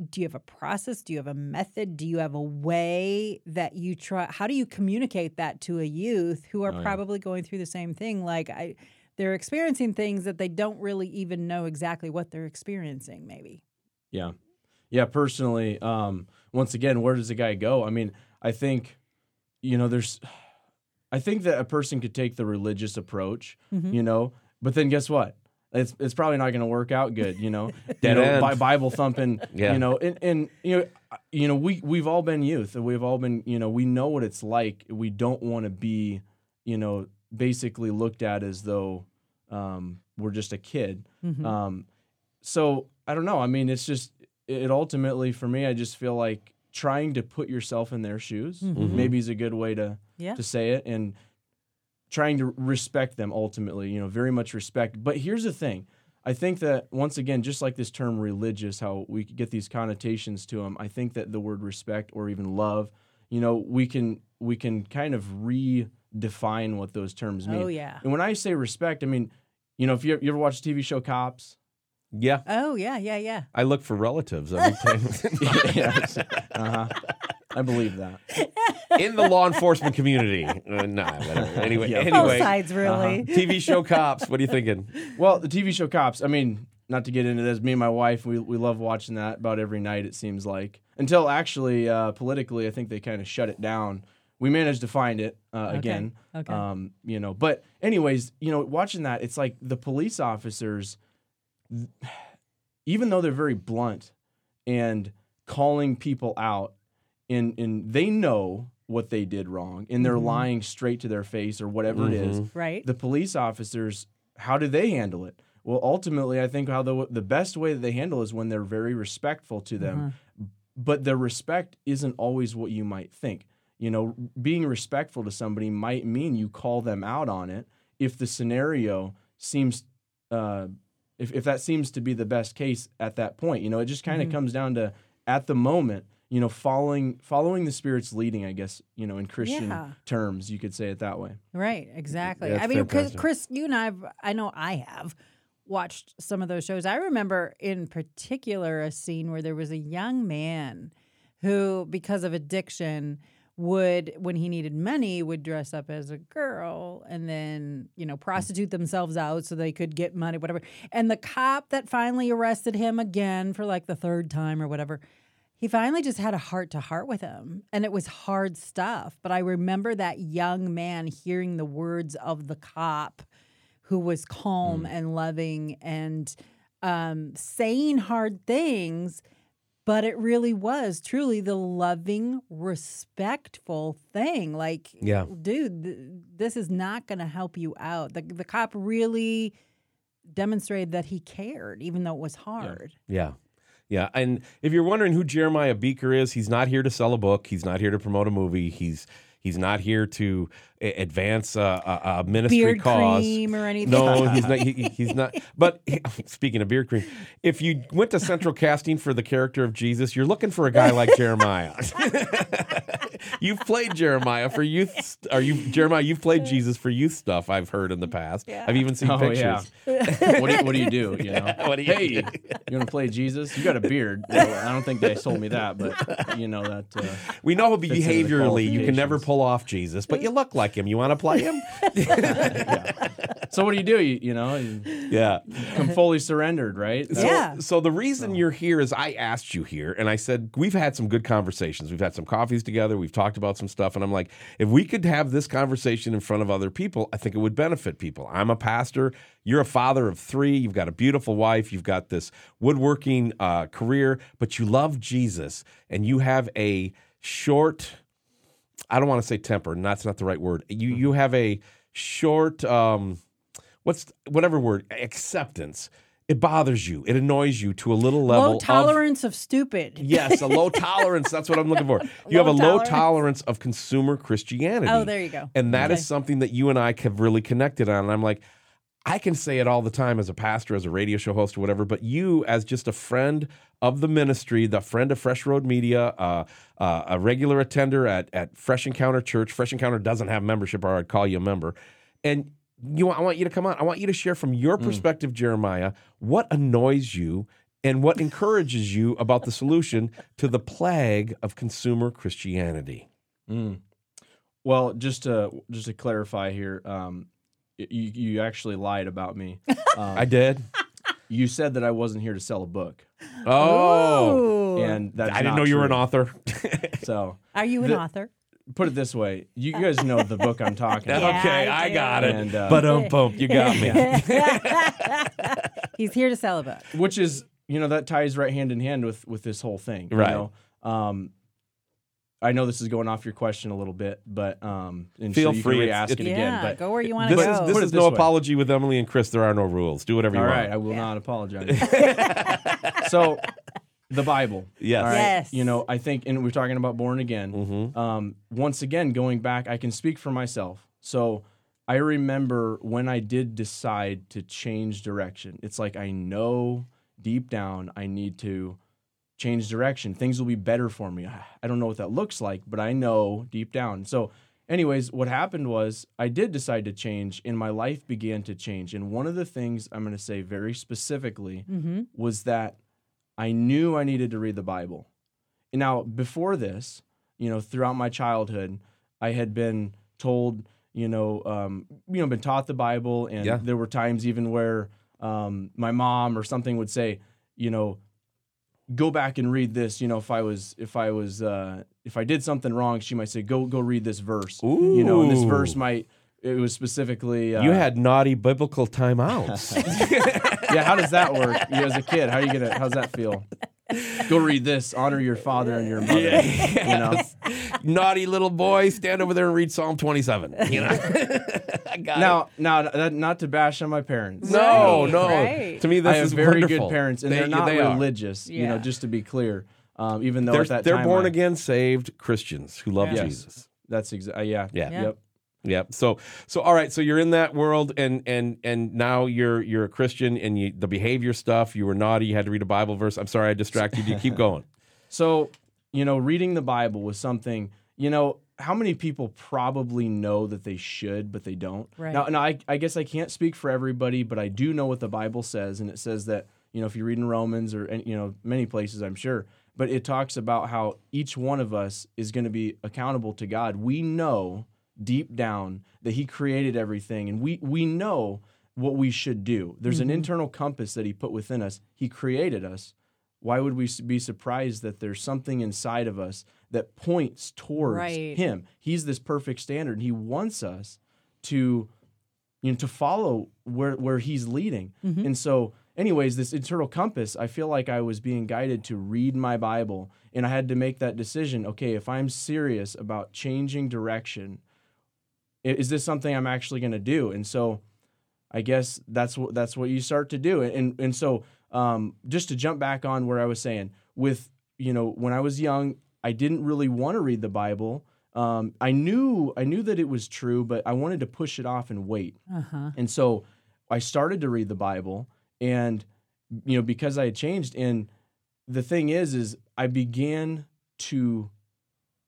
do you have a process? Do you have a method? Do you have a way that you try? How do you communicate that to a youth who are Oh, yeah. probably going through the same thing? Like I, they're experiencing things that they don't really even know exactly what they're experiencing. Maybe. Yeah. Yeah, personally, um, once again, where does the guy go? I mean, I think, you know, there's, I think that a person could take the religious approach, Mhm. you know, but then guess what? It's, it's probably not going to work out good, you know. <laughs> you Dead know, end. Bible thumping, <laughs> Yeah. you know, and, and you know, you know, we we've all been youth, and we've all been, you know, we know what it's like. We don't want to be, you know, basically looked at as though um, we're just a kid. Mhm. Um, so I don't know. I mean, it's just it ultimately for me. I just feel like trying to put yourself in their shoes Mhm. maybe is a good way to Yeah. to say it, and trying to respect them ultimately. You know, very much respect. But here's the thing. I think that once again, just like this term religious, how we get these connotations to them, I think that the word respect or even love, you know, we can we can kind of redefine what those terms mean. Oh yeah. And when I say respect, I mean, you know, if you, you ever watch the TV show Cops, yeah, Oh yeah. Yeah. Yeah. I look for relatives every time. <laughs> <laughs> yes. uh-huh. I believe that. in the law enforcement community. Uh, nah, whatever. Anyway, Yeah. Both sides really. TV show cops. What are you thinking? Well, the TV show Cops. I mean, not to get into this, me and my wife, we we love watching that about every night. It seems like until actually uh, politically, I think they kind of shut it down. We managed to find it uh, again. Okay. Um, you know, but anyways, you know, watching that, it's like the police officers, th- even though they're very blunt and calling people out, and and they know what they did wrong, and they're Mhm. lying straight to their face or whatever it is. right. The police officers, how do they handle it? Well, ultimately, I think how the the best way that they handle is when they're very respectful to them, Uh-huh. but their respect isn't always what you might think. You know, being respectful to somebody might mean you call them out on it if the scenario seems, uh, if, if that seems to be the best case at that point. You know, it just kind of Mhm. comes down to at the moment, you know, following following the Spirit's leading. I guess you know, in Christian Yeah. terms, you could say it that way. Right, exactly. That's I mean, Chris. Chris, you and I, have, I know I have watched some of those shows. I remember in particular a scene where there was a young man who, because of addiction, would when he needed money would dress up as a girl and then you know prostitute themselves out so they could get money whatever. And the cop that finally arrested him again for like the third time or whatever he finally just had a heart to heart with him and it was hard stuff. But i remember that young man hearing the words of the cop who was calm and loving and um, saying hard things but it really was truly the loving respectful thing like Yeah. dude th- this is not going to help you out the, the cop really demonstrated that he cared even though it was hard Yeah. Yeah. And if you're wondering who Jeremiah Bieker is, he's not here to sell a book. He's not here to promote a movie. He's he's not here to advance a, a, a ministry beard cause. cream or anything No, he's not. He, he- he's not. But <laughs> speaking of beard cream, if you went to central casting for the character of Jesus, you're looking for a guy like <laughs> Jeremiah. <laughs> you've played Jeremiah for youth. <laughs> Are you Jeremiah? You've played Jesus for youth stuff. I've heard in the past. Yeah. I've even seen Oh, pictures. yeah. <laughs> what, do you, what do you do? You know, <laughs> What do you hey, do? you want to play Jesus? You got a beard. Well, I don't think they told me that, but you know that. Uh, We know Fits into the behaviorally you can never pull off Jesus, but you look like him. You want to play him? so what do you do? You, you know, you yeah. come fully surrendered, right? So, Yeah. so the reason you're here is I asked you here, and I said we've had some good conversations. We've had some coffees together. We've talked about some stuff, and I'm like, if we could have this conversation in front of other people, I think it would benefit people. I'm a pastor. You're a father of three. You've got a beautiful wife. You've got this woodworking uh, career, but you love Jesus, and you have a short. I don't want to say temper. and That's not the right word. You you have a short. Um, what's whatever word acceptance. It bothers you. It annoys you to a little level. Low tolerance of, stupid. yes, a low <laughs> tolerance. That's what I'm looking for. <laughs> You have a Low low tolerance. tolerance of consumer Christianity. Oh, there you go. And that is Okay. something that you and I have really connected on. And I'm like, I can say it all the time as a pastor, as a radio show host, or whatever, but you, as just a friend of the ministry, the friend of Fresh Road Media, uh, uh, a regular attender at, at Fresh Encounter Church. Fresh Encounter doesn't have membership, or I'd call you a member. And you, I want you to come on. I want you to share from your perspective, Jeremiah, what annoys you and what encourages you about the solution to the plague of consumer Christianity. Mm. Well, just to just to clarify here, um, you you actually lied about me. <laughs> Um, I did. you said that I wasn't here to sell a book, Oh. Ooh. and that's I didn't not know you were an author. So Are you an the- author? Put it this way: you, you guys know the book I'm <laughs> talking Yeah, about. okay, I I got it. And, uh, but um, bump, you got me. <laughs> He's here to sell a book. which is you know that ties right hand in hand with with this whole thing you Right. know? um i know this is going off your question a little bit but um and Feel so you free, can it's- re-ask it it's- again yeah, but go where you want to This go. is this Put is it no this way. apology with Emilee and Chris. There are no rules. Do whatever you all want. right i will not apologize <laughs> so the bible Yes. all right Yes. you know i think and we're talking about born again Mhm. um, once again, going back, I can speak for myself. So I remember when I did decide to change direction. It's like I know deep down I need to change direction. Things will be better for me. <sighs> I don't know what that looks like, but I know deep down. So, anyways, what happened was I did decide to change, and my life began to change. And one of the things I'm going to say very specifically mm-hmm. was that I knew I needed to read the Bible. And now, before this, you know, throughout my childhood, I had been told, you know, um, you know, been taught the Bible, and Yeah. there were times even where um, my mom or something would say, you know, go back and read this. You know, if I was, if I was, uh, if I did something wrong, she might say, go, go read this verse. You know, and this verse might. It was specifically. Uh, You had naughty biblical timeouts. <laughs> <laughs> yeah, how does that work? You as a kid, how are you gonna? How's that feel? Go read this. Honor your father and your mother. You know. <laughs> naughty little boy, stand over there and read Psalm 27. You know, <laughs> I got Now, now, that, not to bash on my parents. it. No, Right, no. right. To me, this I have is very wonderful. good parents, and They- they, are not they are. religious. You know, just to be clear. Um, even though They're, at that they're time born I- again, saved Christians who love Yes. Jesus. That's exactly. yeah. Yeah. Yeah. Yep. Yep. So so all right. So you're in that world, and and and now you're you're a Christian, and you the behavior stuff. You were naughty. You had to read a Bible verse. I'm sorry, I distracted you. Keep going. <laughs> So, you know, reading the Bible was something, you know, how many people probably know that they should, but they don't? Right. Now, now I, I guess I can't speak for everybody, but I do know what the Bible says. And it says that, you know, if you read in Romans or, any- you know, many places, I'm sure, but it talks about how each one of us is going to be accountable to God. We know deep down that He created everything, and we, we know what we should do. There's an mm-hmm. internal compass that He put within us. He created us why would we be surprised that there's something inside of us that points towards Right. him he's this perfect standard and he wants us to you know to follow where where he's leading mm-hmm. and so anyways this internal compass i feel like i was being guided to read my bible and i had to make that decision okay if i'm serious about changing direction is this something i'm actually going to do and so I guess that's what that's what you start to do. And and so um, just to jump back on where I was saying, with you know when I was young, I didn't really want to read the Bible. Um, I knew I knew that it was true, but I wanted to push it off and wait. Uh huh. And so I started to read the Bible, and you know because I had changed. And the thing is, is I began to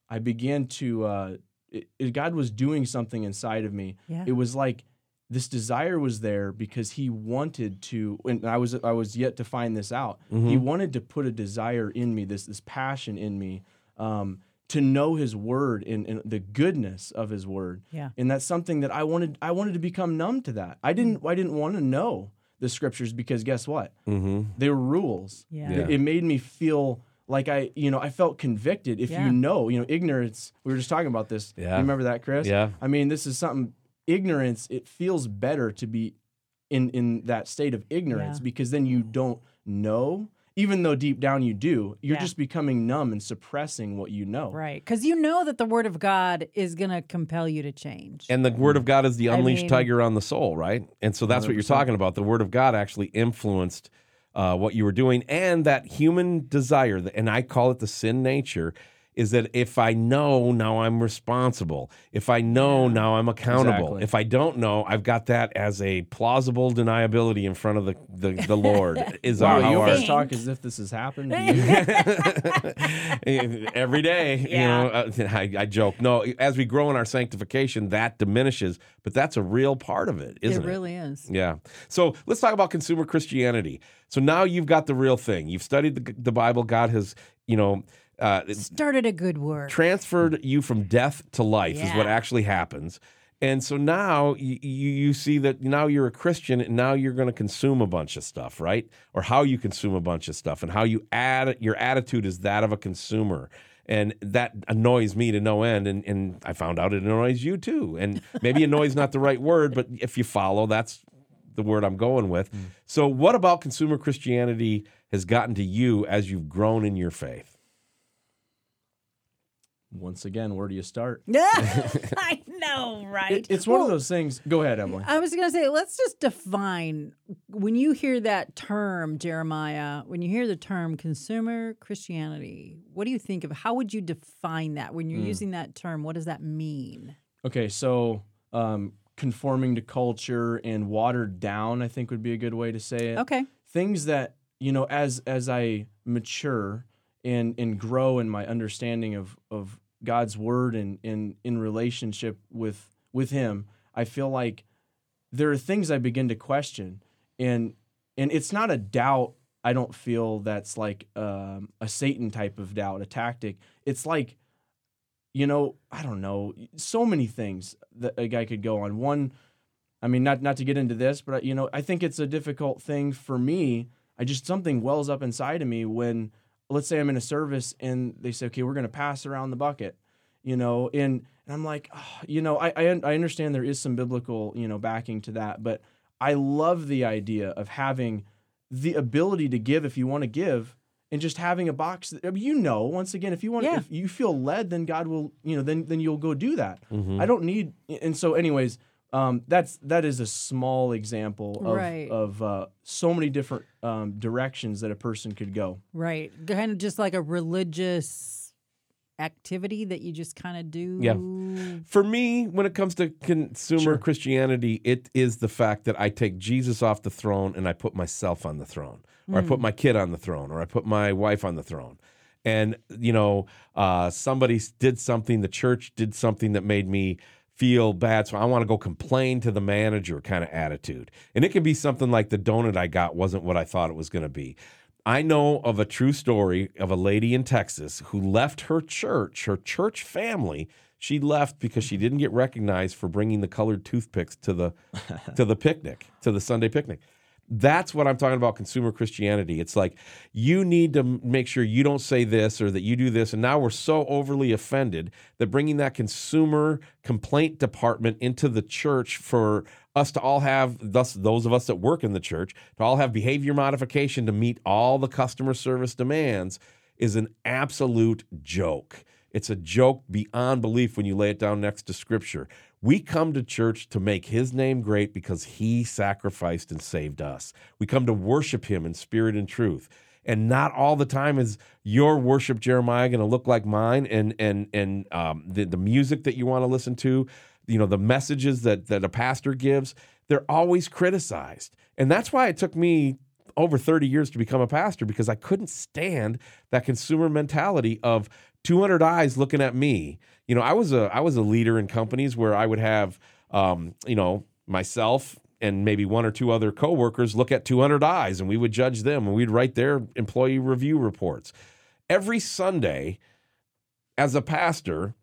I began to uh, it, it- God was doing something inside of me. Yeah. It was like this desire was there because He wanted to, and I was I was yet to find this out. Mm-hmm. He wanted to put a desire in me, this this passion in me. Um, to know his word and, and the goodness of his word Yeah. and that's something that i wanted i wanted to become numb to that i didn't i didn't want to know the scriptures because guess what Mm-hmm. they were rules Yeah. Yeah. it, it made me feel like i you know i felt convicted if Yeah. you know you know ignorance we were just talking about this Yeah. You remember that chris Yeah. i mean this is something ignorance it feels better to be in in that state of ignorance Yeah. because then you don't know even though deep down you do you're Yeah. just becoming numb and suppressing what you know Right. Because you know that the word of God is going to compel you to change. And the word of God is the I unleashed mean- tiger on the soul, right? And so that's what you're talking about. The word of God actually influenced uh, what you were doing, and that human desire, and I call it the sin nature, is that if I know, now I'm responsible. If I know, now I'm accountable. Exactly. If I don't know, I've got that as a plausible deniability in front of the the, the Lord. <laughs> Is wow, you how our- always talk as if this has happened to you. <laughs> every day. <laughs> You Yeah. know, uh, I, I joke. No, as we grow in our sanctification, that diminishes, but that's a real part of it, isn't it it? really is. Yeah. So let's talk about consumer Christianity. So now you've got the real thing. You've studied the, the Bible. God has, you know, uh, Started a good work. transferred you from death to life is what actually happens. And so now you, you you see that now you're a Christian and now you're going to consume a bunch of stuff, right? Or how you consume a bunch of stuff and how you add your attitude is that of a consumer. And that annoys me to no end. And, and I found out it annoys you too. And <laughs> maybe annoys not the right word, but if you follow, that's the word I'm going with. So, what about consumer Christianity has gotten to you as you've grown in your faith? Once again, where do you start? Yeah, <laughs> I <laughs> know, right? It- it's one Well, of those things. Go ahead, Emilee. I was going to say, let's just define when you hear that term, Jeremiah, when you hear the term consumer Christianity, what do you think of? How would you define that when you're using that term? What does that mean? Okay, so um, conforming to culture and watered down, I think would be a good way to say it. Okay. Things that you know, as as I mature and and grow in my understanding of of God's word and in in relationship with with Him, I feel like there are things I begin to question, and and it's not a doubt. I don't feel that's like um, a Satan type of doubt, a tactic. It's like you know, I don't know, so many things that a guy could go on. One, I mean, not not to get into this, but you know, I think it's a difficult thing for me. I just something wells up inside of me when, let's say, I'm in a service and they say, "Okay, we're going to pass around the bucket," you know, and and I'm like, oh, you know, I, I I understand there is some biblical you know backing to that, but I love the idea of having the ability to give if you want to give and just having a box that, I mean, you know once again if you want Yeah. if you feel led then god will you know then then you'll go do that mm-hmm. i don't need and so anyways um, that's that is a small example of, Right. of uh, so many different um, directions that a person could go Right. Kind of just like a religious activity that you just kind of do. Yeah. For me, when it comes to consumer Sure. Christianity, it is the fact that I take Jesus off the throne and I put myself on the throne, or I put my kid on the throne, or I put my wife on the throne. And, you know, uh, somebody did something, the church did something that made me feel bad. So I want to go complain to the manager kind of attitude. And it can be something like the donut I got wasn't what I thought it was going to be. I know of a true story of a lady in Texas who left her church, her church family. She left because she didn't get recognized for bringing the colored toothpicks to the to the picnic, to the Sunday picnic. That's what I'm talking about consumer Christianity. It's like you need to make sure you don't say this or that you do this. And now we're so overly offended that bringing that consumer complaint department into the church for us to all have, thus, those of us that work in the church, to all have behavior modification to meet all the customer service demands is an absolute joke. It's a joke beyond belief when you lay it down next to scripture. We come to church to make his name great because he sacrificed and saved us. We come to worship him in spirit and truth. And not all the time is your worship, Jeremiah, going to look like mine. And and and um, the the music that you want to listen to, you know, the messages that that a pastor gives, they're always criticized. And that's why it took me over 30 years to become a pastor because I couldn't stand that consumer mentality of 200 eyes looking at me. You know, I was a I was a leader in companies where I would have, um, you know, myself and maybe one or two other coworkers look at 200 eyes, and we would judge them, and we'd write their employee review reports. Every Sunday, as a pastor,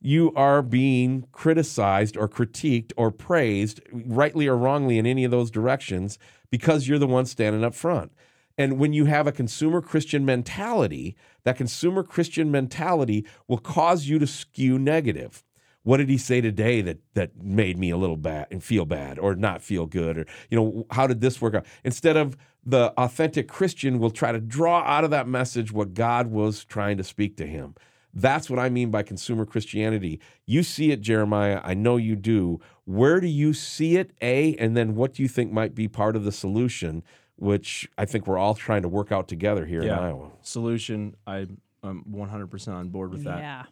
you are being criticized or critiqued or praised, rightly or wrongly, in any of those directions, because you're the one standing up front. And when you have a consumer Christian mentality, that consumer Christian mentality will cause you to skew negative. What did he say today that that made me a little bad and feel bad or not feel good or you know how did this work out? Instead of the authentic Christian will try to draw out of that message what God was trying to speak to him. That's what I mean by consumer Christianity. You see it, Jeremiah. I know you do. Where do you see it, A? And then what do you think might be part of the solution, which I think we're all trying to work out together here in Iowa? Solution. I, I'm 100% on board with that. Yeah.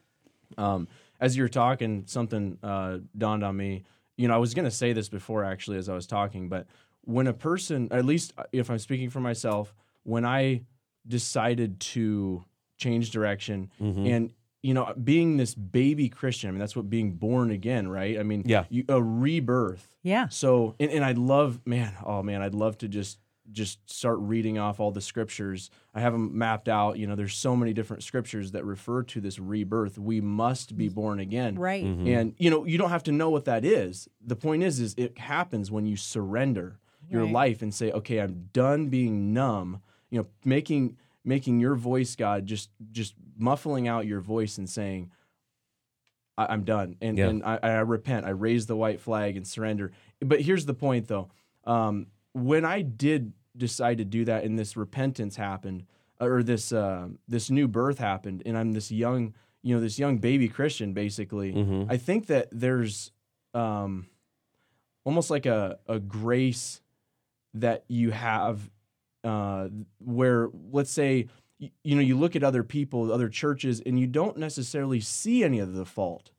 Um, as you were talking, something uh, dawned on me. You know, I was going to say this before actually as I was talking, but when a person, at least uh, if I'm speaking for myself, when I decided to change direction Mm-hmm. and you know being this baby christian i mean that's what being born again right i mean Yeah. you, a rebirth Yeah. so and, and i'd love man oh man i'd love to just just start reading off all the scriptures. I have them mapped out you know there's so many different scriptures that refer to this rebirth. We must be born again. Right. Mm-hmm. and you know you don't have to know what that is. The point is is it happens when you surrender your Right. life and say okay i'm done being numb you know making making your voice god just just muffling out your voice and saying I, i'm done. And, Yeah. and I, I repent. I raise the white flag and surrender. But here's the point though. Um, when i did decide to do that and this repentance happened or this uh, this new birth happened and i'm this young you know this young baby christian basically Mhm. i think that there's um, almost like a, a grace that you have uh, where let's say y- you know you look at other people other churches and you don't necessarily see any of the fault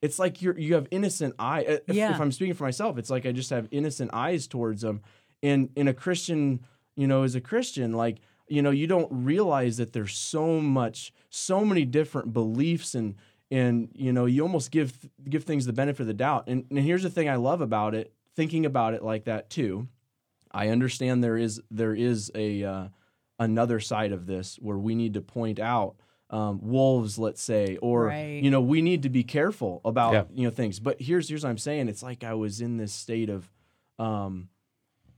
it's like you're you have innocent eye uh, if, Yeah. if i'm speaking for myself it's like i just have innocent eyes towards them and in a christian you know as a christian like you know you don't realize that there's so much so many different beliefs and and you know you almost give give things the benefit of the doubt and, and here's the thing i love about it thinking about it like that too i understand there is there is a uh, another side of this where we need to point out um, wolves let's say or Right. you know we need to be careful about Yeah. you know things but here's here's what i'm saying it's like i was in this state of um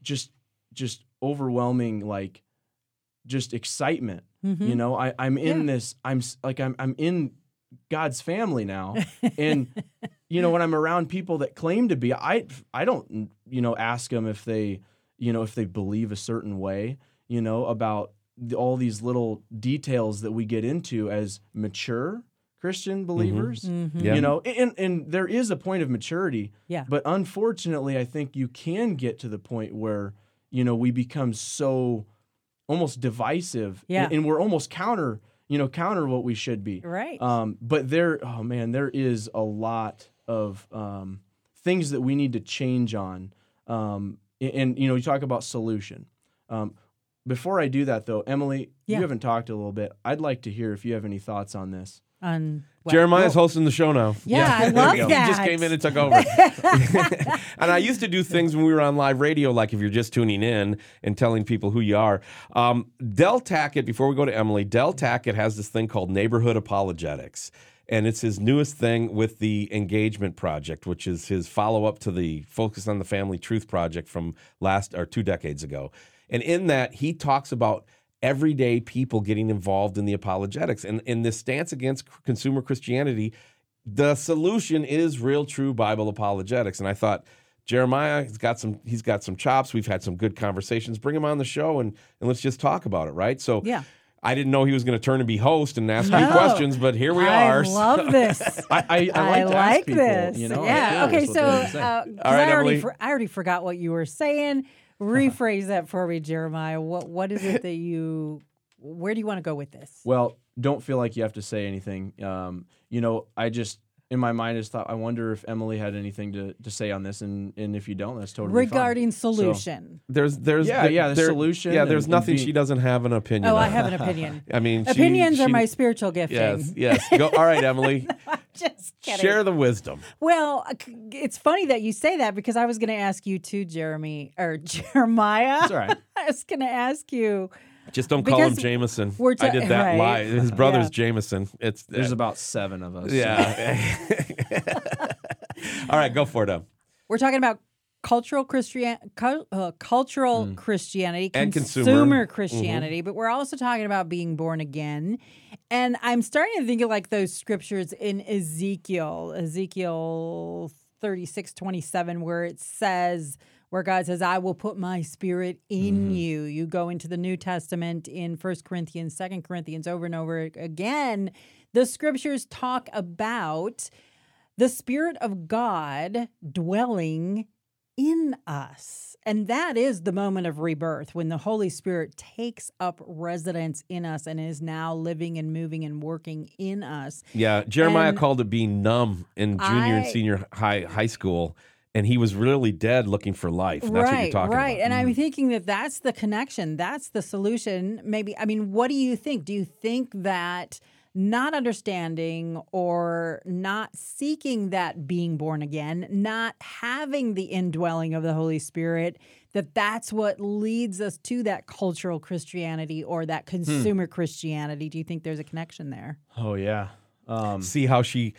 just just overwhelming like just excitement Mhm. you know I, i'm in Yeah. this i'm like i'm i'm in god's family now <laughs> and you know when i'm around people that claim to be i i don't you know ask them if they you know if they believe a certain way you know about the, all these little details that we get into as mature christian believers Mhm. Yeah. you know and and there is a point of maturity Yeah. but unfortunately i think you can get to the point where you know we become so almost divisive Yeah. and, and we're almost counter you know counter what we should be Right. um, but there, oh man, there is a lot of um, things that we need to change on. Um, and, and, you know, you talk about solution. Um, before I do that, though, Emilee, Yeah. you haven't talked a little bit. I'd like to hear if you have any thoughts on this. On what? Jeremiah's hosting the show now. Yeah, I love that. He just came in and took over. <laughs> and I used to do things when we were on live radio, like if you're just tuning in and telling people who you are. Um, Del Tackett, before we go to Emilee, Del Tackett has this thing called neighborhood apologetics. And it's his newest thing with the Engagement Project, which is his follow up to the Focus on the Family Truth Project from last or two decades ago. And in that, he talks about everyday people getting involved in the apologetics and in this stance against consumer Christianity. The solution is real, true Bible apologetics. And I thought, Jeremiah, he's got some he's got some chops. We've had some good conversations. Bring him on the show and and let's just talk about it, right? So Yeah. I didn't know he was going to turn and be host and ask me questions, but here we I are. <laughs> love this. I, I, I like, to ask people, this. You know, yeah. Okay. So, they have to say. uh, 'cause All right, I already, for, I already forgot what you were saying. Rephrase that for me, Jeremiah. What What is it that you? Where do you want to go with this? Well, don't feel like you have to say anything. Um, you know, I just in my mind, I just thought, I wonder if Emilee had anything to, to say on this, and and if you don't, that's totally fine. Regarding So- solution. There's there's Yeah, yeah, the there- solution Yeah, there's and nothing being- she doesn't have an opinion. oh, I have an <laughs> opinion. I mean, she- Opinions are she- my spiritual gifting. Yes, yes. Go. All right, Emilee. <laughs> Just kidding. Share the wisdom. Well, uh, it's funny that you say that because I was going to ask you too, Jeremy or <laughs> Jeremiah. It's all right. I was going to ask you. Just don't call him Because Jameson. we're I did that right. lie. His brother's Yeah. Jameson. It's There's uh, about seven of us. yeah. <laughs> <laughs> All right, go for it. Em. We're talking about cultural Christian, cu- uh, cultural Christianity, And consumer. Christianity, but we're also talking about being born again. And I'm starting to think of like those scriptures in Ezekiel, Ezekiel 36, 27, where it says, where God says, I will put my spirit in mm-hmm. you. You go into the New Testament in First Corinthians, Second Corinthians, over and over again. The scriptures talk about the Spirit of God dwelling in us. And that is the moment of rebirth when the Holy Spirit takes up residence in us and is now living and moving and working in us. Yeah, Jeremiah And called it being numb in junior and senior high high school, and he was really dead looking for life. That's right, what you're talking right. about. Mm-hmm. And I'm thinking that that's the connection. That's the solution. Maybe, I mean, what do you think? Do you think that not understanding or not seeking that being born again, not having the indwelling of the Holy Spirit, that that's what leads us to that cultural Christianity or Hmm. that consumer Christianity? Do you think there's a connection there? Oh yeah. Um, See how she.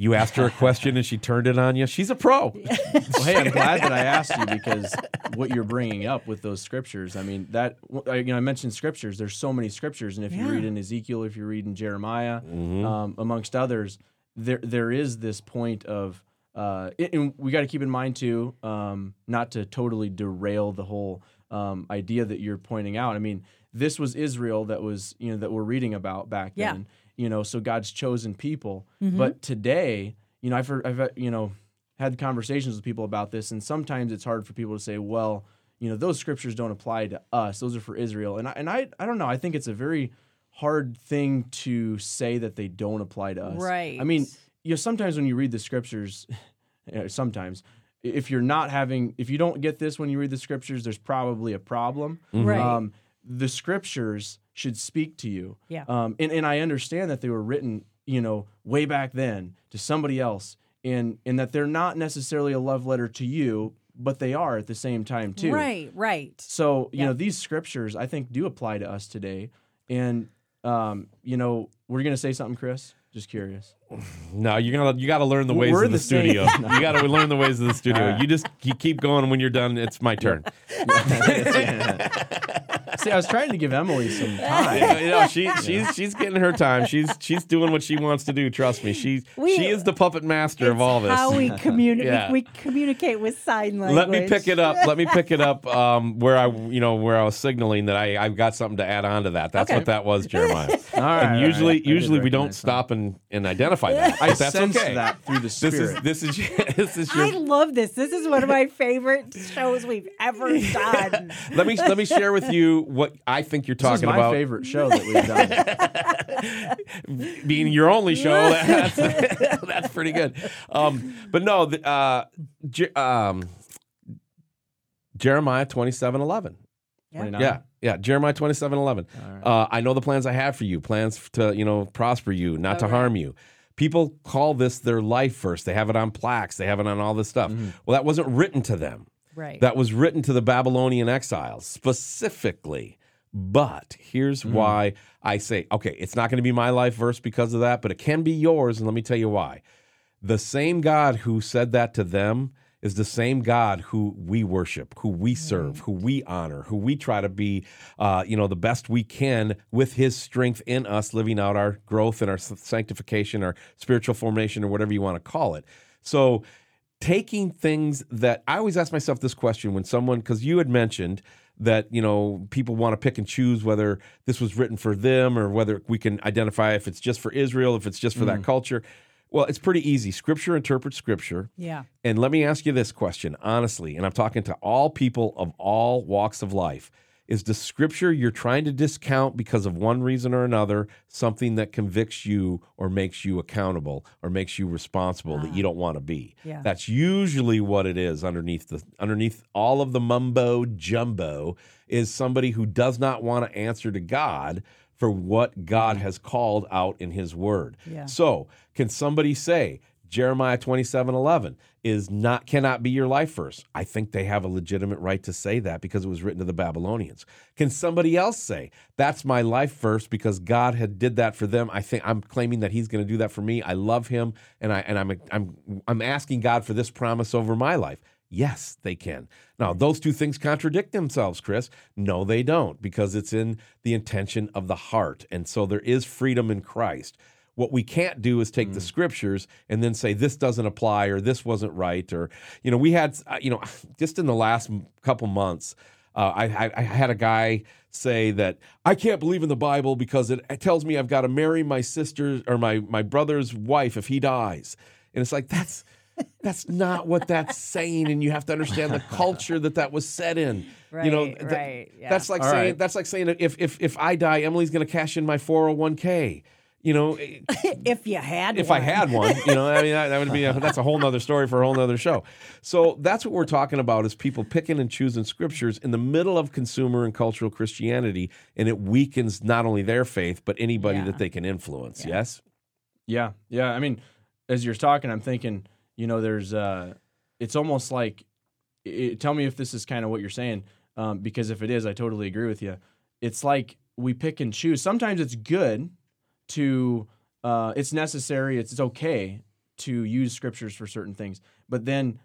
You asked her a question and she turned it on you. She's a pro. <laughs> well, hey, I'm <laughs> glad that I asked you because what you're bringing up with those scriptures. I mean, that I- you know, I mentioned scriptures. There's so many scriptures, and if you read in Ezekiel, if you read in Jeremiah, um, amongst others, there there is this point of. Uh, and- and we got to keep in mind too, um, not to totally derail the whole um, idea that you're pointing out. I mean, this was Israel that was you know that we're reading about back Yeah. then. You know, so God's chosen people. Mm-hmm. But today, you know, I've heard, I've uh, you know had conversations with people about this, and sometimes it's hard for people to say, well, you know, those scriptures don't apply to us; those are for Israel. And I, and I, I don't know. I think it's a very hard thing to say that they don't apply to us. Right. I mean, you know, sometimes when you read the scriptures, <laughs> sometimes if you're not having, if you don't get this when you read the scriptures, there's probably a problem. Right. Um, the scriptures should speak to you. Yeah. Um, and, and I understand that they were written, you know, way back then to somebody else, and and that they're not necessarily a love letter to you, but they are at the same time too. Right, right. So you Yeah. know, these scriptures I think do apply to us today, and um, you know, we're gonna say something, Chris. Just curious. <laughs> No, you're gonna you got to learn the ways We're of the, the same- studio. <laughs> you got to learn the ways of the studio. You just you keep going. When you're done, it's my turn. <laughs> See, I was trying to give Emilee some <laughs> time. you know, she she's she's getting her time. She's she's doing what she wants to do. Trust me. She We- she is the puppet master of all this. How we <laughs> communicate, Yeah. we communicate with sign language. Let me pick it up. Let me pick it up <laughs> um, where I, you know, where I was signaling that I, I've got something to add on to that. That's Okay. what that was, Jeremiah. All right, and usually, right. I did usually we don't recognize stop and, and identify that. I But that's sensed okay. that through the This spirit. is this is this is I love this. This is one of my favorite shows we've ever done. Let me let me share with you what I think you're this is talking my about. favorite show that we've done. <laughs> being your only show. <laughs> That's, that's pretty good. Um, but no, the, uh, Je- um, Jeremiah twenty seven eleven. 29. Yeah, yeah. Jeremiah twenty seven eleven. Uh, I know the plans I have for you, plans to you know prosper you, not to harm you. People call this their life verse. They have it on plaques. They have it on all this stuff. Well, that wasn't written to them. Right. That was written to the Babylonian exiles specifically. But here's why I say, okay, it's not going to be my life verse because of that, but it can be yours. And let me tell you why. The same God who said that to them is the same God who we worship, who we serve, who we honor, who we try to be, uh, you know, the best we can with His strength in us, living out our growth and our sanctification, our spiritual formation, or whatever you want to call it. So, taking things that I always ask myself this question when someone, because you had mentioned that you know people want to pick and choose whether this was written for them or whether we can identify if it's just for Israel, if it's just for that mm. culture. Well, it's pretty easy. Scripture interprets Scripture. yeah. And let me ask you this question honestly, and I'm talking to all people of all walks of life. Is the scripture you're trying to discount because of one reason or another something that convicts you or makes you accountable or makes you responsible that you ah. don't want to be? Yeah. That's usually what it is underneath the underneath all of the mumbo jumbo is somebody who does not want to answer to God for what God has called out in his word. Yeah. So, can somebody say Jeremiah 27 11 is not cannot be your life verse? I think they have a legitimate right to say that because it was written to the Babylonians. Can somebody else say that's my life verse because God had did that for them? I think I'm claiming that He's going to do that for me. I love Him, and I and I'm I'm I'm asking God for this promise over my life. Yes, they can. Now, those two things contradict themselves, Chris. No, they don't, because it's in the intention of the heart. And so there is freedom in Christ. What we can't do is take the scriptures and then say this doesn't apply or this wasn't right or you know we had uh, you know <sighs> just in the last couple months uh, I, I, I had a guy say that I can't believe in the Bible because it, it tells me I've got to marry my sister's or my my brother's wife if he dies, and it's like that's that's not what that's <laughs> saying, and you have to understand the culture that that was set in. you know, th- right, yeah. that's like All saying right. that's like saying that if if if I die, Emilee's going to cash in my four hundred one k. You know, <laughs> if you had if I had one, you know, I mean, that, that would be a, <laughs> that's a whole nother story for a whole nother show. So that's what we're talking about is people picking and choosing scriptures in the middle of consumer and cultural Christianity, and it weakens not only their faith but anybody Yeah. that they can influence. Yes. Yeah, yeah. I mean, as you're talking, I'm thinking, you know, there's, uh, it's almost like, it, tell me if this is kind of what you're saying, um, because if it is, I totally agree with you. It's like we pick and choose. Sometimes it's good to, uh, it's necessary, it's, it's okay to use scriptures for certain things, but then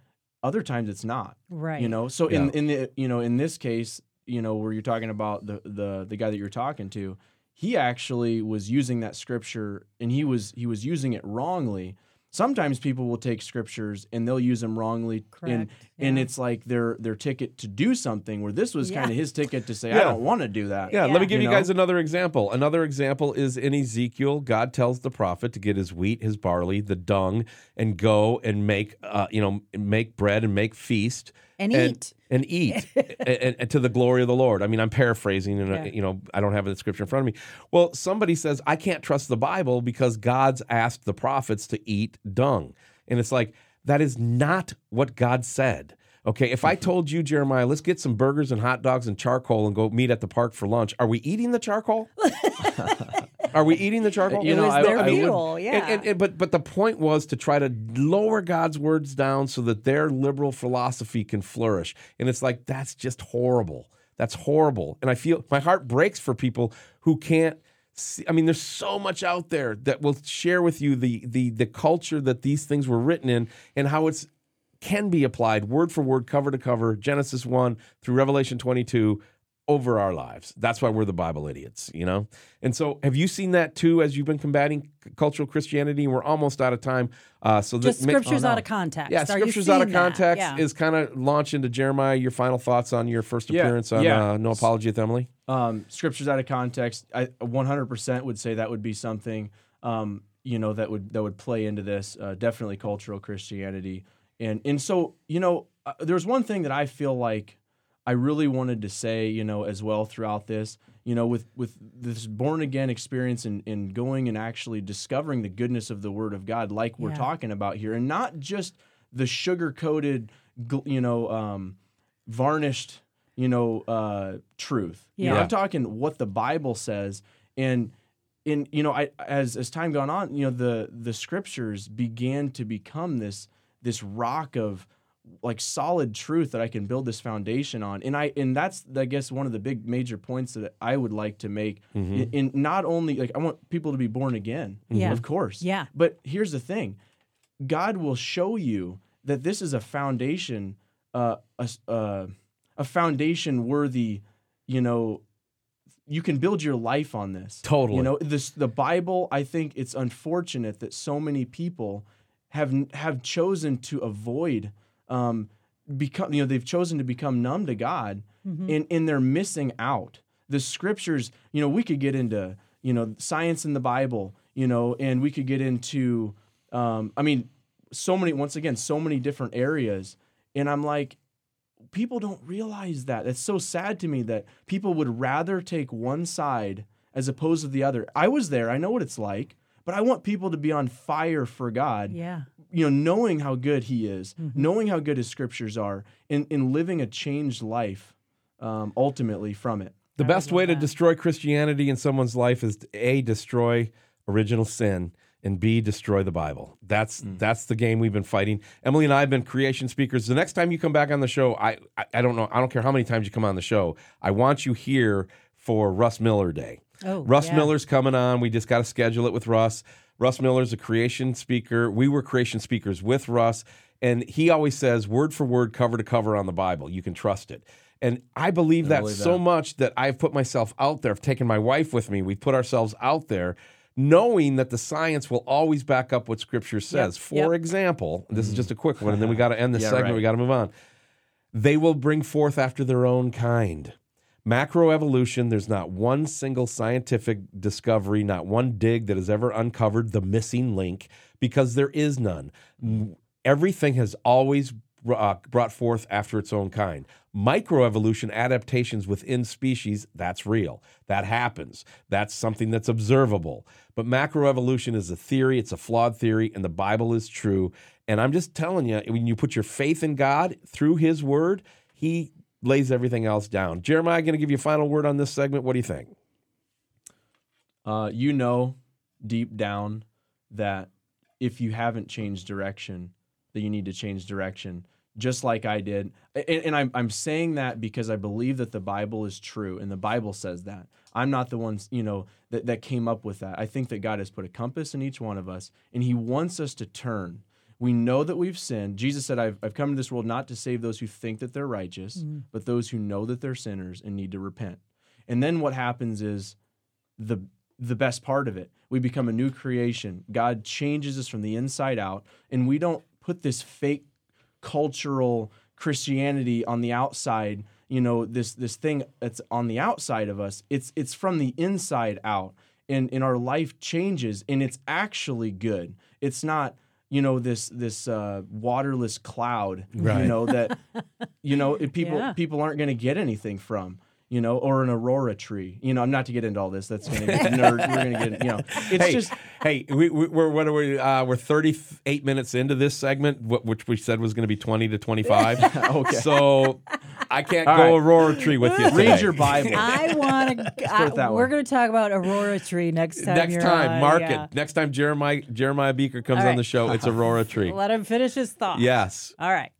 other times it's not. Right. You know, so in in the you know in this case, you know, where you're talking about the the the guy that you're talking to, he actually was using that scripture and he was he was using it wrongly. Sometimes people will take scriptures and they'll use them wrongly, and Correct, and yeah. it's like their their ticket to do something. Where this was Yeah. kind of his ticket to say, I don't want to do that. Yeah, Yeah. let me give you, You know? guys another example. Another example is in Ezekiel. God tells the prophet to get his wheat, his barley, the dung, and go and make, uh, you know, make bread and make feast And eat. and eat <laughs> and, and to the glory of the Lord. I mean, I'm paraphrasing, and uh, Yeah. you know, I don't have the scripture in front of me. Well, somebody says I can't trust the Bible because God's asked the prophets to eat dung, and it's like that is not what God said. Okay, if I told you, Jeremiah, let's get some burgers and hot dogs and charcoal and go meet at the park for lunch, are we eating the charcoal? <laughs> are we eating the charcoal? You it know, was I- their I would- fuel. yeah. And, and, and- but but the point was to try to lower God's words down so that their liberal philosophy can flourish. And it's like that's just horrible. That's horrible. And I feel my heart breaks for people who can't see. I mean, there's so much out there that will share with you the the the culture that these things were written in and how it's can be applied word for word, cover to cover, Genesis 1 through Revelation 22 over our lives. That's why we're the Bible idiots, you know? And so, have you seen that too as you've been combating c- cultural Christianity? We're almost out of time. Uh, so Just that makes- scriptures oh, no. out of context. yeah, Are scriptures out of context Yeah. is kind of launch into Jeremiah. Your final thoughts on your first Yeah, appearance on yeah. uh, No Apology with Emilee? um, scriptures out of context. I 100% would say that would be something um, you know that would that would play into this. Uh, definitely cultural Christianity, and and so you know uh, there's one thing that I feel like I really wanted to say you know as well throughout this. You know, with with this born again experience and, and going and actually discovering the goodness of the Word of God, like we're Yeah. talking about here, and not just the sugar coated, you know, um, varnished, you know, uh, truth. You know, Yeah. I'm talking what the Bible says, and in you know, I as as time gone on, you know, the the scriptures began to become this this rock of like solid truth that I can build this foundation on, and I and that's I guess one of the big major points that I would like to make. In, in not only like I want people to be born again, Yeah. of course, Yeah. But here's the thing: God will show you that this is a foundation, uh, a, s- uh, a foundation worthy, you know, you can build your life on this. Totally. You know, this the Bible, I think it's unfortunate that so many people have have chosen to avoid um become you know, they've chosen to become numb to God and and they're missing out. The scriptures, you know, we could get into, you know, science in the Bible, you know, and we could get into um I mean, so many once again, so many different areas. And I'm like, people don't realize that. It's so sad to me that people would rather take one side as opposed to the other. I was there. I know what it's like, but I want people to be on fire for God. Yeah. You know, knowing how good He is, knowing how good His scriptures are, and, and living a changed life um, ultimately from it. The best way to destroy Christianity in someone's life is to, a destroy original sin and b destroy the Bible. That's that's the game we've been fighting. Emilee and I have been creation speakers. The next time you come back on the show, I, I I don't know. I don't care how many times you come on the show. I want you here for Russ Miller Day. Oh, Russ yeah. Miller's coming on. We just got to schedule it with Russ. Russ Miller's a creation speaker. We were creation speakers with Russ, and he always says word for word, cover to cover on the Bible. You can trust it. And I believe that believe so that. much that I've put myself out there. I've taken my wife with me. We've put ourselves out there, knowing that the science will always back up what Scripture says. For yep. example, this is just a quick one, and then we mm. got to end this Yeah, segment. right. We got to move on. They will bring forth after their own kind. Macroevolution, there's not one single scientific discovery, not one dig that has ever uncovered the missing link because there is none. Everything has always uh, brought forth after its own kind. Microevolution, adaptations within species, that's real. That happens. That's something that's observable. But macroevolution is a theory, it's a flawed theory, and the Bible is true. And I'm just telling you, when you put your faith in God through His Word, He lays everything else down. Jeremiah, going to give you a final word on this segment. What do you think? Uh, you know deep down that if you haven't changed direction, that you need to change direction, just like I did. And, and I'm, I'm saying that because I believe that the Bible is true, and the Bible says that. I'm not the ones, you know, that, that came up with that. I think that God has put a compass in each one of us, and He wants us to turn. We know that we've sinned. Jesus said, I've, I've come to this world not to save those who think that they're righteous, mm. but those who know that they're sinners and need to repent. And then what happens is the the best part of it. We become a new creation. God changes us from the inside out, and we don't put this fake cultural Christianity on the outside. You know, this this thing that's on the outside of us. It's it's from the inside out, and and our life changes, and it's actually good. It's not you know this this uh, waterless cloud. Right. <laughs> You know that you know people Yeah. people aren't going to get anything from you know or an aurora tree you know i'm not to get into all this that's going to get <laughs> nerd we're going to get you know it's hey, just hey, we, we, we're what are we? Uh, we're 38 minutes into this segment, which we said was going to be 20 to 25. <laughs> Okay. So I can't All go right. Aurora Tree with you. read your bible <laughs> I want to. We're going to talk about Aurora Tree next time. Next you're time, on, mark yeah. it. Next time Jeremiah Jeremiah Bieker comes All on the show, it's Aurora Tree. Let him finish his thought. Yes. All right.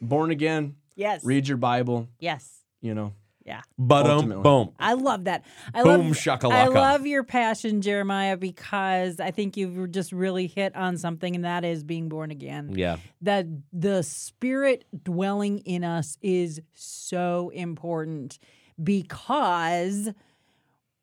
born again Yes. read your bible Yes. You know Yeah. But um, boom. I love that. I Boom love shakalaka. I love your passion, Jeremiah, because I think you've just really hit on something, and that is being born again. Yeah. That the spirit dwelling in us is so important because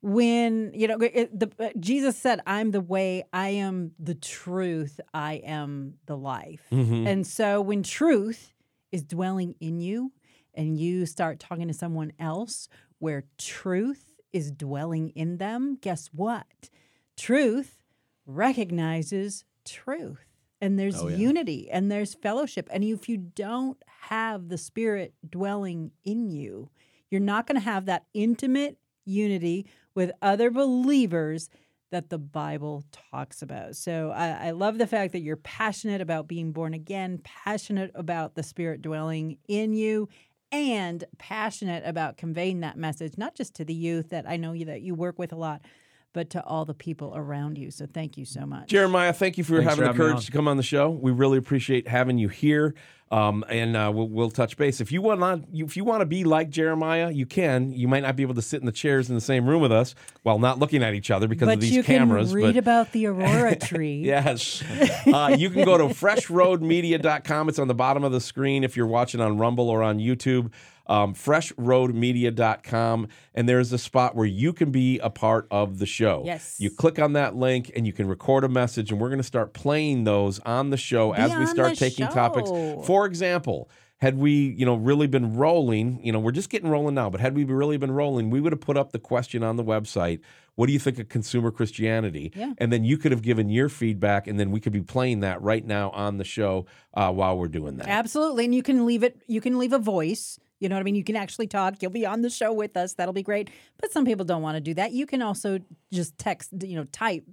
when you know it, the, uh, Jesus said, "I'm the way, I am the truth, I am the life," Mhm. and so when truth is dwelling in you, and you start talking to someone else where truth is dwelling in them, guess what? Truth recognizes truth. And there's Oh, yeah. unity and there's fellowship. And if you don't have the Spirit dwelling in you, you're not going to have that intimate unity with other believers that the Bible talks about. So I, I love the fact that you're passionate about being born again, passionate about the Spirit dwelling in you, and passionate about conveying that message, not just to the youth that I know you that you work with a lot, but to all the people around you. So thank you so much. Jeremiah, thank you for Thanks having for the having courage to come on the show. We really appreciate having you here. Um, and uh, we'll, we'll touch base. If you want to, if you want to be like Jeremiah, you can. You might not be able to sit in the chairs in the same room with us while not looking at each other because but of these you cameras. can read but about the <laughs> aurora tree. <laughs> Yes. Uh, you can go to freshroadmedia.com. It's on the bottom of the screen if you're watching on Rumble or on YouTube. Um, freshroadmedia.com. And there's a spot where you can be a part of the show. Yes. You click on that link and you can record a message, and we're going to start playing those on the show as we start taking topics. For example, had we, you know, really been rolling, you know, we're just getting rolling now, but had we really been rolling, we would have put up the question on the website. What do you think of consumer Christianity? Yeah. And then you could have given your feedback, and then we could be playing that right now on the show uh, while we're doing that. Absolutely. And you can leave it, you can leave a voice. You know what I mean? You can actually talk. You'll be on the show with us. That'll be great. But some people don't want to do that. You can also just text, you know, type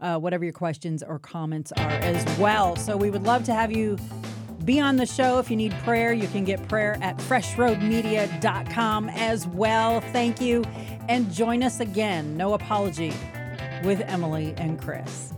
uh, whatever your questions or comments are as well. So we would love to have you be on the show. If you need prayer, you can get prayer at freshroadmedia.com as well. Thank you. And join us again, No Apology, with Emilee and Chris.